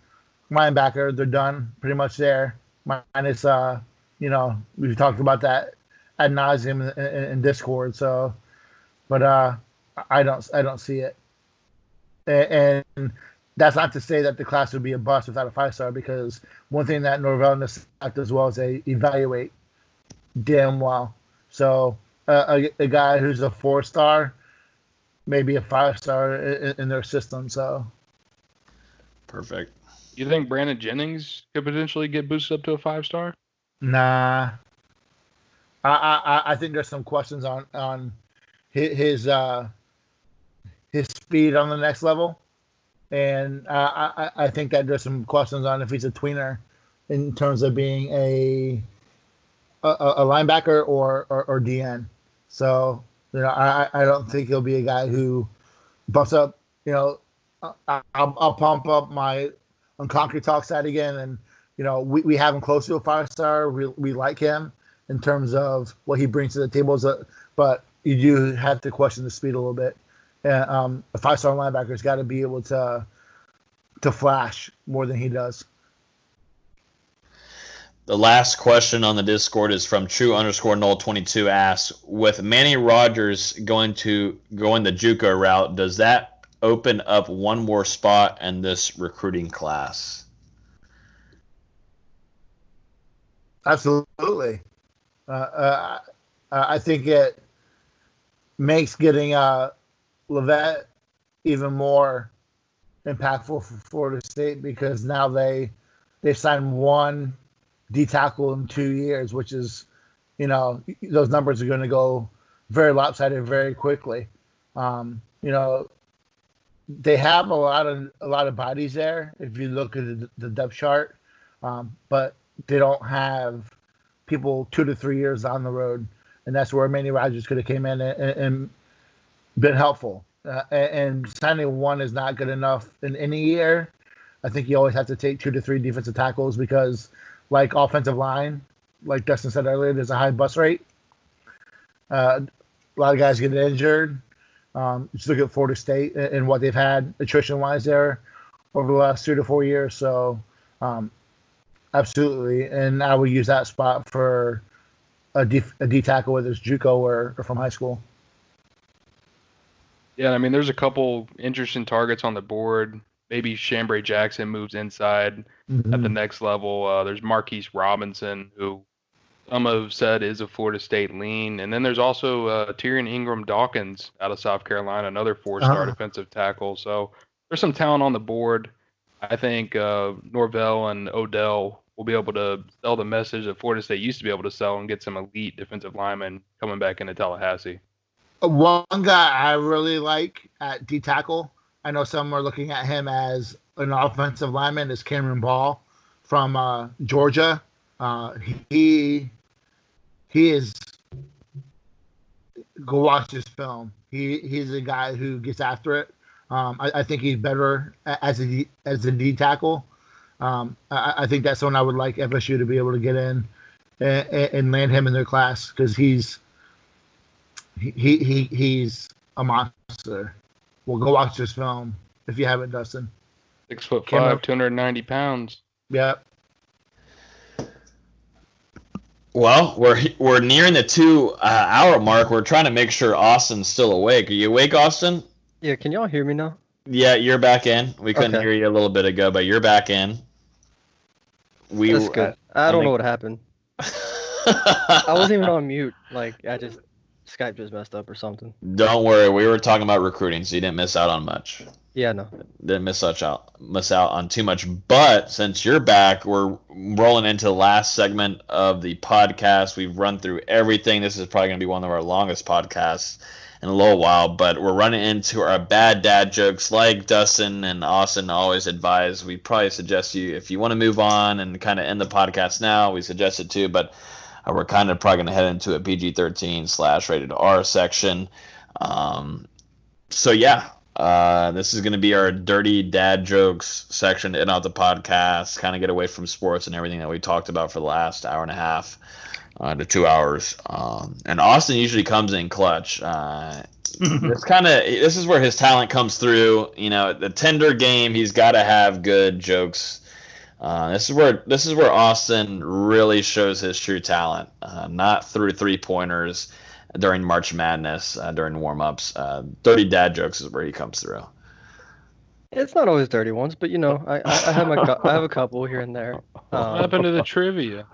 linebacker. They're done pretty much there. Minus, uh, you know, we've talked about that ad nauseum in, in, in Discord. So, but uh, I don't, I don't see it and that's not to say that the class would be a bust without a five star because one thing that Norvell and the does well is they evaluate damn well. So uh, a, a guy who's a four star, maybe a five star in, in their system. So Perfect. You think Brandon Jennings could potentially get boosted up to a five star? Nah. I, I I think there's some questions on on his his, uh, his speed on the next level, and uh, I I think that there's some questions on if he's a tweener in terms of being a a, a linebacker or, or or DN. So you know I I don't think he'll be a guy who buffs up. You know I, I'll, I'll pump up my on Concrete Talk side again and you know, we, we have him close to a five star. We, we like him in terms of what he brings to the table, but you do have to question the speed a little bit. Um, a five star linebacker's got to be able to to flash more than he does. The last question on the Discord is from True underscore Null twenty two asks, with Manny Rogers going to going the JUCO route, does that open up one more spot in this recruiting class? Absolutely. Uh, uh, I think it makes getting uh, Leavitt even more impactful for Florida State because now they they signed one D tackle in two years, which is, you know, those numbers are going to go very lopsided very quickly. Um, you know, they have a lot of a lot of bodies there if you look at the, the depth chart, um, but they don't have people two to three years on the road, and that's where Manny Rogers could have came in and, and been helpful. Uh, and signing one is not good enough in any year. I think you always have to take two to three defensive tackles because, like offensive line, like Dustin said earlier, there's a high bus rate. Uh, a lot of guys get injured. Um, just look at Florida State and what they've had attrition wise there over the last two to four years. So um, Absolutely, and I would use that spot for a D, a D tackle, whether it's JUCO or, or from high school. Yeah, I mean, there's a couple interesting targets on the board. Maybe Chambray Jackson moves inside mm-hmm. at the next level. Uh, there's Marquise Robinson, who some have said is a Florida State lean, and then there's also uh, Tyrion Ingram Dawkins out of South Carolina, another four-star uh-huh. defensive tackle. So there's some talent on the board. I think uh, Norvell and Odell will be able to sell the message that Florida State used to be able to sell and get some elite defensive linemen coming back into Tallahassee. One guy I really like at D tackle, I know some are looking at him as an offensive lineman, is Cameron Ball from uh, Georgia. Uh, he he is go watch this film. He he's a guy who gets after it. Um, I, I, think he's better as a as a D tackle um, I, I, think that's someone I would like FSU to be able to get in and, and land him in their class because he's he, he he's a monster. Well, go watch this film if you haven't, Dustin. Six foot five, two hundred ninety pounds. Yep. Well, we're we're nearing the two uh, hour mark. We're trying to make sure Austin's still awake. Are you awake, Austin? Yeah. Can y'all hear me now? Yeah, you're back in. We couldn't okay. hear you a little bit ago, but you're back in. We That's good. I, I don't think... know what happened. I wasn't even on mute. Like I just Skype just messed up or something. Don't worry, we were talking about recruiting, so you didn't miss out on much. Yeah, no. Didn't miss such out miss out on too much. But since you're back, we're rolling into the last segment of the podcast. We've run through everything. This is probably gonna be one of our longest podcasts in a little while, but we're running into our bad dad jokes like Dustin and Austin always advise. We probably suggest you, if you want to move on and kind of end the podcast now, we suggest it too, but uh, we're kind of probably going to head into a PG 13 slash rated R section. Um, so, yeah, uh, this is going to be our dirty dad jokes section to end out the podcast, kind of get away from sports and everything that we talked about for the last hour and a half uh, to two hours. Um, and Austin usually comes in clutch. Uh, it's kind of this is where his talent comes through. You know, the Tinder game, he's got to have good jokes. Uh, this is where this is where Austin really shows his true talent, uh, not through three pointers during March Madness uh, during warm ups. Uh, Dirty dad jokes is where he comes through. It's not always dirty ones, but you know, I, I, I have my I have a couple here and there. What Um, happened to the trivia?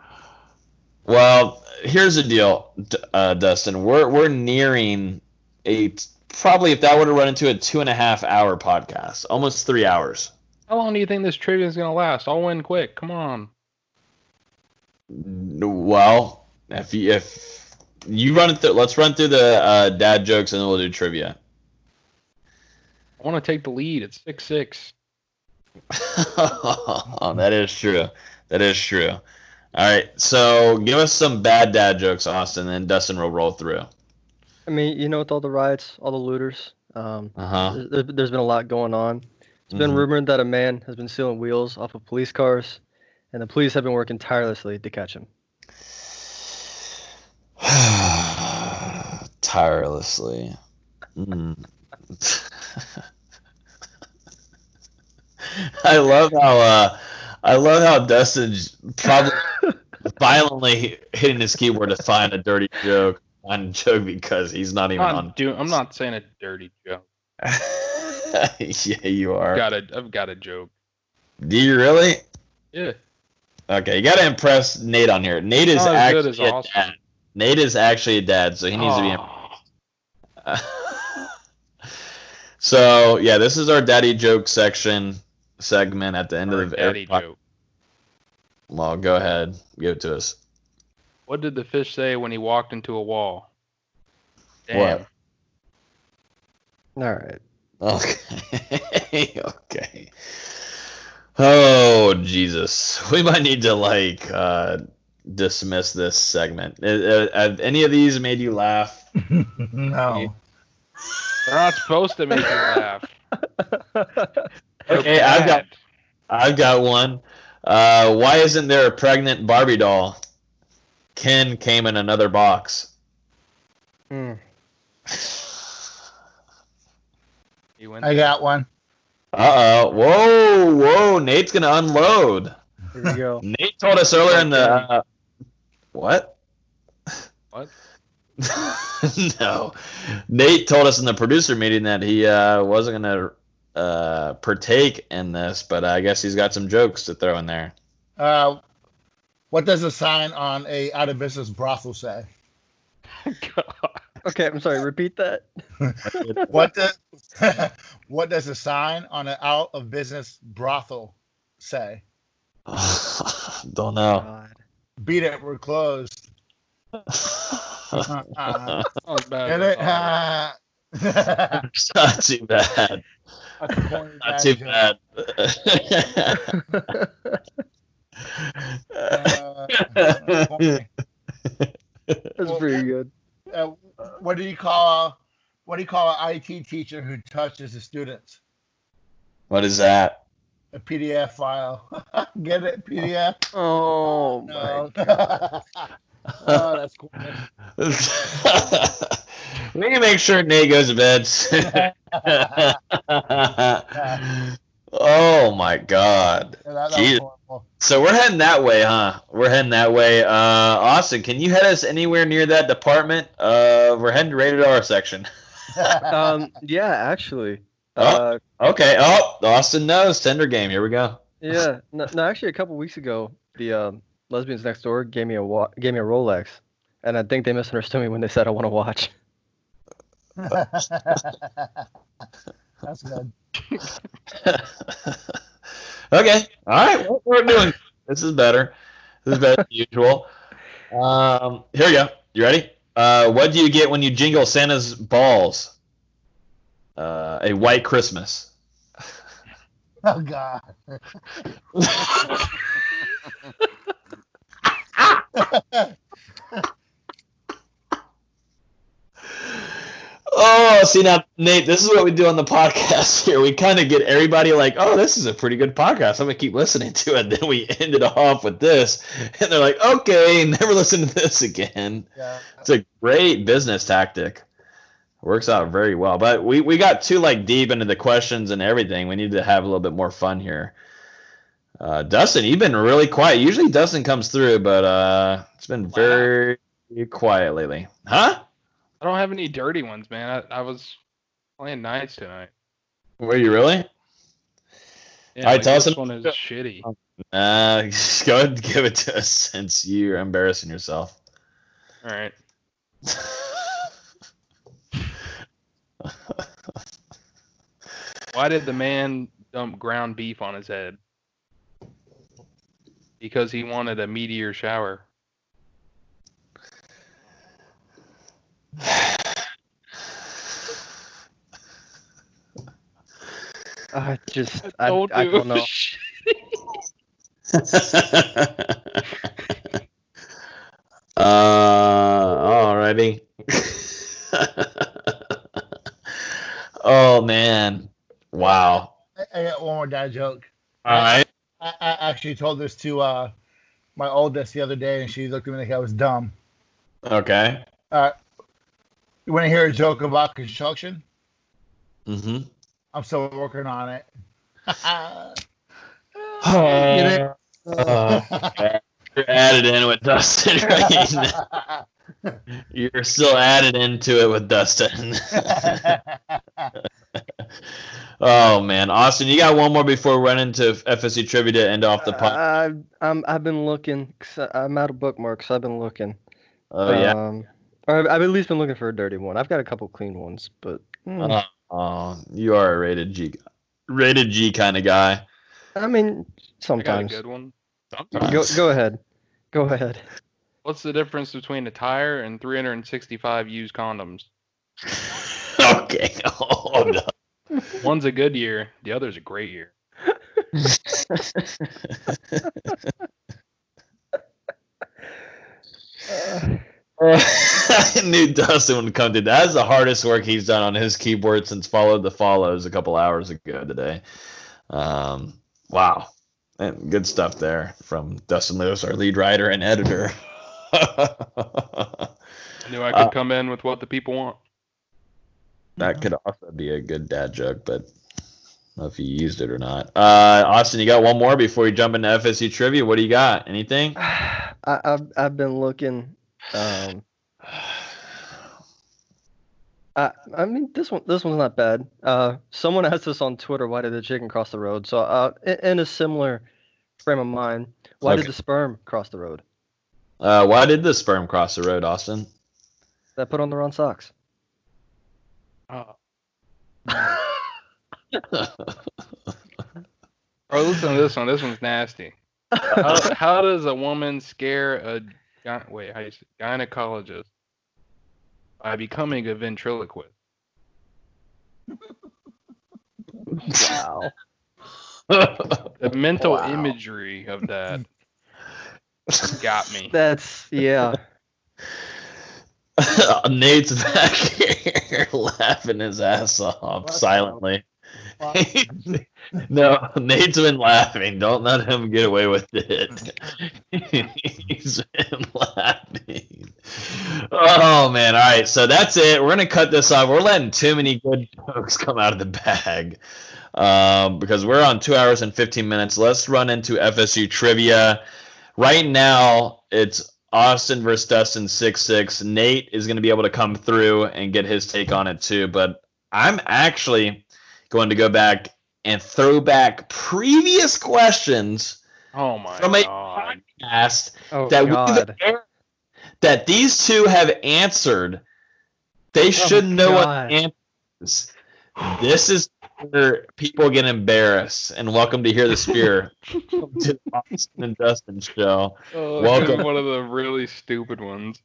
Well, here's the deal, uh, Dustin. We're we're nearing a t- probably if that were to run into a two and a half hour podcast, almost three hours. How long do you think this trivia is gonna last? I'll win quick. Come on. Well, if you, if you run it through, let's run through the uh, dad jokes and then we'll do trivia. I want to take the lead. It's six six. oh, that is true. That is true. All right, so give us some bad dad jokes, Austin, and Dustin will roll through. I mean, you know, with all the riots, all the looters, um, Uh huh. there, there's been a lot going on. It's been Mhm. rumored that a man has been stealing wheels off of police cars, and the police have been working tirelessly to catch him. Tirelessly. Mm. I love how uh, I love how Dustin's probably violently hitting his keyboard to find a dirty joke, find a joke because he's not even I'm on. not, do, I'm not saying a dirty joke. yeah, you are. got a, I've got a joke. Do you really? Yeah. Okay, you gotta impress Nate on here. Nate is oh, Not actually as a Austin. dad. Nate is actually a dad, so he needs to be. Oh, so yeah, this is our daddy joke section segment at the end or of a every. daddy joke. Well, go ahead, give it to us. What did the fish say when he walked into a wall? What? All right. Okay. okay. Oh Jesus, we might need to like uh, dismiss this segment. Uh, uh, Have any of these made you laugh? no. They're not supposed to make you laugh. Okay, I've got. I've got one. Uh, why isn't there a pregnant Barbie doll? Ken came in another box. Hmm. He went I got one. Uh oh. Whoa, whoa. Nate's gonna unload. Here we go. Nate told us earlier in the uh, what? What? no. Nate told us in the producer meeting that he uh, wasn't gonna uh, partake in this, but I guess he's got some jokes to throw in there. Uh, what does a sign on a out of business brothel say? Okay, I'm sorry. Repeat that. What does what does a sign on an out of business brothel say? Don't know. God. Beat it, we're closed. Uh, That bad. It? Uh, not too bad. That's a corny Not too bad. Uh. That's pretty good. Uh, what do you call what do you call an IT teacher who touches the students? what is that? A PDF file. Get it? PDF? Oh my. No. oh, that's cool. we need to make sure Nate goes to bed. Oh my god. Yeah, that, that was Jeez. horrible. So we're heading that way, huh? We're heading that way. Uh, Austin, can you head us anywhere near that department? Uh, we're heading to rated R section. Um. Yeah. Actually. Oh. Uh. Okay. Oh, Austin knows. Tinder game. Here we go. Yeah. No. no actually, a couple weeks ago, the um, lesbians next door gave me a wa- gave me a Rolex, and I think they misunderstood me when they said I want to watch. that's good. okay. All right. What we're doing. This is better. This is better than usual. Um, here we go. You ready? Uh, what do you get when you jingle Santa's balls? Uh, a white Christmas. Oh God. Oh, see now, Nate, this is what we do on the podcast here. We kind of get everybody like, "Oh, this is a pretty good podcast. I'm gonna keep listening to it." Then we end it off with this, and they're like, "Okay, never listen to this again." Yeah. It's a great business tactic. Works out very well. But we, we got too like deep into the questions and everything. We need to have a little bit more fun here. Uh, Dustin, you've been really quiet. Usually Dustin comes through, but uh, it's been very quiet lately. Huh? I don't have any dirty ones, man. I, I was playing nice tonight. Were you really? Yeah, All right, like, tell us this one is shitty. Uh, go ahead and give it to us since you're embarrassing yourself. All right. Why did the man dump ground beef on his head? Because he wanted a meteor shower. I just I, Don't I do don't know. uh, alrighty. oh man, wow. I, I got one more dad joke. All right. I, I actually told this to uh, my oldest the other day, and she looked at me like I was dumb. Okay. Uh, you want to hear a joke about construction? Mm-hmm. I'm still working on it. Uh, you're added in with Dustin right. You're still added into it with Dustin. oh man, Austin, you got one more before we run into FSC trivia to end off the pod. I, I'm I've been looking. Cause I- I'm out of bookmarks. I've been looking. oh yeah. Um, or I've, I've at least been looking for a dirty one. I've got a couple clean ones, but hmm, Oh, oh, you are a rated G, rated G kind of guy. I mean I got a sometimes. good one. Go go ahead. Go ahead. What's the difference between a tire and 365 used condoms? okay. Oh, no. One's a good year, the other's a great year. Uh, I knew Dustin would come to that. That's the hardest work he's done on his keyboard since followed the follows a couple hours ago today. Um, wow. And good stuff there from Dustin Lewis, our lead writer and editor. I knew I could Uh, come in with what the people want. that could also be a good dad joke, but I don't know if you used it or not. Uh, Austin, you got one more before you jump into FSU trivia. What do you got? Anything? I, I've I've been looking. Um, I I mean this one this one's not bad. Uh, someone asked us on Twitter why did the chicken cross the road? So uh, in, in a similar frame of mind, why Okay. did the sperm cross the road? Uh, why did the sperm cross the road, Austin? That put on the wrong socks. Oh. Bro, listen to this one. This one's nasty. How, how does a woman scare a gy- wait? How you say, gynecologist by becoming a ventriloquist? Wow. The mental Wow. imagery of that got me. That's yeah. Nate's back here laughing his ass off silently. no, Nate's been laughing. Don't let him get away with it. He's been laughing. Oh man! All right, so that's it. We're gonna cut this off. We're letting too many good jokes come out of the bag um, because we're on two hours and fifteen minutes. Let's run into FSU trivia. Right now, it's Austin versus Dustin six six. Nate is going to be able to come through and get his take on it too. But I'm actually going to go back and throw back previous questions Oh my from a god. podcast Oh that God. aired that these two have answered. They oh, should know what God. the answers. This is where people get embarrassed. And welcome to Hear the Spear to the Austin and Dustin show. Oh, Welcome. Welcome. One of the really stupid ones.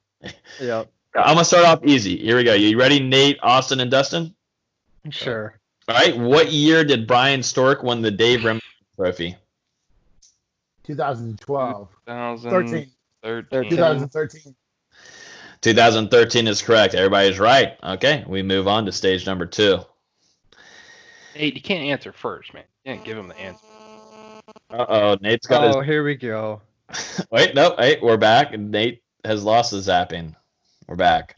Yeah. I'm gonna start off easy. Here we go. You ready, Nate, Austin, and Dustin? Sure. All right. What year did Bryan Stork win the Dave Rimington Trophy? 2012. 2013. 13. 2013. 2013 is correct. Everybody's right. Okay, we move on to stage number two. Hey, you can't answer first, man. You can't give him the answer. Uh oh, Nate's got his. Oh, here we go. Wait, no, wait, we're back. Nate has lost his zapping. We're back.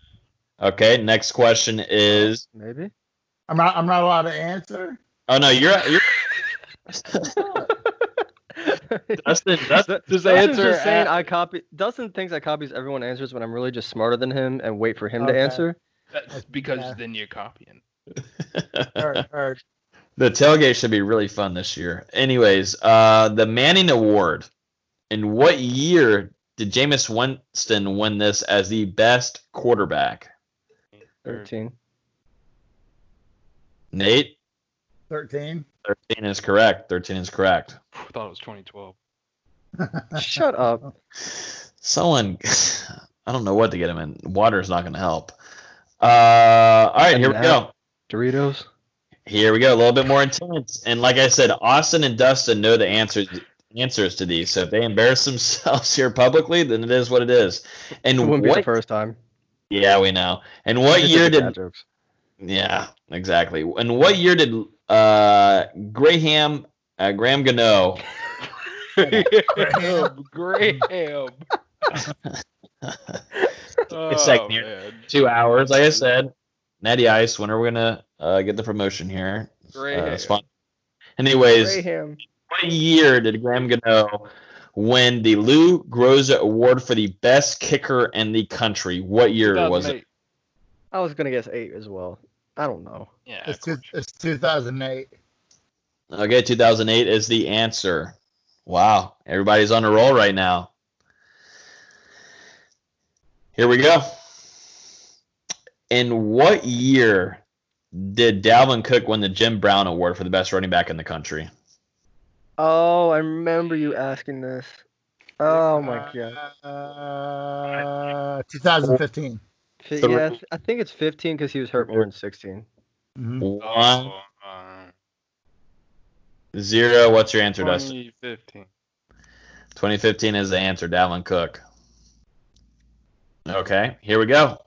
Okay, next question is. Maybe. I'm not. I'm not allowed to answer. Oh no, you're you're. Dustin, Dustin, Just Dustin's answer. just saying at- I copy. Dustin thinks I copies everyone answers when I'm really just smarter than him and wait for him to answer. That's because Yeah. then you're copying. Heard, heard. The tailgate should be really fun this year. Anyways, uh, the Manning Award. In what year did Jameis Winston win this as the best quarterback? 13. Nate, 13. 13 is correct. 13 is correct. I thought it was 2012. Shut up. Someone, I don't know what to get him in. Water's not going to help. Uh, all right, here we go. Doritos. Here we go. A little bit more intense. And like I said, Austin and Dustin know the answers answers to these. So if they embarrass themselves here publicly, then it is what it is. And It wouldn't be the first time. Yeah, we know. And what Just year the did? Dad jokes. Yeah, exactly. And what year did uh, Graham uh, Graham Gano? Graham. Graham. It's like Oh, near man. two hours. Like I said, Natty Ice. When are we gonna uh, get the promotion here? Graham. Uh, Anyways, Graham. what year did Graham Gano win the Lou Groza Award for the best kicker in the country? What year was it? I was gonna guess eight as well. I don't know. Yeah. It's, two, it's 2008. Okay, 2008 is the answer. Wow, everybody's on a roll right now. Here we go. In what year did Dalvin Cook win the Jim Brown Award for the best running back in the country? Oh, I remember you asking this. Oh my god. Uh, 2015. Fi- Three. Yeah, I th- I think it's 15 because he was hurt more than 16. Mhm. One, uh, zero. What's your answer, Dustin? 2015. 2015 is the answer, Dalvin Cook. Okay, here we go.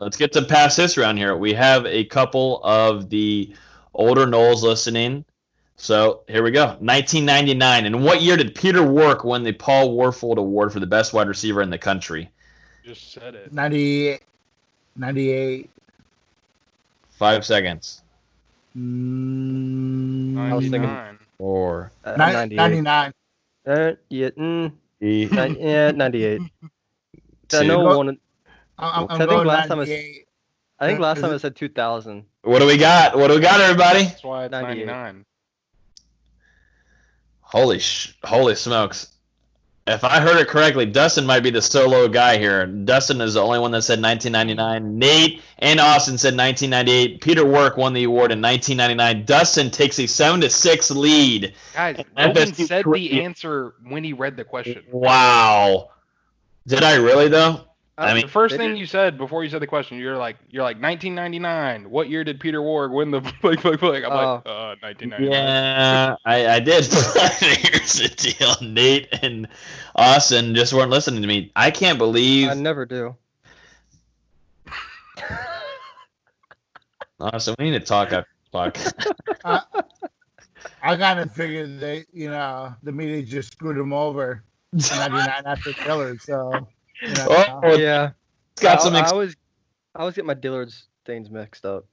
Let's get to pass this around here. We have a couple of the older Noles listening. So here we go. 1999. And what year did Peter Warrick win the Paul Warfield Award for the best wide receiver in the country? Just said it. 98. 98. Five seconds. Mm, I was thinking- 99. Four. Uh, ni- 98. 99. Uh, yeah, mm, three. ni- yeah, 98. I know one. I'm, I I'm think going last time I s- 98. I think last time I said 2000. What do we got? What do we got, everybody? That's why it's 99. Holy sh- holy smokes. If I heard it correctly, Dustin might be the solo guy here. Dustin is the only one that said 1999. Nate and Austin said 1998. Peter Warrick won the award in 1999. Dustin takes a 7 to 6 lead. Guys, no I one bet you said the answer when he read the question. Wow. Did I really though? I Uh, mean, the first thing did- you said before you said the question, you're like, you're like 1999. What year did Peter Ward win the like, like, like? I'm like, uh, 1999. yeah, I, I did. But here's the deal. Nate and Austin just weren't listening to me. I can't believe I never do. Austin, we need to talk after this podcast. I kind of figured they, you know, the media just screwed him over in 99 after Dillard. So, you know, Oh, yeah. it's got I, some I ex- always, I always get my Dillard's things mixed up.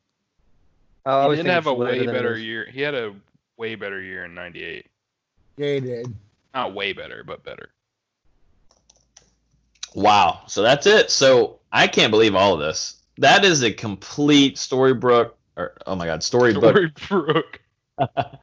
I He always didn't have a way better year. He had a way better year in '98. yeah, he did. Not way better, but better. Wow. So that's it. So I can't believe all of this. That is a complete Storybrooke or oh my god, Storybook Storybrooke.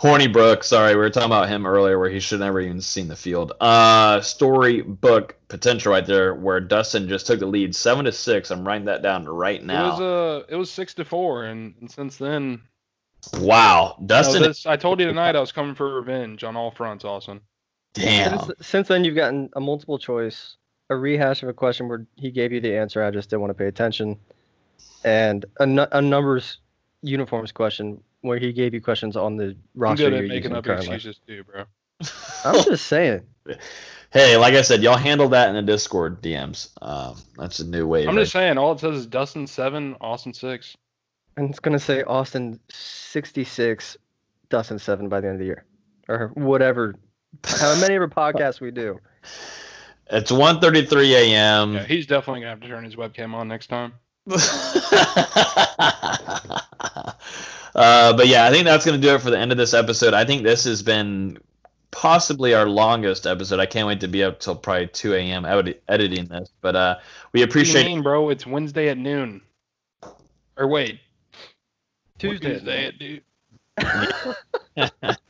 Hornybrook, sorry, we were talking about him earlier where he should never even seen the field. Uh storybook potential right there where Dustin just took the lead seven to six. I'm writing that down right It now. was uh, it was six to four, and, and since then, wow. I, was Dustin just- I told you tonight I was coming for revenge on all fronts, Austin. damn. Since, since then, you've gotten a multiple choice, a rehash of a question where he gave you the answer. I just didn't want to pay attention, and a, a numbers uniforms question where he gave you questions on the I'm roster good you're at making using up currently. excuses too, bro. I'm just saying. Hey, like I said, y'all handle that in the Discord DMs. Um, that's a new way. I'm right just saying, all it says is Dustin seven, Austin six. And it's gonna say Austin 66, Dustin 7 by the end of the year, or whatever. How many of our podcasts we do? It's 1:33 a.m. Yeah, he's definitely gonna have to turn his webcam on next time. uh, but yeah, I think that's going to do it for the end of this episode. I think this has been possibly our longest episode. I can't wait to be up till probably 2 a.m. edit- editing this. But uh, we What do you appreciate mean, bro? It's Wednesday at noon. Or wait, Tuesday. Tuesday at noon.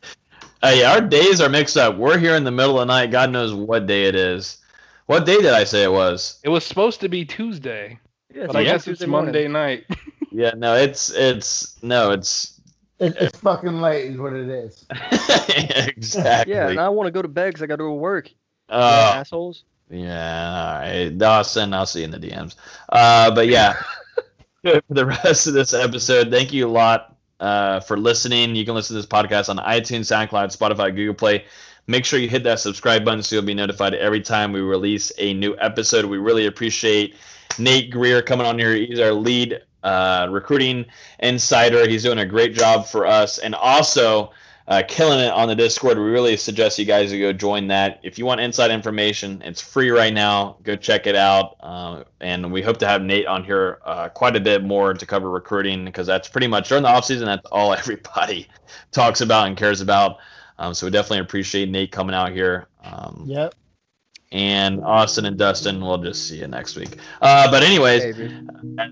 Hey, our days are mixed up. We're here in the middle of the night. God knows what day it is. What day did I say it was? It was supposed to be Tuesday, Yeah, but I guess Tuesday it's morning. Monday night. Yeah, no, it's it's no, it's It, it's fucking late, is what it is. exactly. Yeah, and I want to go to bed because I got to go to work. Uh, assholes. Yeah, all right. Dawson, I'll see you in the DMs. Uh, but yeah, for the rest of this episode, thank you a lot uh, for listening. You can listen to this podcast on iTunes, SoundCloud, Spotify, Google Play. Make sure you hit that subscribe button so you'll be notified every time we release a new episode. We really appreciate Nate Greer coming on here. He's our lead uh, recruiting insider. He's doing a great job for us. And also, uh, killing it on the Discord. We really suggest you guys to go join that. If you want inside information, it's free right now. Go check it out. Uh, and we hope to have Nate on here uh, quite a bit more to cover recruiting because that's pretty much during the offseason, that's all everybody talks about and cares about. Um, so we definitely appreciate Nate coming out here. Um, Yep. And Austin and Dustin, we'll just see you next week. Uh, but anyways, Maybe.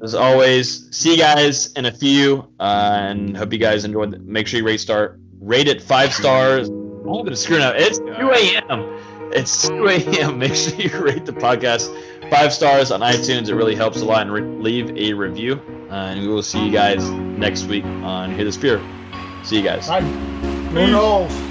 as always, see you guys in a few, uh, and hope you guys enjoyed. The, make sure you rate star, rate it five stars. I'm gonna screw it up. It's 2 a.m. It's 2 a.m. Make sure you rate the podcast five stars on iTunes. It really helps a lot, and re- leave a review. Uh, and we will see you guys next week on Hit the Spear. See you guys. Bye. Who knows?